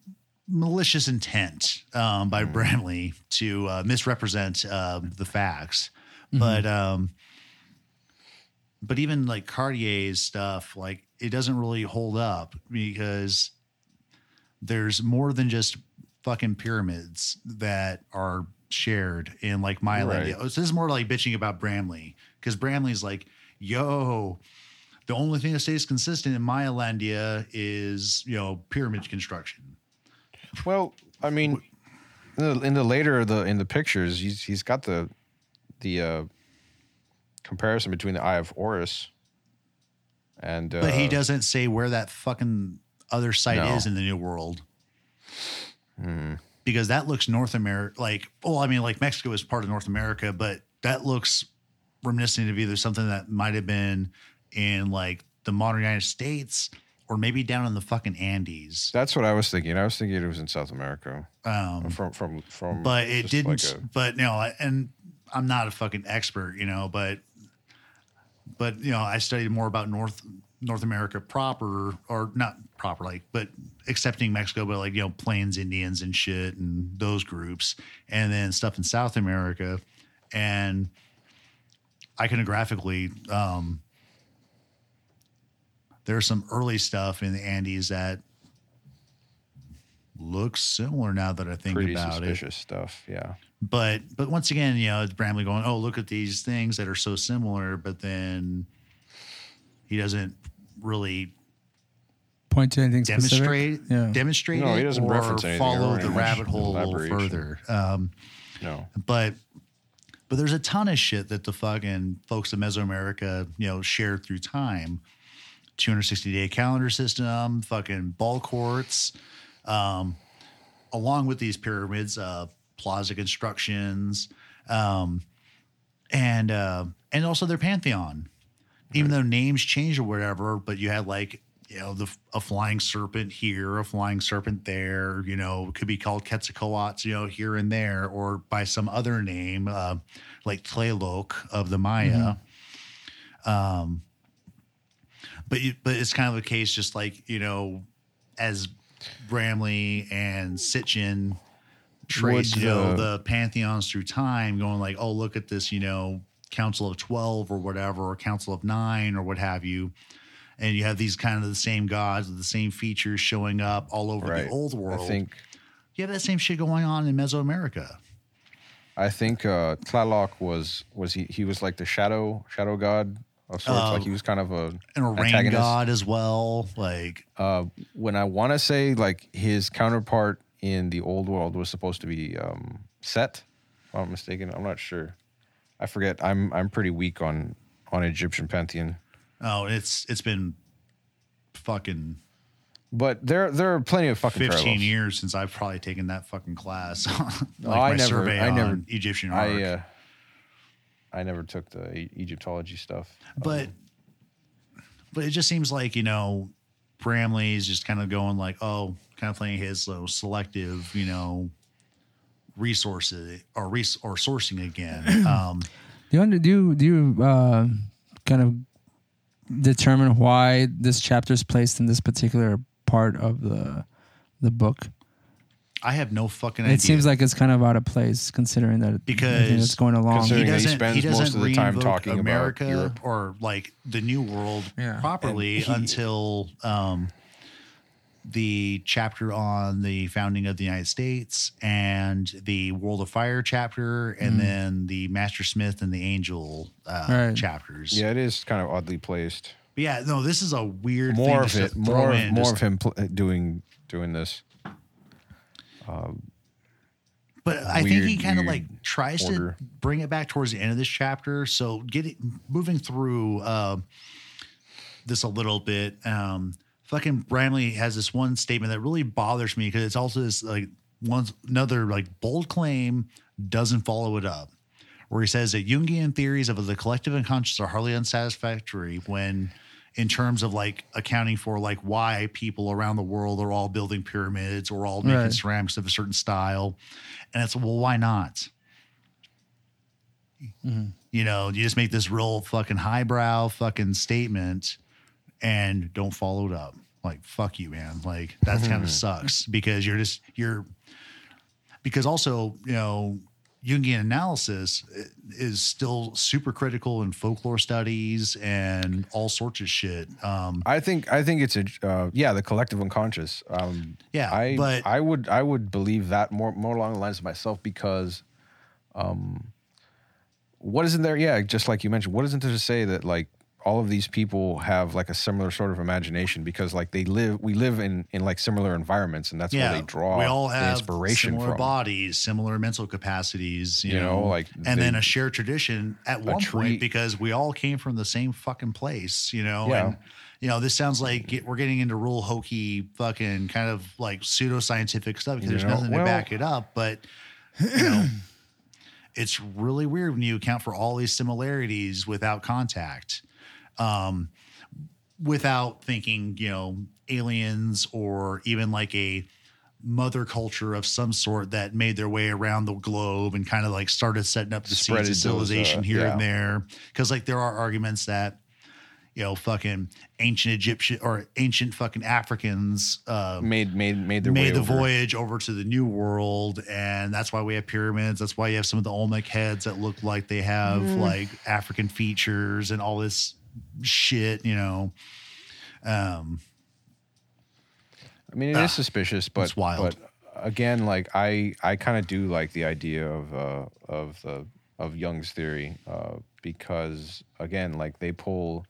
Malicious intent um, by Bramley to uh, misrepresent um, the facts, but um, but even like Cartier's stuff, like it doesn't really hold up because there's more than just fucking pyramids that are shared in like my Right. land. So this is more like bitching about Bramley because Bramley's like, yo, the only thing that stays consistent in Maya-landia is you know pyramid construction. Well, I mean, in the, in the later the in the pictures, he's he's got the the uh, comparison between the Eye of Horus and uh, But he doesn't say where that fucking other site No. is in the New World. Because that looks North America like well, I mean, like Mexico is part of North America, but that looks reminiscent of either something that might have been in like the modern United States or maybe down in the fucking Andes. That's what I was thinking. I was thinking it was in South America. Um, From from from. but it didn't. like a- but no, I- and I'm not a fucking expert, you know. But but you know, I studied more about North North America proper, or not proper, like, but accepting Mexico, but like, you know, Plains Indians and shit and those groups, and then stuff in South America. And iconographically, um, there's some early stuff in the Andes that looks similar now that I think Pretty about it suspicious stuff. Yeah. but but once again, you know, it's Bramley going, "Oh, look at these things that are so similar," but then he doesn't really Point to anything demonstrate specific? Yeah. demonstrate No, he doesn't or reference anything follow the rabbit hole a little further. Um, No. but but there's a ton of shit that the fucking folks of Mesoamerica, you know, shared through time. 260 day calendar system, fucking ball courts, um, along with these pyramids, uh, plaza constructions, um, and uh, and also their pantheon. Even though names change or whatever, but you had like you know the a flying serpent here, a flying serpent there. You know, could be called Quetzalcoatl, you know, here and there, or by some other name uh, like Tlaloc of the Maya. Um, but you, but it's kind of a case, just like you know, as Bramley and Sitchin trace, you know, the- the pantheons through time, going like, oh, look at this, you know, Council of Twelve or whatever, or Council of Nine or what have you. And you have these kind of the same gods with the same features showing up all over Right. the old world. I think you have that same shit going on in Mesoamerica. I think uh Tlaloc was was he he was like the shadow shadow god of sorts. Oh. like he was kind of a And a rain antagonist. god as well. Like, Uh, when I want to say like his counterpart in the old world was supposed to be um, Set, if I'm mistaken. I'm not sure. I forget. I'm I'm pretty weak on on Egyptian pantheon. oh, it's it's been fucking But there there are plenty of fucking 15 parallels. years since I've probably taken that fucking class. like Oh, I my never- survey I on never- Egyptian art. I uh, I never took the E- Egyptology stuff. but but it just seems like, you know, Bramley is just kind of going like, oh, kind of playing his so selective, you know, resources or res- or sourcing again. Um, Do you under, do you, do you uh, kind of determine why this chapter is placed in this particular part of the the book? I have no fucking It seems like it's kind of out of place considering that Because- everything that's going along. Considering- he that he doesn't, spends he doesn't most of the time reinvoke talking about America Europe. or like the New World Yeah. properly he- until um, the chapter on the founding of the United States and the World of Fire chapter, and then the Master Smith and the Angel uh, Right. chapters. Yeah, it is kind of oddly placed. But yeah, no, this is a weird More thing of it, more more of him pl- doing doing this. But I think he kind of like tries order. to bring it back towards the end of this chapter. So getting moving through uh, this a little bit. Um, fucking Bramley has this one statement that really bothers me because it's also this like one another like bold claim doesn't follow it up, where he says that Jungian theories of the collective unconscious are hardly unsatisfactory when in terms of like accounting for like why people around the world are all building pyramids or all making Right. ceramics of a certain style. And it's well, why not? Mm-hmm. You know, you just make this real fucking highbrow fucking statement and don't follow it up. Like, fuck you, man. Like, that kind of sucks because you're just, you're, because also, you know, Jungian analysis is still super critical in folklore studies and all sorts of shit. Um, I think I think it's a uh, yeah the collective unconscious. Um, Yeah, I but- I would I would believe that more more along the lines of myself because, um, what isn't there? Yeah, just like you mentioned, what isn't there to say that like all of these people have like a similar sort of imagination because like they live we live in in like similar environments and that's where they draw we all the have inspiration similar from. bodies, similar mental capacities, you, You know, know, like and they- then a shared tradition at one tree- point because we all came from the same fucking place, you know. Yeah. And you know, this sounds like get- we're getting into real hokey, fucking kind of like pseudoscientific stuff because there's know, nothing well- to back it up, but you know. It's really weird when you account for all these similarities without contact um, without thinking, you know, aliens or even like a mother culture of some sort that made their way around the globe and kind of like started setting up the seeds Spreaded of those, civilization uh, here and there. Because like there are arguments that, you know, fucking ancient Egyptian or ancient fucking Africans uh, Made made made their way made the over. voyage over to the new world and that's why we have pyramids that's why you have some of the olmec heads that look like they have Mm. like african features and all this shit you know um I mean, it is suspicious, but it's wild. But again, like I, I kind of do like the idea of uh, of the of Jung's theory uh, because again, like they pull,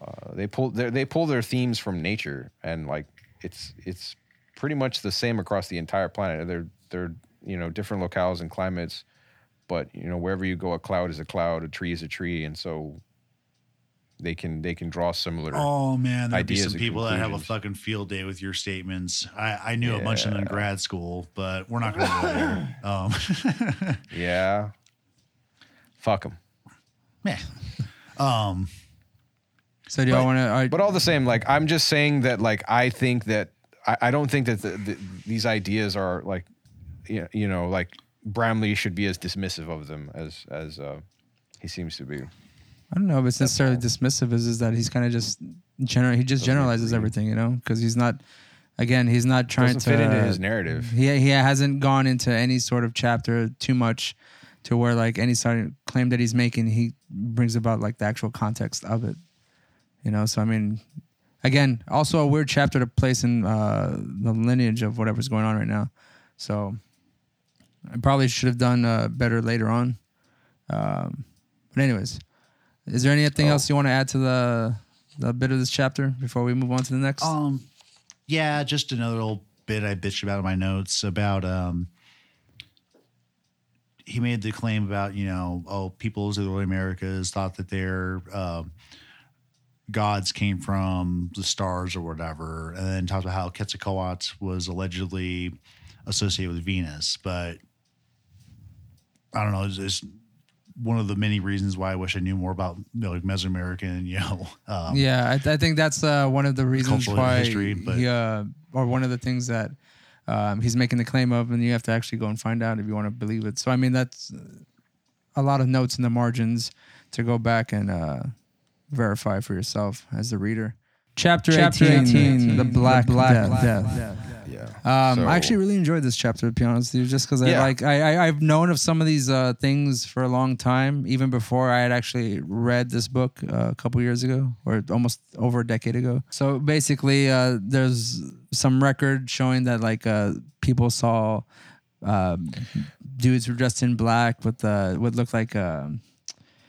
uh, they pull their they pull their themes from nature, and like it's it's pretty much the same across the entire planet. They're they're you know different locales and climates, but you know wherever you go, a cloud is a cloud, a tree is a tree, and so they can they can draw similar. oh man there'd be some people that have a fucking field day with your statements i i knew a bunch of them in grad school but we're not gonna go there um Yeah, fuck them. man um So do y'all want to? But all the same, like I'm just saying that, like I think that I, I don't think that the, the, these ideas are like, you know, you know, like Bramley should be as dismissive of them as as uh, he seems to be. I don't know if it's necessarily dismissive. Is is that he's kind of just general? He just generalizes everything, you know, because he's not. Again, he's not trying Doesn't to fit into his narrative. He he hasn't gone into any sort of chapter too much, to where like any sort of claim that he's making, he brings about like the actual context of it. You know, so I mean, again, also a weird chapter to place in uh, the lineage of whatever's going on right now. So I probably should have done uh, better later on. Um, but anyways, is there anything Oh. else you want to add to the the bit of this chapter before we move on to the next? Um, yeah, just another little bit I bitched about in my notes about um. He made the claim about you know oh peoples of the early Americas thought that their um, gods came from the stars or whatever, and then talked about how Quetzalcoatl was allegedly associated with Venus, but I don't know. It's, it's one of the many reasons why I wish I knew more about you know, like Mesoamerican, you know, um, yeah, I, I think that's uh, one of the reasons Cultural why history, but- he, uh, or one of the things that um, he's making the claim of, and you have to actually go and find out if you want to believe it. So, I mean, that's a lot of notes in the margins to go back and uh, verify for yourself as the reader. Chapter, Chapter 18, 18, the Black, the Black Death. Death. Yeah. Um, So- I actually really enjoyed this chapter, to be honest with you, just because I like I, I I've known of some of these uh, things for a long time, even before I had actually read this book uh, a couple years ago, or almost over a decade ago. So basically, uh, there's some record showing that like uh, people saw um, dudes were dressed in black with uh, what looked like um,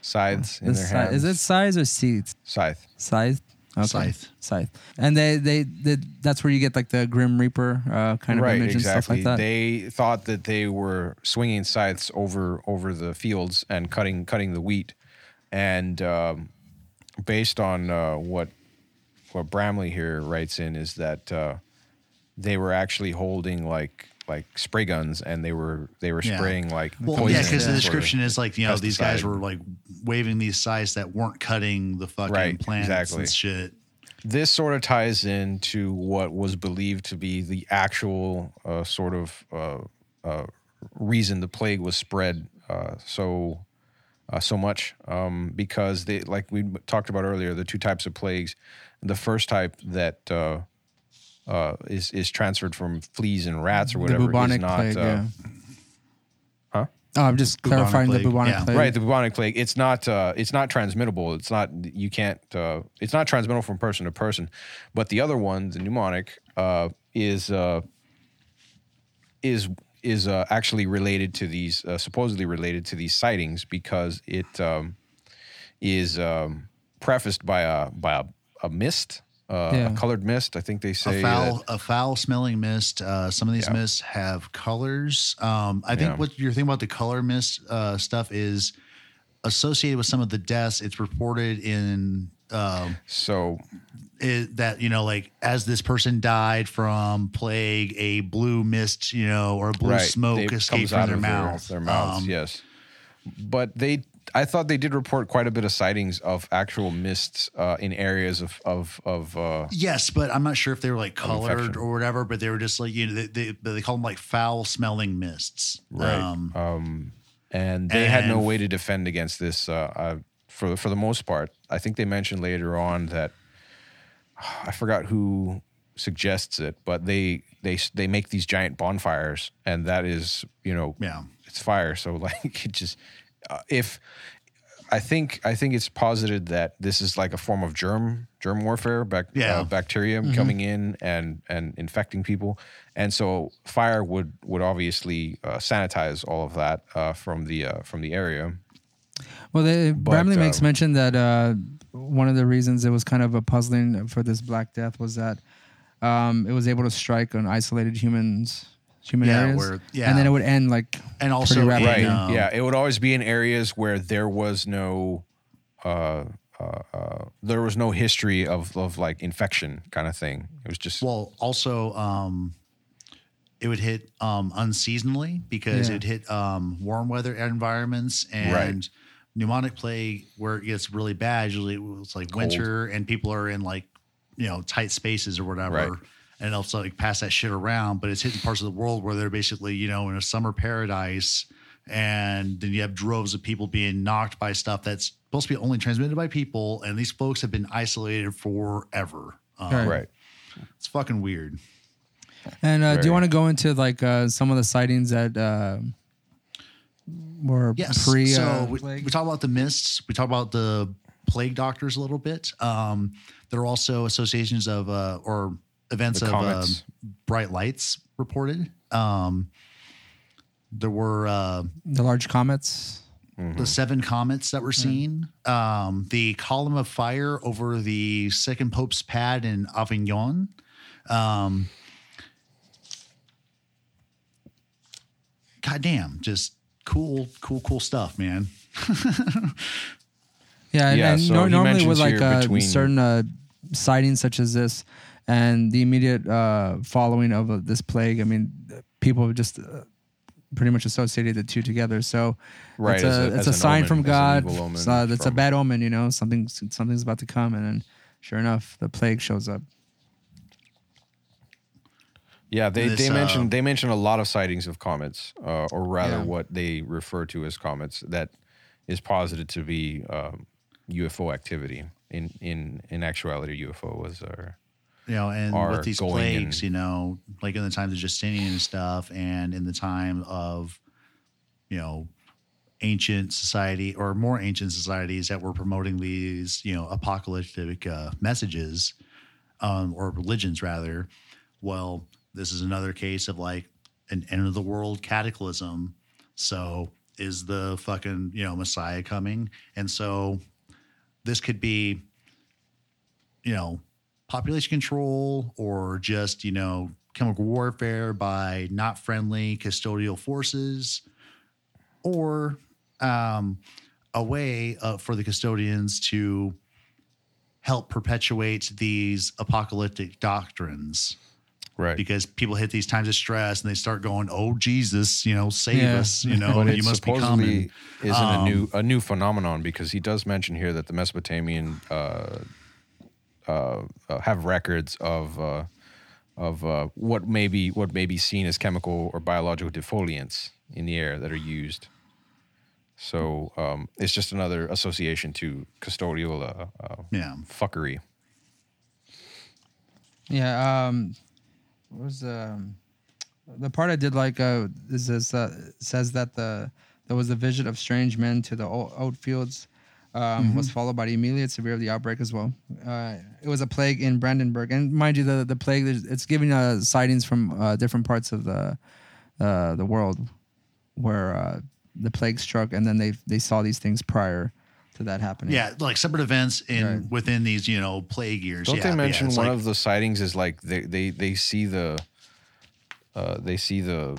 Scythes in their hands. is it size or seeds? scythe? Scythe. Okay. Scythe. Scythe. And they, they, they, that's where you get like the Grim Reaper uh, kind of right, image and stuff exactly. like that. They thought that they were swinging scythes over over the fields and cutting cutting the wheat, and um, based on uh, what what Bramley here writes in is that uh, they were actually holding like like spray guns and they were they were Yeah. spraying like Well, poison yeah, because the description is like you know these guys pesticide. were like waving these scythes that weren't cutting the fucking Right, plants exactly. and shit. this sort of ties into what was believed to be the actual uh, sort of uh, uh, reason the plague was spread uh, so uh, so much um, because they like we talked about earlier the two types of plagues the first type that uh, uh, is is transferred from fleas and rats or whatever the bubonic not plague. uh, yeah. huh? Oh, I'm just Bubonic clarifying plague, the bubonic yeah. plague. Right, the bubonic plague. It's not. Uh, it's not transmittable. It's not. You can't. Uh, it's not transmittable from person to person. But the other one, the pneumonic, uh, is uh, is is uh, actually related to these. Uh, supposedly related to these sightings because it um, is um, prefaced by a by a, a mist, uh, Yeah. a colored mist. I think they say a foul, that- a foul smelling mist. Uh, some of these Yeah. mists have colors. Um, I think Yeah. what you're thinking about the color mist uh, stuff is associated with some of the deaths. It's reported in um, so it, that you know, like as this person died from plague, a blue mist, you know, or blue right, smoke they- escaped from out their of mouth. Their, mouths, Um, yes. But they, I thought they did report quite a bit of sightings of actual mists uh, in areas of of of. Uh, Yes, but I'm not sure if they were like colored or whatever. But they were just like you know they they, they call them like foul smelling mists. Right. Um, um, and they had no way to defend against this. Uh, uh, for for the most part. I think they mentioned later on that I forgot who suggests it, but they they they make these giant bonfires, and that is you know Yeah. it's fire. So like it just uh, if I think I think it's posited that this is like a form of germ germ warfare, bac- Yeah. uh, bacterium coming in and and infecting people, and so fire would would obviously uh, sanitize all of that uh, from the uh, from the area. Well, they, Bramley makes um, mention that uh, one of the reasons it was kind of a puzzling for this Black Death was that um, it was able to strike on isolated humans, human Yeah, areas, where- yeah. and then it would end like And also pretty rapidly. in, Right. um, yeah. It would always be in areas where there was no, uh, uh, uh, there was no history of, of like infection kind of thing. It was just, Well, also, um, it would hit um, unseasonally because Yeah. it hit um, warm weather environments and Right. pneumonic plague, where it gets really bad. Usually, it's like winter and people are in like you know tight spaces or whatever. Right. And also like pass that shit around, but it's hitting parts of the world where they're basically, you know, in a summer paradise, and then you have droves of people being knocked by stuff that's supposed to be only transmitted by people, and these folks have been isolated forever. Um, Right. right. It's fucking weird. And uh, do you want to go into like uh, some of the sightings that uh, were Yes. pre? so uh, we, we talk about the mists. We talk about the plague doctors a little bit. Um, there are also associations of uh, or events The of um, bright lights reported. Um, there were uh, the large comets. the seven comets that were seen. Um, the column of fire over the second pope's pad in Avignon. Um, goddamn, just cool, cool, cool stuff, man. Yeah, and, Yeah, and so nor- he normally with like here uh, between- certain uh, sightings such as this and the immediate uh, following of uh, this plague, I mean, people have just uh, pretty much associated the two together. So Right, it's a, a- it's a sign omen, from God. evil omen So that's a bad omen, you know. Something something's about to come, and then sure enough, the plague shows up. Yeah. They, This, they uh, mentioned, they mentioned a lot of sightings of comets, uh, or rather Yeah. what they refer to as comets that is posited to be, um, UFO activity. In, in, in actuality, UFO was, uh, you know, and with these plagues, you know, like in the times of Justinian and stuff, and in the time of, you know, ancient society or more ancient societies that were promoting these, you know, apocalyptic uh, messages, um, or religions rather. Well, this is another case of like an end of the world cataclysm. So is the fucking you know Messiah coming? And so this could be you know, population control or just, you know, chemical warfare by not friendly custodial forces or um, a way uh, for the custodians to help perpetuate these apocalyptic doctrines right. because people hit these times of stress and they start going, "Oh Jesus, you know, save Yeah. us!" You know, but you it must be coming. isn't a Um, new a new phenomenon because he does mention here that the Mesopotamian uh, uh, uh, have records of uh, of uh, what may be what may be seen as chemical or biological defoliants in the air that are used. So um, it's just another association to custodial uh, uh, Yeah. fuckery. Yeah. Um, what was um, the part I did like? Uh, is this uh, says that the there was a visit of strange men to the o- oat fields. Um, Was followed by the immediate severe of the outbreak as well. Uh, it was a plague in Brandenburg, and mind you, the the plague it's giving uh, sightings from uh, different parts of the uh, the world where uh, the plague struck, and then they they saw these things prior to that happening. Yeah, like separate events in Right. within these, you know, plague years. Don't yeah, they but yeah, mention one like- of the sightings is like they they they see the uh they see the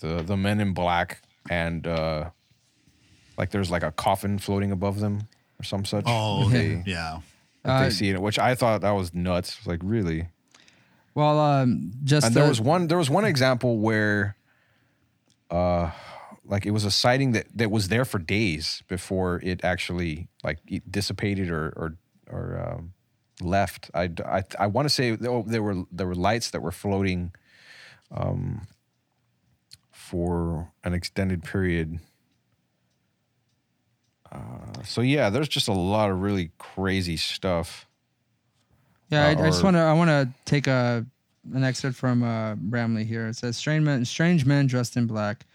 the the men in black and uh like there's like a coffin floating above them or some such. Oh, they, yeah. that they Uh, see it, which I thought that was nuts. Like really. Well, um, just And there was one there was one example where uh like it was a sighting that that was there for days before it actually like it dissipated or or or um, left. I I I want to say oh, there were there were lights that were floating um for an extended period. So yeah, there's just a lot of really crazy stuff. Yeah, I, Uh, I just want to. I want to take a an excerpt from uh, Bramley here. It says, "Strange men, strange men dressed in black,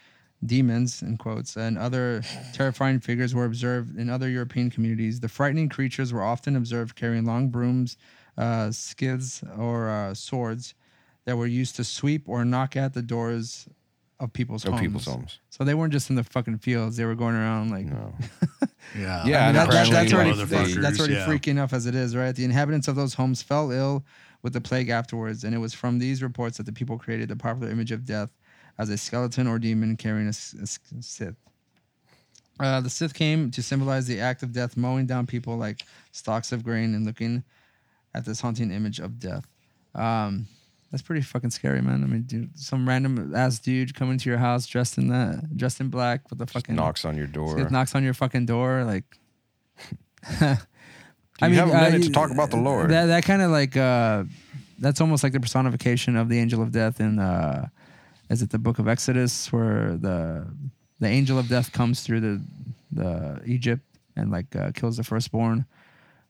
demons in quotes, and other terrifying figures were observed in other European communities. The frightening creatures were often observed carrying long brooms, uh, scythes, or uh, swords that were used to sweep or knock at the doors of people's Of homes. people's homes. So they weren't just in the fucking fields; they were going around like No. Yeah. Yeah, I mean, that, that, that's already motherfuckers, that's already yeah. freaky enough as it is, right? The inhabitants of those homes fell ill with the plague afterwards, and it was from these reports that the people created the popular image of death as a skeleton or demon carrying a scythe. Uh, the scythe came to symbolize the act of death, mowing down people like stalks of grain and looking at this haunting image of death. Um, that's pretty fucking scary, man. I mean, dude, some random ass dude coming to your house dressed in that, dressed in black with a fucking Knocks on your door. it knocks on your fucking door, like. Do you have a minute to talk about the Lord? That that kind of like uh, that's almost like the personification of the angel of death in uh, is it the book of Exodus where the the angel of death comes through the the Egypt and like uh, kills the firstborn.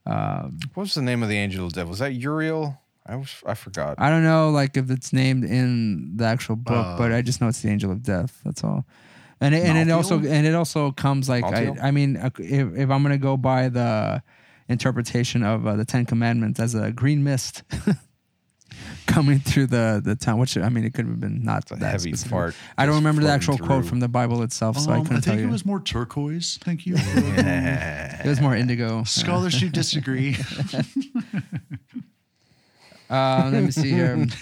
Um, What was the name of the angel of death? Was that Uriel? I was I forgot. I don't know like if it's named in the actual book, but Uh, I just know it's the angel of death. That's all. And it, and it also Malthiel? and it also comes like I, Malthiel? I mean uh, if, if I'm gonna go by the interpretation of uh, the Ten Commandments as a green mist coming through the the town, which I mean it could have been not It's a that heavy specific. fart. I don't just remember the floating actual quote through. from the Bible itself, so I Um, couldn't I tell think you. it was more turquoise. Thank you. It was more indigo. Scholars should disagree. Uh, let me see here.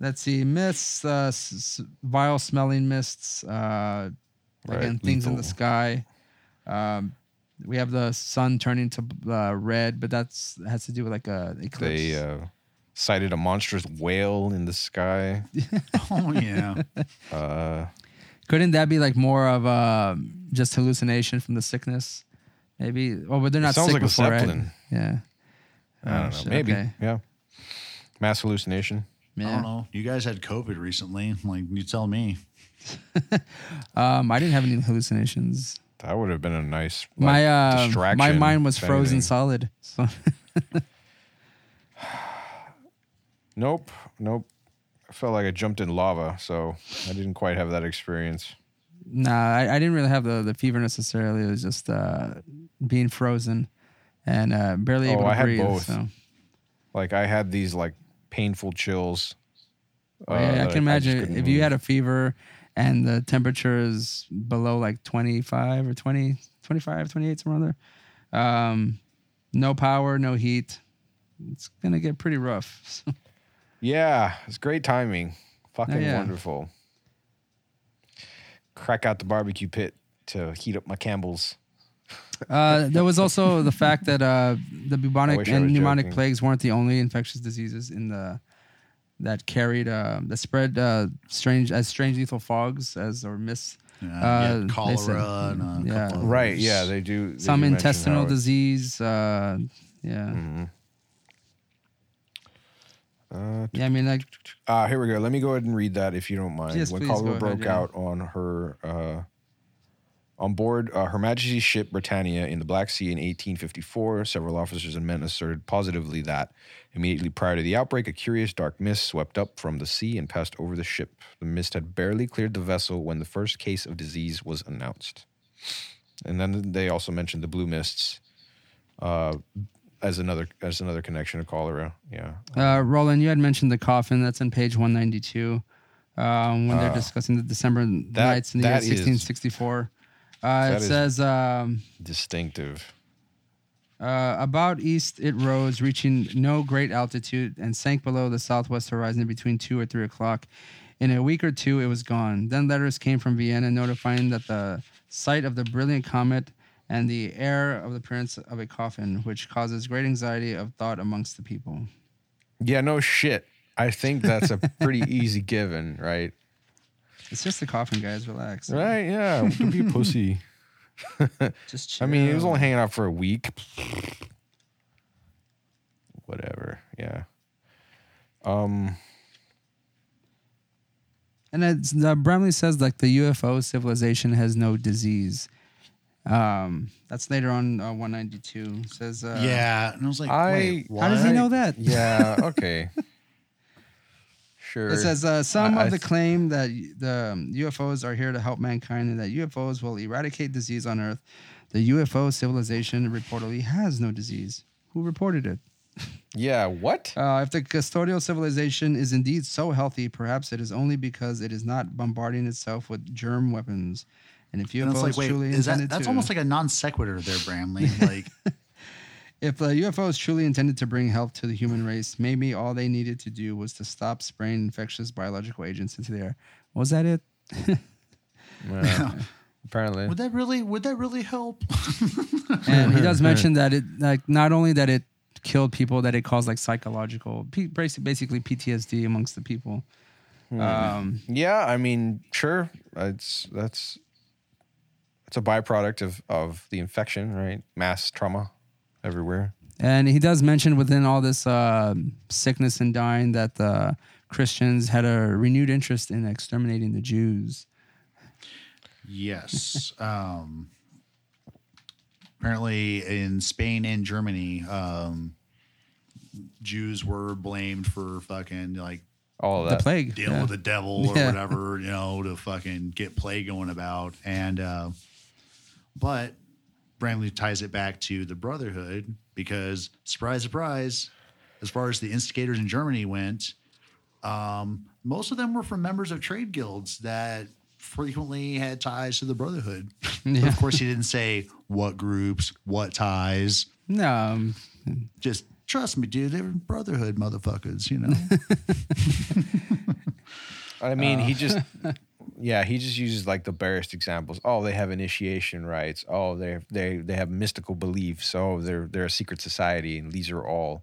Let's see. Mists, uh, s- s- vile smelling mists. Uh, again, Right, things in the lethal. sky. Um, we have the sun turning to uh, red, but that's has to do with like a eclipse. They uh, sighted a monstrous whale in the sky. oh yeah. Uh, Couldn't that be like more of uh, just hallucination from the sickness? Maybe. Oh, but they're not sounds sick like a before, right? zeppelin. Yeah. I Oh, don't know. shit, Maybe. okay. Yeah. Mass hallucination. I don't know. You guys had COVID recently. Like you tell me. Um, I didn't have any hallucinations. That would have been a nice like, my uh, distraction. my mind was if frozen anything. solid. So Nope. Nope. I felt like I jumped in lava, so I didn't quite have that experience. Nah, I, I didn't really have the, the fever necessarily. It was just uh, being frozen and uh, barely Oh, able to I had both. So Like I had these like painful chills. Oh, yeah, I can just imagine couldn't if you had a fever and the temperature is below like 25 or 20, 25, 28, somewhere there. Um, no power, no heat. It's going to get pretty rough. Yeah, it's great timing. Fucking Oh, yeah. wonderful. Crack out the barbecue pit to heat up my Campbell's. Uh, there was also the fact that uh, the bubonic wish I and pneumonic joking. plagues weren't the only infectious diseases in the that carried uh, that spread uh, strange as strange lethal fogs as or mists. Yeah, Uh, yeah, cholera said- and a yeah. couple Right, others. yeah, they do. they Some do intestinal it- disease. Uh, yeah, Mhm. Uh, yeah. I mean, like Uh, here we go. Let me go ahead and read that if you don't mind. Yes, when please cholera go ahead, broke yeah. out on her uh, on board uh, Her Majesty's ship Britannia in the Black Sea in 1854, several officers and men asserted positively that immediately prior to the outbreak, a curious dark mist swept up from the sea and passed over the ship. The mist had barely cleared the vessel when the first case of disease was announced. And then they also mentioned the blue mists uh, as another as another connection to cholera. Yeah. uh, Roland, you had mentioned the coffin. That's on page one ninety two. Um, when they're Uh, discussing the December nights in the year that is- sixteen sixty four. Uh, it says. Um, Distinctive. Uh, about east, it rose, reaching no great altitude, and sank below the southwest horizon between two or three o'clock. In a week or two, it was gone. Then letters came from Vienna notifying that the sight of the brilliant comet and the air of the appearance of a coffin, which causes great anxiety of thought amongst the people. Yeah, no shit. I think that's a pretty easy given, right? It's just the coffin, guys. Relax. Right? Yeah. Don't be a pussy. Just chill. I mean, he was only hanging out for a week. Whatever. Yeah. Um. And it's, the Bramley says like the UFO civilization has no disease, Um, that's later on uh, 192. Says, uh, yeah, and I was like, I- wait, How does he know that? Yeah. Okay. Sure. It says uh, some I- of the claim that the um, UFOs are here to help mankind and that UFOs will eradicate disease on Earth. The UFO civilization reportedly has no disease. Who reported it? yeah. What? Uh, if the custodial civilization is indeed so healthy, perhaps it is only because it is not bombarding itself with germ weapons. And if And UFOs it's like, wait, truly is that that's to, almost like a non sequitur there, Bramley? Like, if the UFOs truly intended to bring health to the human race, maybe all they needed to do was to stop spraying infectious biological agents into the air. Was that it? Yeah, apparently. would that really would that really help? and he does mention that it like not only that it killed people that it caused like psychological basically PTSD amongst the people. Um, Yeah, I mean, sure. It's that's it's a byproduct of of the infection, right? Mass trauma everywhere. and he does mention within all this uh, sickness and dying that the Christians had a renewed interest in exterminating the Jews. yes. Um, apparently, in Spain and Germany, um, Jews were blamed for fucking like All of The plague. dealing yeah. with the devil or Yeah. whatever, you know, to fucking get plague going about. And uh, but Bramley ties it back to the Brotherhood because surprise, surprise, as far as the instigators in Germany went, um, most of them were from members of trade guilds that frequently had ties to the Brotherhood. Yeah. of course, he didn't say what groups, what ties. No, Just trust me, dude. They were Brotherhood motherfuckers, you know. I mean, he just yeah, he just uses like the barest examples. Oh, they have initiation rites. Oh, they they they have mystical beliefs. Oh, they're they're a secret society, and these are all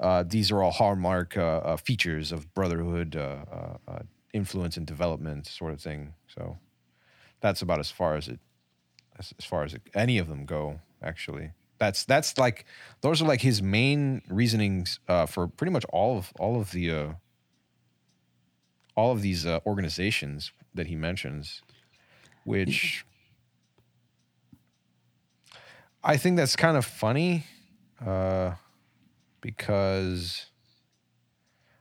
uh, these are all hallmark uh, uh, features of brotherhood uh, uh, uh, influence and development, sort of thing. So that's about as far as it as, as far as it, any of them go. Actually, that's that's like those are like his main reasonings for pretty much all of all of the. All of these uh, organizations that he mentions, which I think that's kind of funny uh, because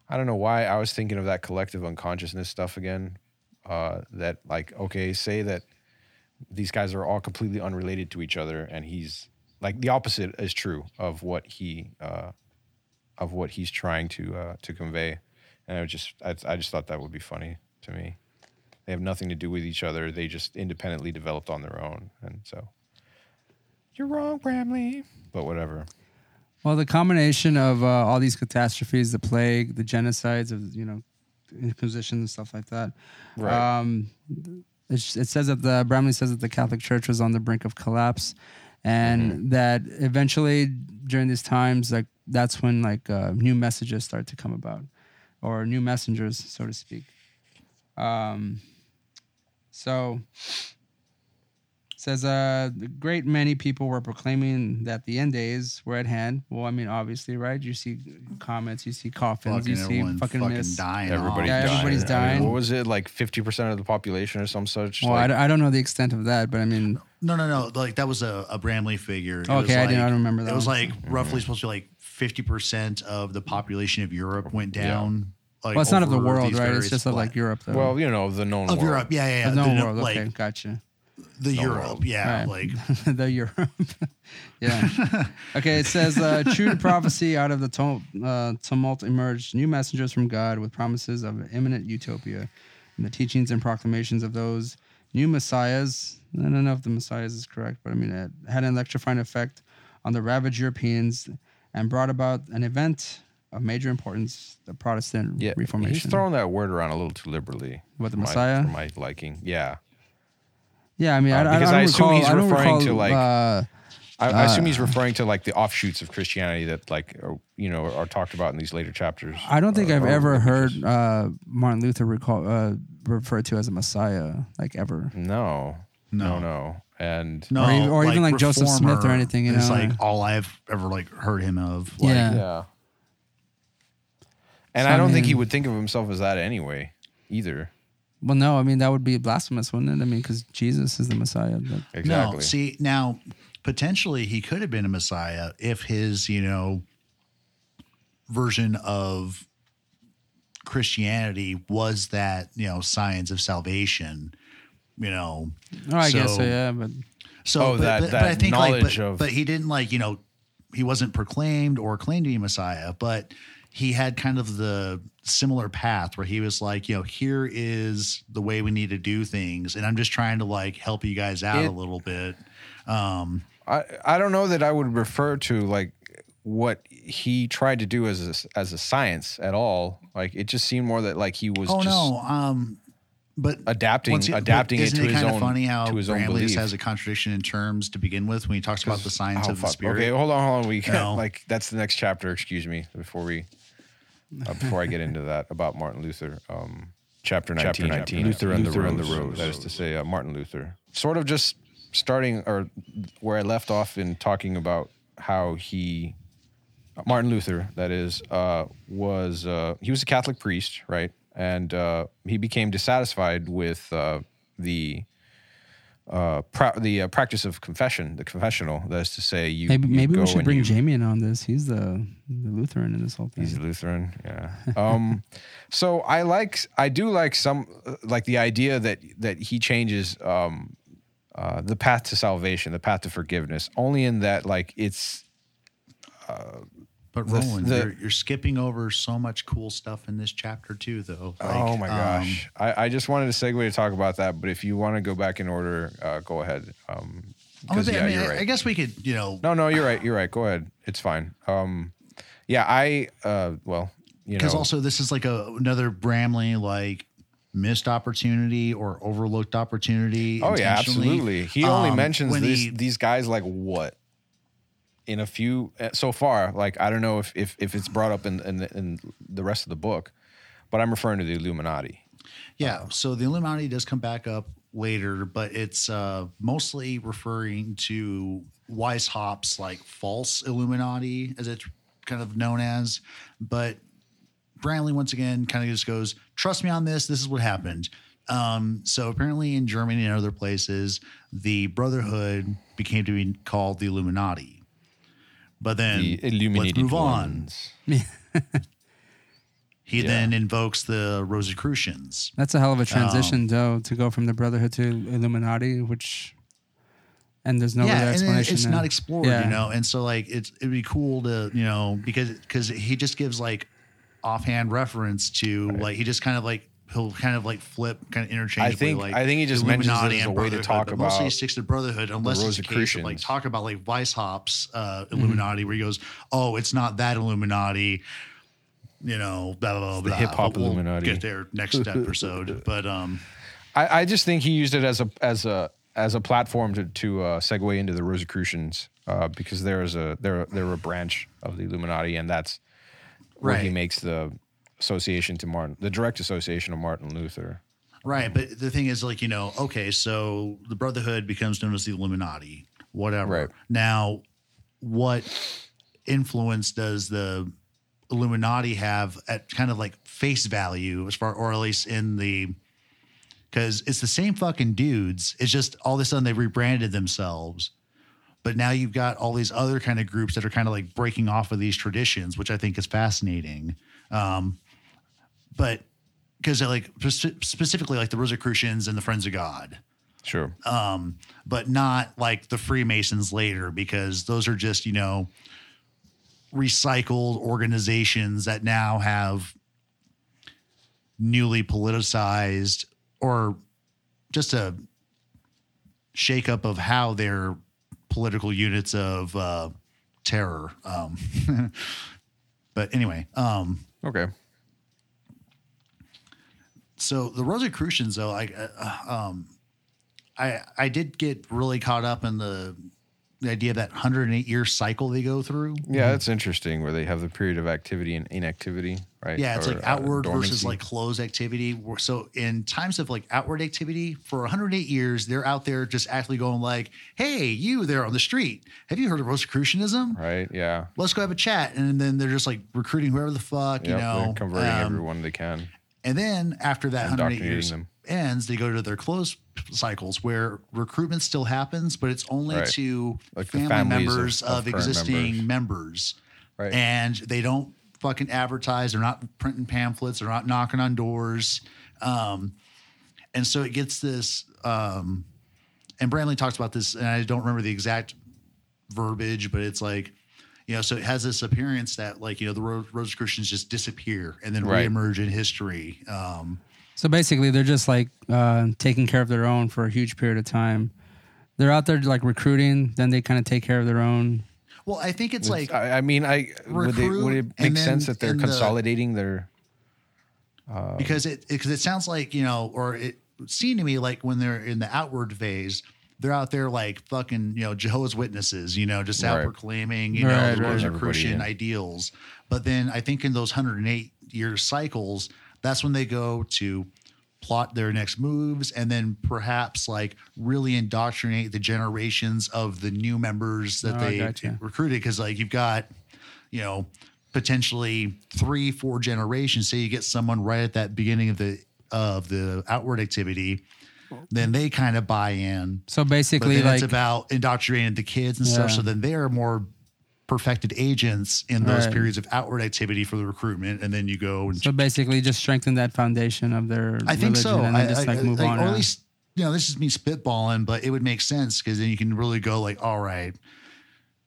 I don't know why I was thinking of that collective unconsciousness stuff again. Uh, that, like, okay, say that these guys are all completely unrelated to each other, and he's like the opposite is true of what he uh, of what he's trying to uh, to convey and I just I, I just thought that would be funny to me. They have nothing to do with each other. They just independently developed on their own, and so you're wrong, Bramley. But whatever. Well, the combination of uh, all these catastrophes, the plague, the genocides of you know, Inquisition and stuff like that. Right. Um, it, it says that the Bramley says that the Catholic Church was on the brink of collapse, and that eventually during these times, like that's when like uh, new messages start to come about, or new messengers, so to speak. Um, so says uh, a great many people were proclaiming that the end days were at hand. Well, I mean, obviously, right? You see comments, you see coffins, fucking you see fucking, fucking, myths. dying. Everybody's Yeah, dying. everybody's I mean, dying. what was it like? Fifty percent of the population or some such? Well, like, I, d- I don't know the extent of that, but I mean, No, no, no. Like that was a, a Bramley figure. It Okay, was I like, didn't- I don't remember that It was one. like roughly supposed to be like fifty percent of the population of Europe went Yeah. down. Like, well, it's not of the world, right? It's just of like Europe, though. well, you know, the known of world. Europe. Yeah, yeah, yeah. the known The- world. Like okay, gotcha. the Known Europe. world. Yeah, Right. like the Europe. yeah. Okay, it says, uh, true to prophecy, out of the tumult, uh, tumult emerged new messengers from God with promises of imminent utopia. And the teachings and proclamations of those new messiahs, I don't know if the messiahs is correct, but I mean, it had an electrifying effect on the ravaged Europeans and brought about an event of major importance, the Protestant Yeah, Reformation. he's throwing that word around a little too liberally. What, the for my- Messiah? for my liking. Yeah, yeah, I mean, Uh, I, I, because I don't I assume recall, he's referring recall, to, like, uh, I, I assume he's referring to like the offshoots of Christianity that, like, are, you know, are talked about in these later chapters. I don't think Uh, I've or ever religious. heard uh, Martin Luther recall uh, referred to as a Messiah, like ever. No, no, No. no, and no, Or even- or even like Joseph Smith or anything, you is know, like like- all I've ever like heard him of. Like, Yeah. yeah. And So, I I don't think he mean- would think of himself as that anyway, either. Well, no, I mean that would be blasphemous, wouldn't it? I mean, because Jesus is the Messiah. That- Exactly. No, see now, potentially he could have been a Messiah if his, you know, version of Christianity was that you know signs of salvation. You know, oh, I guess so. So- Yeah, but so Oh, but, that- but, that but I think like, knowledge but, of- but he didn't like you know he wasn't proclaimed or claimed to be Messiah, but he had kind of the similar path where he was like, you know, here is the way we need to do things, and I'm just trying to like help you guys out It- a little bit. Um, I, I don't know that I would refer to like what he tried to do as a, as a science at all. Like it just seemed more that like he was oh just no, um, but adapting once you- but adapting it isn't to his kind own of funny how to his own Bramley belief. has a contradiction in terms to begin with when he talks about the science Oh, of the fuck. spirit. Okay, hold on, hold on. We can No. like that's the next chapter. Excuse me, before we uh, before I get into that about Martin Luther. Um, chapter 19, Chapter 19, Luther and Luther the and the Rose. Rose. That is to say, uh, Martin Luther. Sort of just starting or where I left off in talking about how he Martin Luther, that is, uh, was uh, he was a Catholic priest, right? And uh, he became dissatisfied with uh, the uh, pra- the uh, practice of confession, the confessional. That is to say, you maybe you maybe we should bring you- Jamie in on this. He's the the Lutheran in this whole thing. He's Lutheran, yeah. Um, so I like, I do like some, uh, like the idea that that he changes um, uh, the path to salvation, the path to forgiveness, only in that like it's But Roland, the- you're, you're skipping over so much cool stuff in this chapter too, though. Like, oh my um, gosh. I, I just wanted to segue to talk about that, but if you want to go back in order, uh, go ahead. Um, I, 'cause, yeah, I, mean, right. I guess we could, you know, no, no, you're right. You're right. Go ahead. It's fine. Um, yeah, I uh, well, you know, because also this is like a another Bramley like missed opportunity or overlooked opportunity. Oh yeah, absolutely. He only Um, mentions these he- these guys like what in a few uh, so far. Like I don't know if if, if it's brought up in, in the- in the rest of the book, but I'm referring to the Illuminati. Yeah, so the Illuminati does come back up later, but it's uh, mostly referring to Weishaupt's like false Illuminati, as it's kind of known as. But Bramley once again kind of just goes, "Trust me on this. This is what happened." Um, so apparently, in Germany and other places, the Brotherhood became to be called the Illuminati. But then The Illuminated let's move on. He Yeah. then invokes the Rosicrucians. That's a hell of a transition, Um, though, to go from the Brotherhood to Illuminati, which and there's no yeah, other and explanation. it's there. not explored, Yeah. you know. And so like it's it'd be cool to you know because because he just gives like offhand reference to like he just kind of like he'll kind of like flip kind of interchangeably. think- like I think he just mentions it as a way to talk but mostly he sticks to Brotherhood unless it's a case of like talk about like Weishaupt's uh, Mm-hmm. Illuminati where he goes, oh, it's not that Illuminati. You know, blah blah blah. the blah. hip-hop we'll Illuminati. Get there next episode, but um, I, I just think he used it as a as a as a platform to to uh, segue into the Rosicrucians uh, because there is a they're they're a branch of the Illuminati and that's where he makes the association to Martin the direct association of Martin Luther. Right, but the thing is, like you know, okay, so the Brotherhood becomes known as the Illuminati, whatever. Right. Now, what influence does the Illuminati have at kind of like face value, as far, or at least in the, because it's the same fucking dudes. It's just all of a sudden they rebranded themselves, but now you've got all these other kind of groups that are kind of like breaking off of these traditions, which I think is fascinating. Um, but because like specifically like the Rosicrucians and the Friends of God, Sure. um, but not like the Freemasons later because those are just you know recycled organizations that now have newly politicized or just a shakeup of how their political units of uh, terror. Um, but anyway, um, okay. So the Rosicrucians, though, I, uh, um, I, I did get really caught up in the, the idea of that 108 year cycle they go through. Yeah, that's interesting where they have the period of activity and inactivity, right? Yeah, it's Or, like uh, outward versus like closed activity. So in times of like outward activity, for 108 years, they're out there just actually going like, "Hey, you there on the street, have you heard of Rosicrucianism? right. Yeah. Let's go have a chat." And then they're just like recruiting whoever the fuck, you know, they're converting um, everyone they can. And then after that 108 years, them. ends, they go to their close cycles where recruitment still happens, but it's only Right. to Like family members of- of, of existing members. Right. And they don't fucking advertise. They're not printing pamphlets. They're not knocking on doors. Um, and so it gets this. Um, and Bramley talks about this, and I don't remember the exact verbiage, but it's like, you know, so it has this appearance that like you know the Ro- Rosicrucians just disappear and then Right. reemerge in history. Um, So basically, they're just like uh, taking care of their own for a huge period of time. They're out there like recruiting, then they kind of take care of their own. well, I think it's like I, I mean, I would, they, would it make then sense that they're in the- consolidating their? because it because it sounds like you know, or it seemed to me like when they're in the outward phase, they're out there like fucking you know Jehovah's Witnesses, you know, just out Right. proclaiming you Right, know the right. Rosicrucian ideals. But then I think in those 108 year cycles, that's when they go to plot their next moves and then perhaps like really indoctrinate the generations of the new members that Oh, they gotcha. recruited because like you've got you know potentially three four generations say you get someone right at that beginning of the of the outward activity then they kind of buy in So basically, like it's about indoctrinating the kids and stuff so then they're more perfected agents in those Right. periods of outward activity for the recruitment and then you go and so basically, just strengthen that foundation of their. I think so. and I, just I- like move like, on. Or at least, you know, this is me spitballing, but it would make sense because then you can really go like, all right,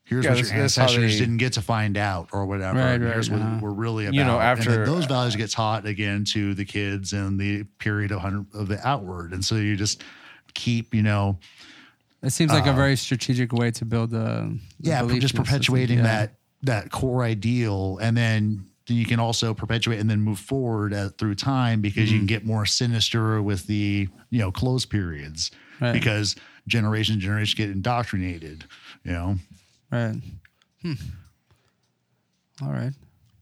here's Yeah, what your ancestors they- didn't get to find out or whatever. Right, right, here's what uh-huh. we're really about. You know, after- those values get taught again to the kids in the period of, hundred, of the outward. And so you just keep, you know, it seems like a very strategic way to build a. the uh, yeah, just perpetuating Yeah. that that core ideal, and then then you can also perpetuate and then move forward uh, through time because Mm-hmm. you can get more sinister with the you know close periods Right. because generation to generation get indoctrinated. You know, Right. Hmm. All right.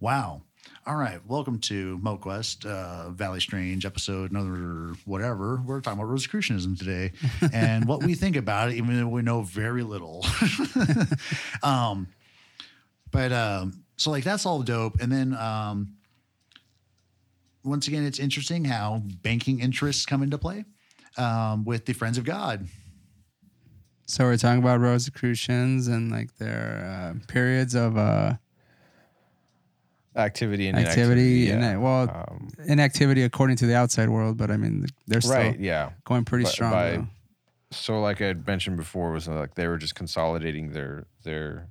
wow. All right, welcome to MoQuest, uh, Valley Strange episode, another whatever. We're talking about Rosicrucianism today and what we think about it, even though we know very little. um, but um, so like that's all dope. And then um, once again, it's interesting how banking interests come into play um, with the Friends of God. So we're talking about Rosicrucians and like their uh, periods of uh, activity and activity, inactivity, and yeah. uh, well, Um, inactivity according to the outside world, but I mean they're still right, yeah. going pretty But strong. by- So, like I had mentioned before, was like they were just consolidating their their,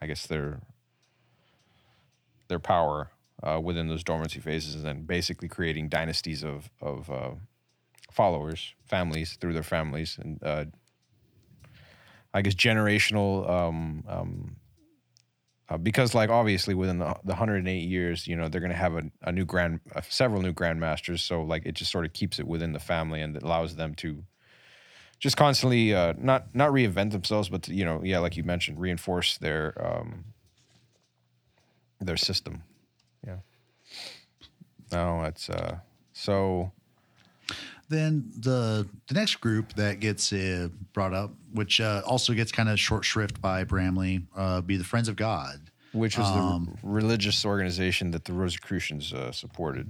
I guess their their power uh, within those dormancy phases, and then basically creating dynasties of of uh, followers, families through their families, and uh, I guess generational. Um, um, uh, because, like, obviously, within the, the 108 years, you know, they're going to have a, a new grand, uh, several new grandmasters. So, like, it just sort of keeps it within the family and allows them to just constantly uh, not not reinvent themselves, but to, you know, yeah, like you mentioned, reinforce their um, their system. Yeah. No, it's uh, so Then the the next group that gets uh, brought up, which uh, also gets kind of short shrift by Bramley, uh, be the Friends of God. which was Um, the religious organization that the Rosicrucians uh, supported.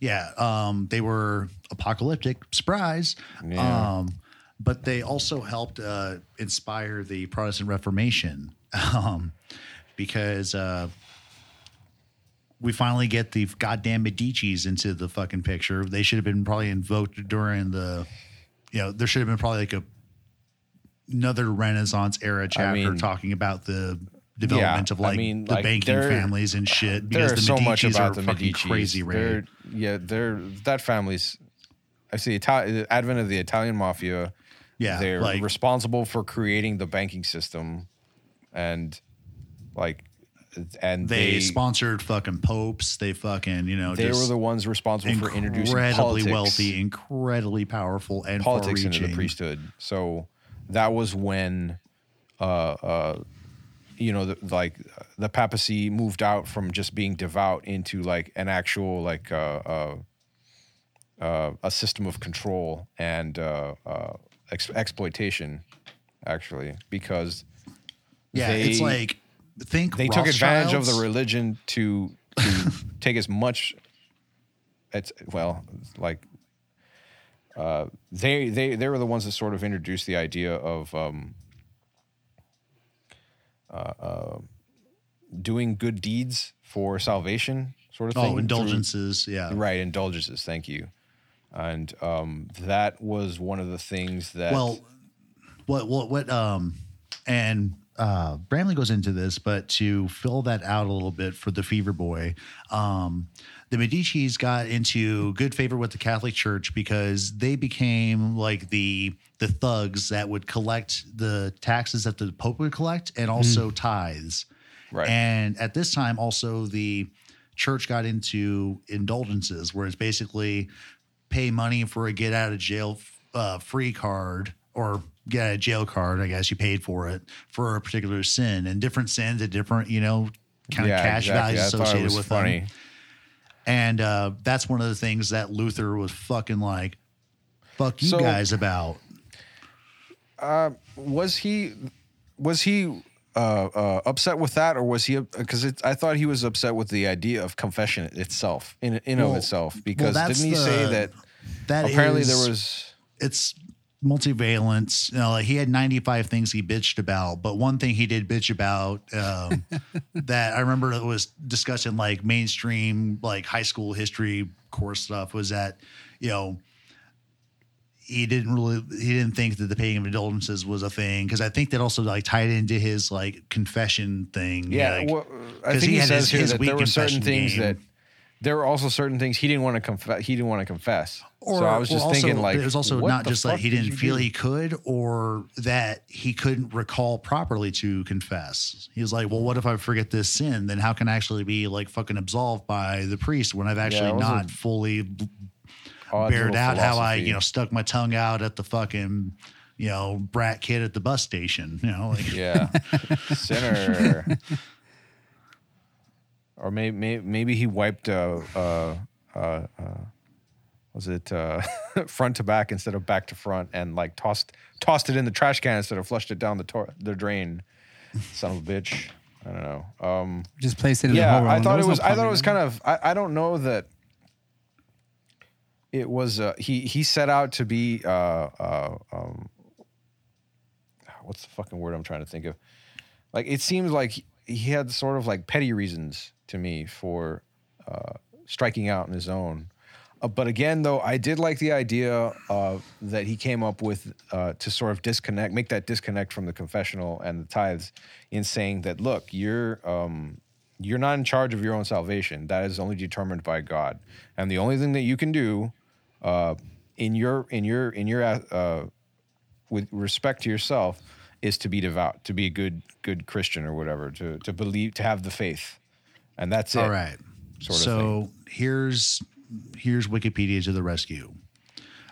Yeah, um, they were apocalyptic, surprise. Yeah. Um, but they also helped uh, inspire the Protestant Reformation um, because uh, we finally get the goddamn Medici's into the fucking picture. They should have been probably invoked during the, you know, there should have been probably like a another Renaissance era chapter mean- talking about the development Yeah, of I like mean, the like, banking families and shit because the so Medicis much about are the fucking Medici. crazy. They're, yeah, they're that family's. I see Itali- the advent of the Italian mafia. Yeah, they're like- responsible for creating the banking system, and like, and they, they sponsored fucking popes. They fucking you know they were the ones responsible for introducing incredibly wealthy, incredibly powerful, and politics into the priesthood. So that was when, uh, uh, you know, the, like the papacy moved out from just being devout into like an actual like uh, uh, uh, a system of control and uh, uh, ex- exploitation, actually, because Yeah, they, it's like think they took advantage of the religion to to take as much it's well like uh, they they they were the ones that sort of introduced the idea of um, uh, uh, doing good deeds for salvation, sort of thing. Oh, through- indulgences. Yeah. Right, indulgences. Thank you. And um, that was one of the things that. Well, what what what um and uh Bramley goes into this, but to fill that out a little bit for the Fever Boy, um the Medici's got into good favor with the Catholic Church because they became like the the thugs that would collect the taxes that the Pope would collect and also tithes. Right. And at this time, also the church got into indulgences, where it's basically pay money for a get out of jail uh, free card or get a jail card. I guess you paid for it for a particular sin, and different sins at different, you know, kind of cash values I it associated with funny. them. And uh, that's one of the things that Luther was fucking like, fuck you So- guys about. was he was he uh, uh, upset with that, or was he? Because I thought he was upset with the idea of confession itself, in in Well- of itself. Because that's didn't he say that That apparently is- there was? it's multivalent. You know, like he had 95 things he bitched about, but one thing he did bitch about um, that I remember it was discussed in like mainstream, like high school history course stuff was that, you know, he didn't really he didn't think that the paying of indulgences was a thing because I think that also like tied into his like confession thing. Yeah, like, well, I think he, had says his- here his that weak there were certain confession things game. that there were also certain things he didn't want to confess. He didn't want to confess. so I was just also, thinking, like, it was also not just like he did didn't you feel do? he could, or that he couldn't recall properly to confess. He was like, "Well, what if I forget this sin? Then how can I actually be like fucking absolved by the priest when I've actually a not fully bared out how I, you know, stuck my tongue out at the fucking, you know, brat kid at the bus station? You know, like Yeah, sinner. Or maybe maybe, maybe he wiped uh uh uh, uh was it uh front to back instead of back to front and like tossed tossed it in the trash can instead of flushed it down the tor- the drain. Son of a bitch. I don't know. Um Just placed it in the yeah, hole. I thought it no was. I thought it was kind of. I, I don't know that it was. Uh, he he set out to be. Uh, uh, um, what's the fucking word I'm trying to think of? Like it seems like he had sort of like petty reasons to me for uh, striking out in his own. Uh, but again, though, I did like the idea uh, that he came up with uh, to sort of disconnect, make that disconnect from the confessional and the tithes, in saying that, look, you're um, you're not in charge of your own salvation. That is only determined by God, and the only thing that you can do uh, in your in your in your with respect to yourself is to be devout, to be a good good Christian or whatever, to to believe, to have the faith, and that's it. All right. Sort of so here's here's Wikipedia to the rescue,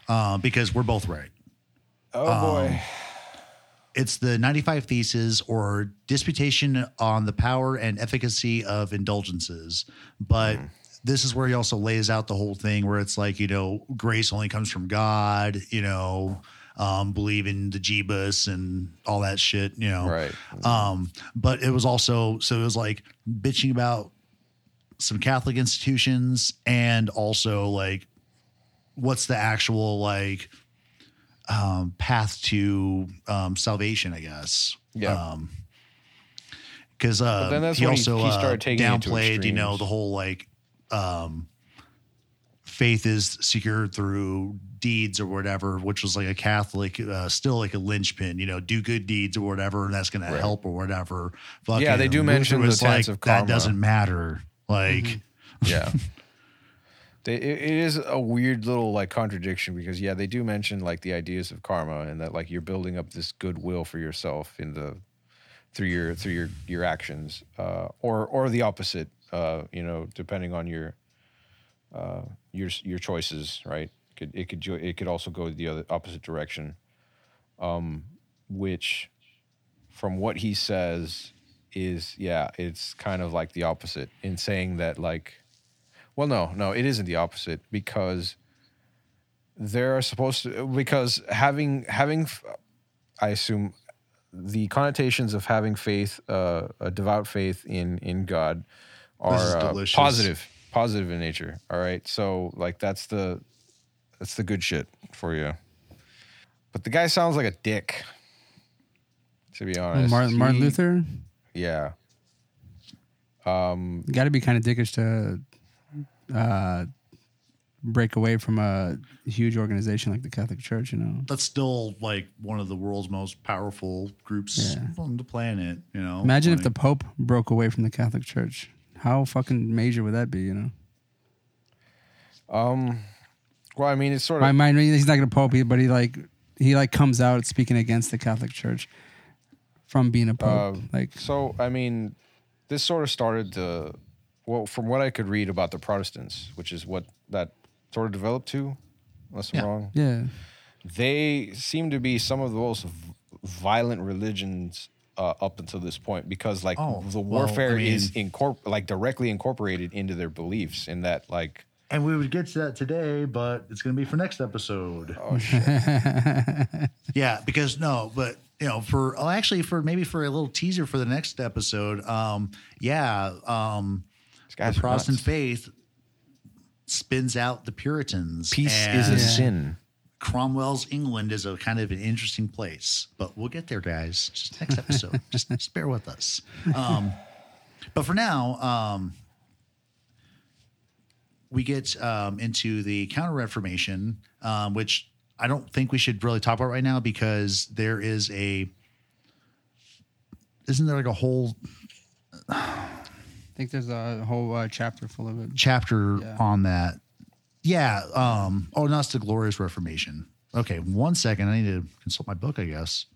uh, because we're both right. Oh boy. It's the 95 Theses or Disputation on the Power and Efficacy of Indulgences. But this is where he also lays out the whole thing where it's like, you know, grace only comes from God, you know, um, believe in the Jeebus and all that shit, you know. Right. Um, but it was also, so it was like bitching about some Catholic institutions and also like what's the actual like um, path to um, salvation, I guess. Yeah. Um, because uh, then he also he uh, downplayed, you know, the whole like um, faith is secured through deeds or whatever, which was like a Catholic, uh, still like a linchpin, you know, do good deeds or whatever, and that's going to help or whatever. Yeah, they do mention the tenets like, of karma. That doesn't matter. Like, Mm-hmm. Yeah. They, it, it is a weird little like contradiction because yeah, they do mention like the ideas of karma and that like you're building up this goodwill for yourself in the through your through your your actions, uh, or or the opposite, uh, you know, depending on your uh, your your choices, right? Could it could it could also go the other opposite direction, um, which from what he says is yeah, it's kind of like the opposite in saying that like well, no, no, it isn't the opposite because there are supposed to because having having I assume the connotations of having faith, uh, a devout faith in in God, are uh, positive, positive in nature. All right, so like that's the That's the good shit for you. But the guy sounds like a dick. To be honest, Martin, Martin He- Luther Yeah, um, got to be kind of dickish to uh, break away from a huge organization like the Catholic Church. You know, That's still like one of the world's most powerful groups Yeah. on the planet. You know, imagine if the Pope broke away from the Catholic Church. How fucking major would that be? You know, um, well, I mean, it's sort of my mind. He's not gonna Pope, but he like he like comes out speaking against the Catholic Church from being a Pope. Um, like, So, I mean, this sort of started to, well, from what I could read about the Protestants, which is what that sort of developed to, unless I'm Yeah. wrong, yeah, they seem to be some of the most violent religions uh, up until this point because, like, Oh, the well, I warfare is mean- incorpor- like directly incorporated into their beliefs. In that, like, And we would get to that today, but it's going to be for next episode. oh shit, Yeah, because no, but you know, for oh, actually, for maybe for a little teaser for the next episode. Um, yeah, um, the Protestant nuts. faith spins out the Puritans. peace is a and sin. Cromwell's England is a kind of an interesting place, but we'll get there, guys. Just next episode. just, just bear with us. Um, but for now, um, we get um, into the Counter Reformation, um, which I don't think we should really talk about right now because there is a. Isn't there like a whole I think there's a whole uh, chapter full of it. chapter Yeah. on that. Yeah. Um, oh, no, it's the Glorious Reformation. Okay, one second. I need to consult my book, I guess.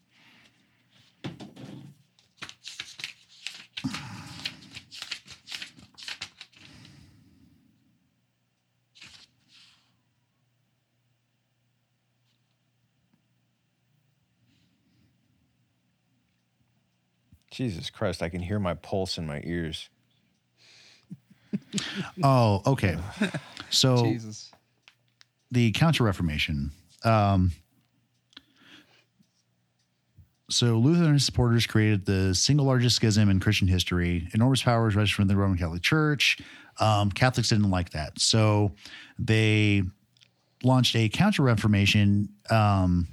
Jesus Christ, I can hear my pulse in my ears. Oh, okay. So Jesus. the Counter Reformation. Um, so Luther and his supporters created the single largest schism in Christian history. Enormous powers wrested from the Roman Catholic Church. Um, Catholics didn't like that, so they launched a Counter Reformation, um,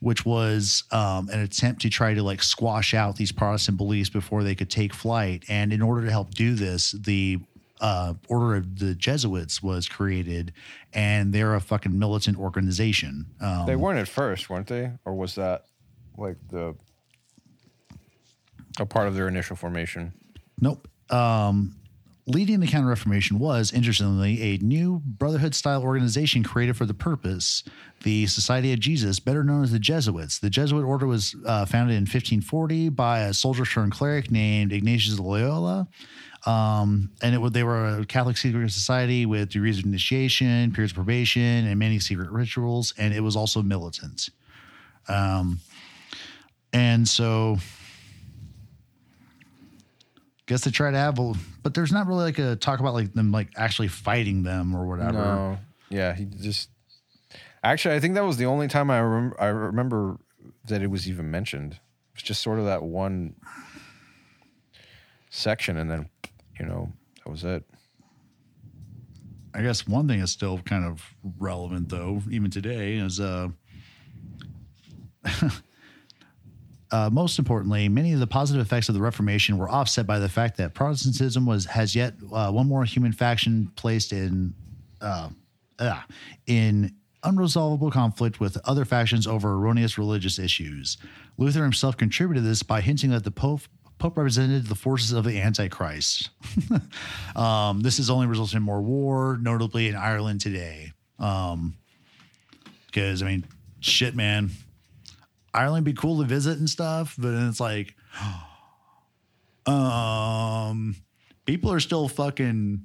which was um, an attempt to try to like squash out these Protestant beliefs before they could take flight. And in order to help do this, the uh, Order of the Jesuits was created, and they're a fucking militant organization. Um, They weren't at first, weren't they? Or was that like the a part of their initial formation? Nope. Um, leading the Counter Reformation was, interestingly, a new Brotherhood style organization created for the purpose, the Society of Jesus, better known as the Jesuits. The Jesuit order was uh, founded in 1540 by a soldier turned cleric named Ignatius Loyola. Um, and it they were a Catholic secret society with degrees of initiation, periods of probation, and many secret rituals. And it was also militant. Um, and so guess they try to have a, but there's not really like a talk about like them like actually fighting them or whatever. No. Yeah, he just Actually, I think that was the only time I remember I remember that it was even mentioned. It's just sort of that one section and then you know, that was it. I guess one thing is still kind of relevant though, even today, is uh, uh, most importantly, many of the positive effects of the Reformation were offset by the fact that Protestantism was has yet uh, one more human faction placed in uh, ah, in unresolvable conflict with other factions over erroneous religious issues. Luther himself contributed this by hinting that the Pope Pope represented the forces of the Antichrist. um, this has only resulted in more war, notably in Ireland today. Um, because I mean, shit, man, Ireland be cool to visit and stuff, but then it's like, um, people are still fucking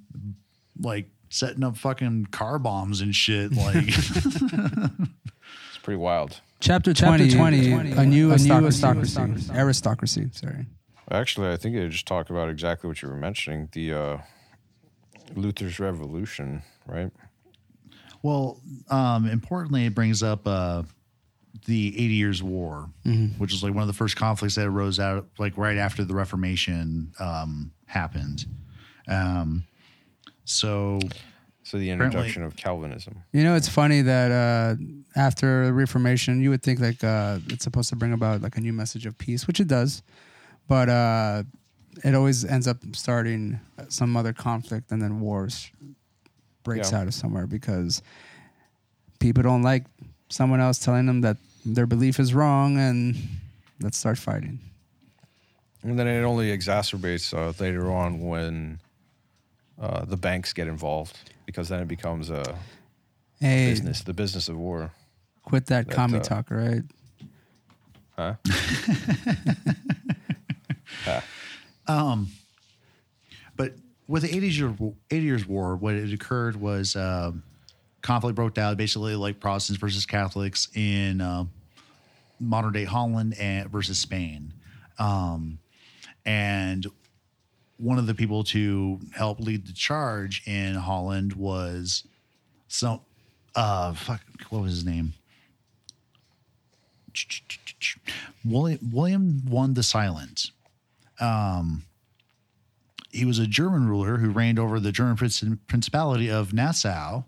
like setting up fucking car bombs and shit. Like, It's pretty wild. Chapter 20, 20, 20 a new aristocracy. Aristocracy, sorry. Actually, I think it just talked about exactly what you were mentioning, the uh Luther's revolution, right? well, um, importantly, it brings up uh, the Eighty Years' War, which is like one of the first conflicts that arose out like right after the Reformation um, happened. Um, so So the introduction of Calvinism. You know, it's funny that uh, after the Reformation, you would think like uh, it's supposed to bring about like a new message of peace, which it does, but uh, it always ends up starting some other conflict and then wars breaks Yeah. out of somewhere because people don't like someone else telling them that their belief is wrong, and let's start fighting. And then it only exacerbates uh, later on when uh, the banks get involved because then it becomes a Hey, business, the business of war. quit that, That, commie uh, talk, right? Huh? Um, but with the 80 year 80 years war, what had occurred was um, conflict broke out basically like Protestants versus Catholics in uh, modern day Holland and versus Spain. Um, and one of the people to help lead the charge in Holland was so uh fuck what was his name? William William won the silent he was a German ruler who reigned over the German Princ- Principality of Nassau.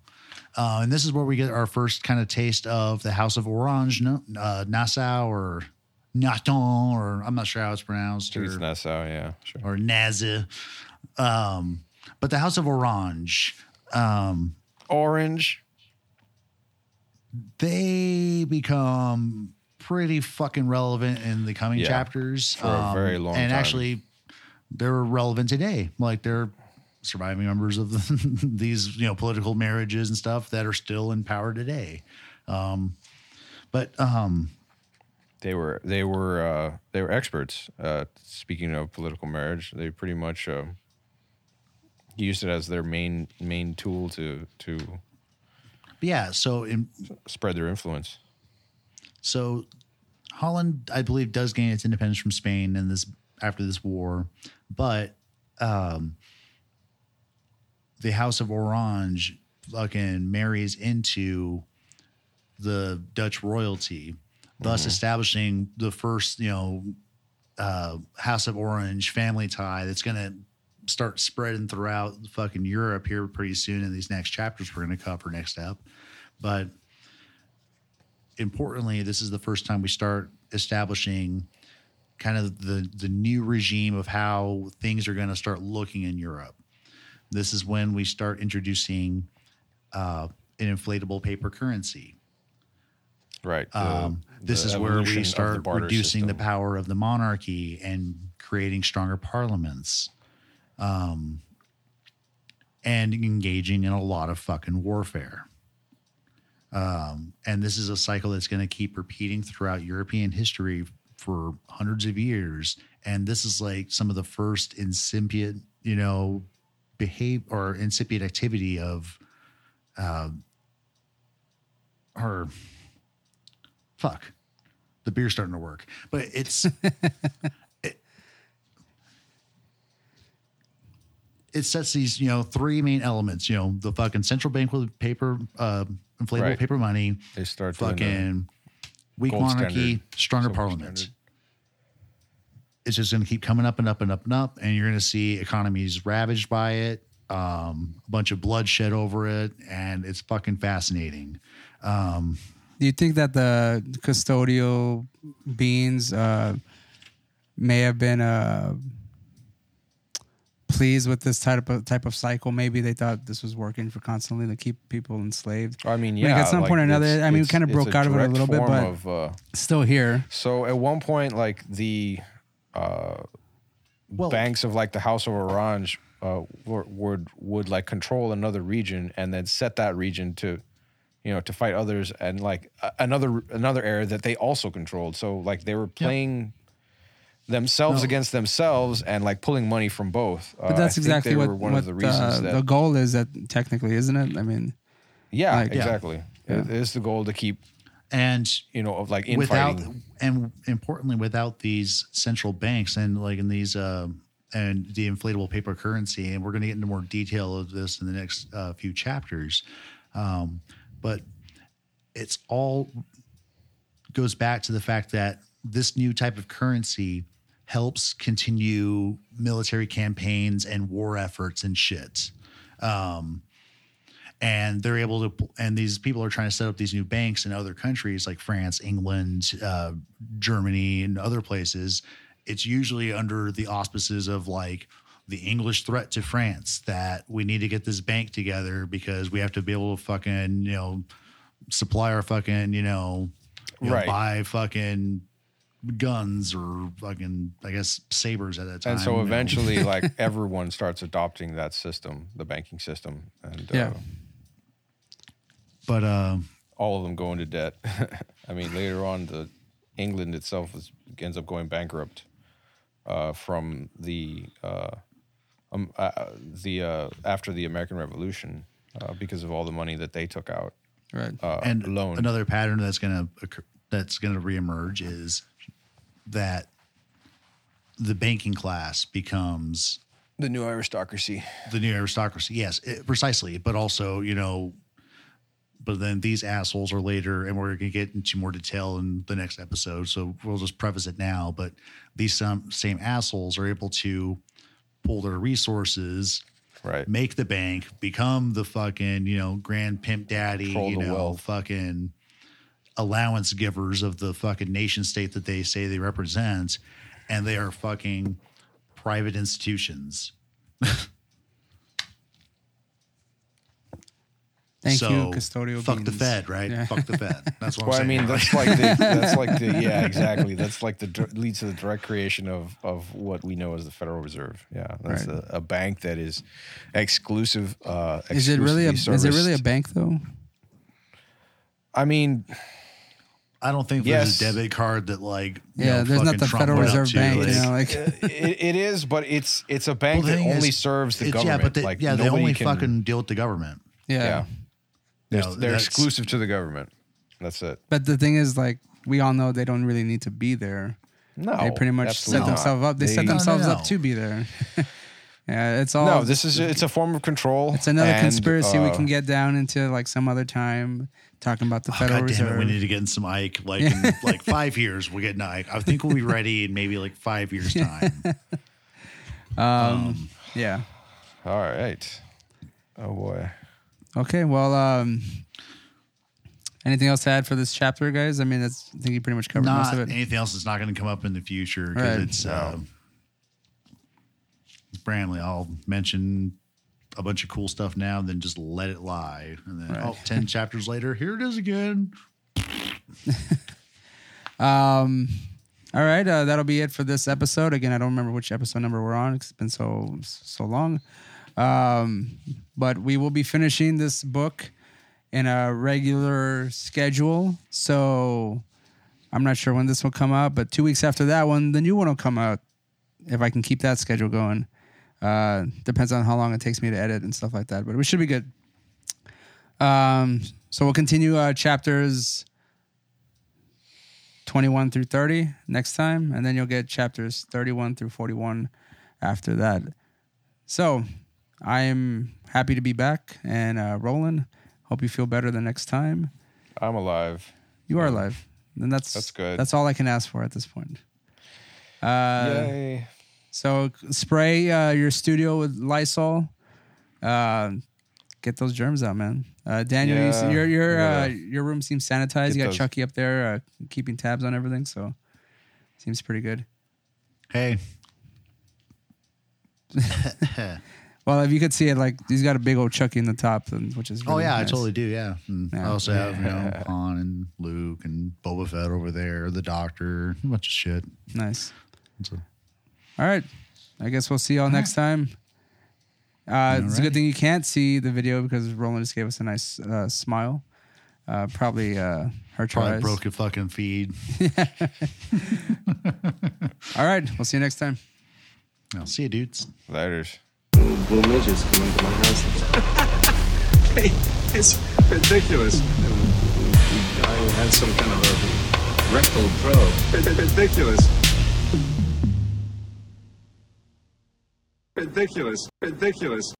Uh, and this is where we get our first kind of taste of the House of Orange, no, uh, Nassau or Naton, or I'm not sure how it's pronounced, It's Nassau, yeah, sure. or Nazi. Um, but the House of Orange, um, Orange. they become pretty fucking relevant in the coming Yeah, chapters for a very long and time. actually they're relevant today like they're surviving members of the, these you know political marriages and stuff that are still in power today um but um They were they were uh, they were experts. Uh, speaking of political marriage, they pretty much uh, used it as their main main tool to to yeah so in spread their influence. So Holland, I believe, does gain its independence from Spain in this after this war, but um, the House of Orange fucking marries into the Dutch royalty, thus establishing the first, you know, uh, House of Orange family tie that's going to start spreading throughout fucking Europe here pretty soon in these next chapters we're going to cover next up. But importantly, this is the first time we start establishing kind of the the new regime of how things are going to start looking in Europe. This is when we start introducing uh, an inflatable paper currency. Right. the- Um, this is where we the start barter reducing the power of the monarchy and creating stronger parliaments, um, and engaging in a lot of fucking warfare. Um, and this is a cycle that's going to keep repeating throughout European history for hundreds of years. And this is like some of the first incipient, you know, behave or incipient activity of, uh, or fuck, the beer's starting to work, but it's. it, it sets these, you know, three main elements. You know, the fucking central bank with paper, uh, inflatable Right. paper money, They start fucking weak monarchy, standard, stronger parliament. standard. It's just going to keep coming up and up and up and up, and you're going to see economies ravaged by it, um, a bunch of bloodshed over it, and it's fucking fascinating. Um, Do you think that the custodial beings uh, may have been uh, pleased with this type of type of cycle? Maybe they thought this was working for constantly to keep people enslaved. I mean, Like, yeah. at some point or another, I mean, we kinda broke out of it a little bit, but- of, uh, Still here. so at one point, like the uh, well, banks of like the House of Orange uh, were, would would like control another region and then set that region to, you know, to fight others and like another another area that they also controlled. So like they were playing themselves No. against themselves and like pulling money from both. Uh, But that's think exactly what, one what of the reasons uh, that the goal is. That technically, isn't it? I mean, yeah, like- Yeah. exactly. It is the goal to keep and you know of like without and importantly without these central banks and like in these uh, and the inflatable paper currency and we're going to get into more detail of this in the next uh, few chapters um, but it's all goes back to the fact that this new type of currency helps continue military campaigns and war efforts and shit. Um, and they're able to and these people are trying to set up these new banks in other countries like france england uh, germany and other places it's usually under the auspices of like the english threat to france that we need to get this bank together because we have to be able to fucking you know supply our fucking you know, you know, buy fucking guns or fucking I guess sabers at that time. and so eventually, like everyone starts adopting that system, the banking system, and Yeah. uh, but uh, all of them go into debt. I mean, later on, the England itself is, ends up going bankrupt uh, from the uh, um, uh, the uh, after the American Revolution uh, because of all the money that they took out Right. uh, and loan. another pattern that's going to occur that's going to reemerge is that the banking class becomes the new aristocracy. the new aristocracy. Yes, it, precisely. But also, you know, but then these assholes are later, and we're going to get into more detail in the next episode. So we'll just preface it now. But these some same assholes are able to pull their resources, Right. make the bank, become the fucking you know grand pimp daddy, Control you know, wealth. fucking allowance givers of the fucking nation state that they say they represent, and they are fucking private institutions. Thank so, you, custodial. Fuck the. Fed, right? Yeah. Fuck the Fed. That's what Well, I I'm mean, saying. that's like the that's like the yeah, exactly. That's like the leads to the direct creation of of what we know as the Federal Reserve. Yeah, that's Right. a, a bank that is exclusive. Uh, Is it really a exclusively is it really a bank though? I mean, I don't think Yes. there's a debit card that like you Yeah, know, there's not the Trump Federal Reserve Bank. like- you know, like it, it is, but it's it's a bank Well, that only is, serves the government. Yeah, but they, like yeah, they nobody only can, fucking deal with the government. yeah. yeah. They're, No, they're that's- exclusive to the government. That's it. But the thing is, like, we all know they don't really need to be there. No, they pretty much set absolutely not. themselves up. They, set No, no, themselves no. up to be there. yeah, it's all. No, this is it's a form of control. it's another and, conspiracy we uh, can get down into like some other time, talking about the Oh, Federal God damn Reserve. it, we need to get in some Icke. Like in like five years, we'll get an Icke. I think we'll be ready in maybe like five years time. um, yeah. All right. Oh boy. Okay. Well, um, anything else to add for this chapter, guys? I mean, that's I think you pretty much covered most not of it. anything else that's not going to come up in the future because Right. it's uh, it's Bramley. I'll mention a bunch of cool stuff now, and then just let it lie, and then Right. oh, 10 chapters later, here it is again. Um, all right, uh, that'll be it for this episode. Again, I don't remember which episode number we're on. 'cause It's been so so long. Um, but we will be finishing this book in a regular schedule. So I'm not sure when this will come out, but two weeks after that one, the new one will come out. If I can keep that schedule going, uh, depends on how long it takes me to edit and stuff like that. But we should be good. Um, so we'll continue uh, chapters 21 through 30 next time, and then you'll get chapters 31 through 41 after that. So I am happy to be back and uh, rolling. Hope you feel better the next time. I'm alive. You are alive, and that's That's good. That's all I can ask for at this point. Uh, Yay. so spray uh, your studio with Lysol. Uh, get those germs out, man. Uh, Daniel, you your your yeah. uh, your room seems sanitized. Get You got those- Chucky up there uh, keeping tabs on everything, so seems pretty good. Hey, Well, if you could see it, like he's got a big old Chucky in the top, and- which is oh really yeah, I totally do. Yeah, and Yeah. I also have you know Han and Luke and Boba Fett over there, the Doctor, a bunch of shit. nice. So, All right, I guess we'll see y'all next time. Uh, it's a good thing you can't see the video because Roland just gave us a nice uh, smile. Uh, probably uh, hurt your probably eyes. broke your fucking feed. All right, we'll see you next time. I'll see you, dudes. Laters. Blue midgets come into my house. hey, it's ridiculous. The guy had some kind of a rectal probe. Ridiculous. Ridiculous. Ridiculous.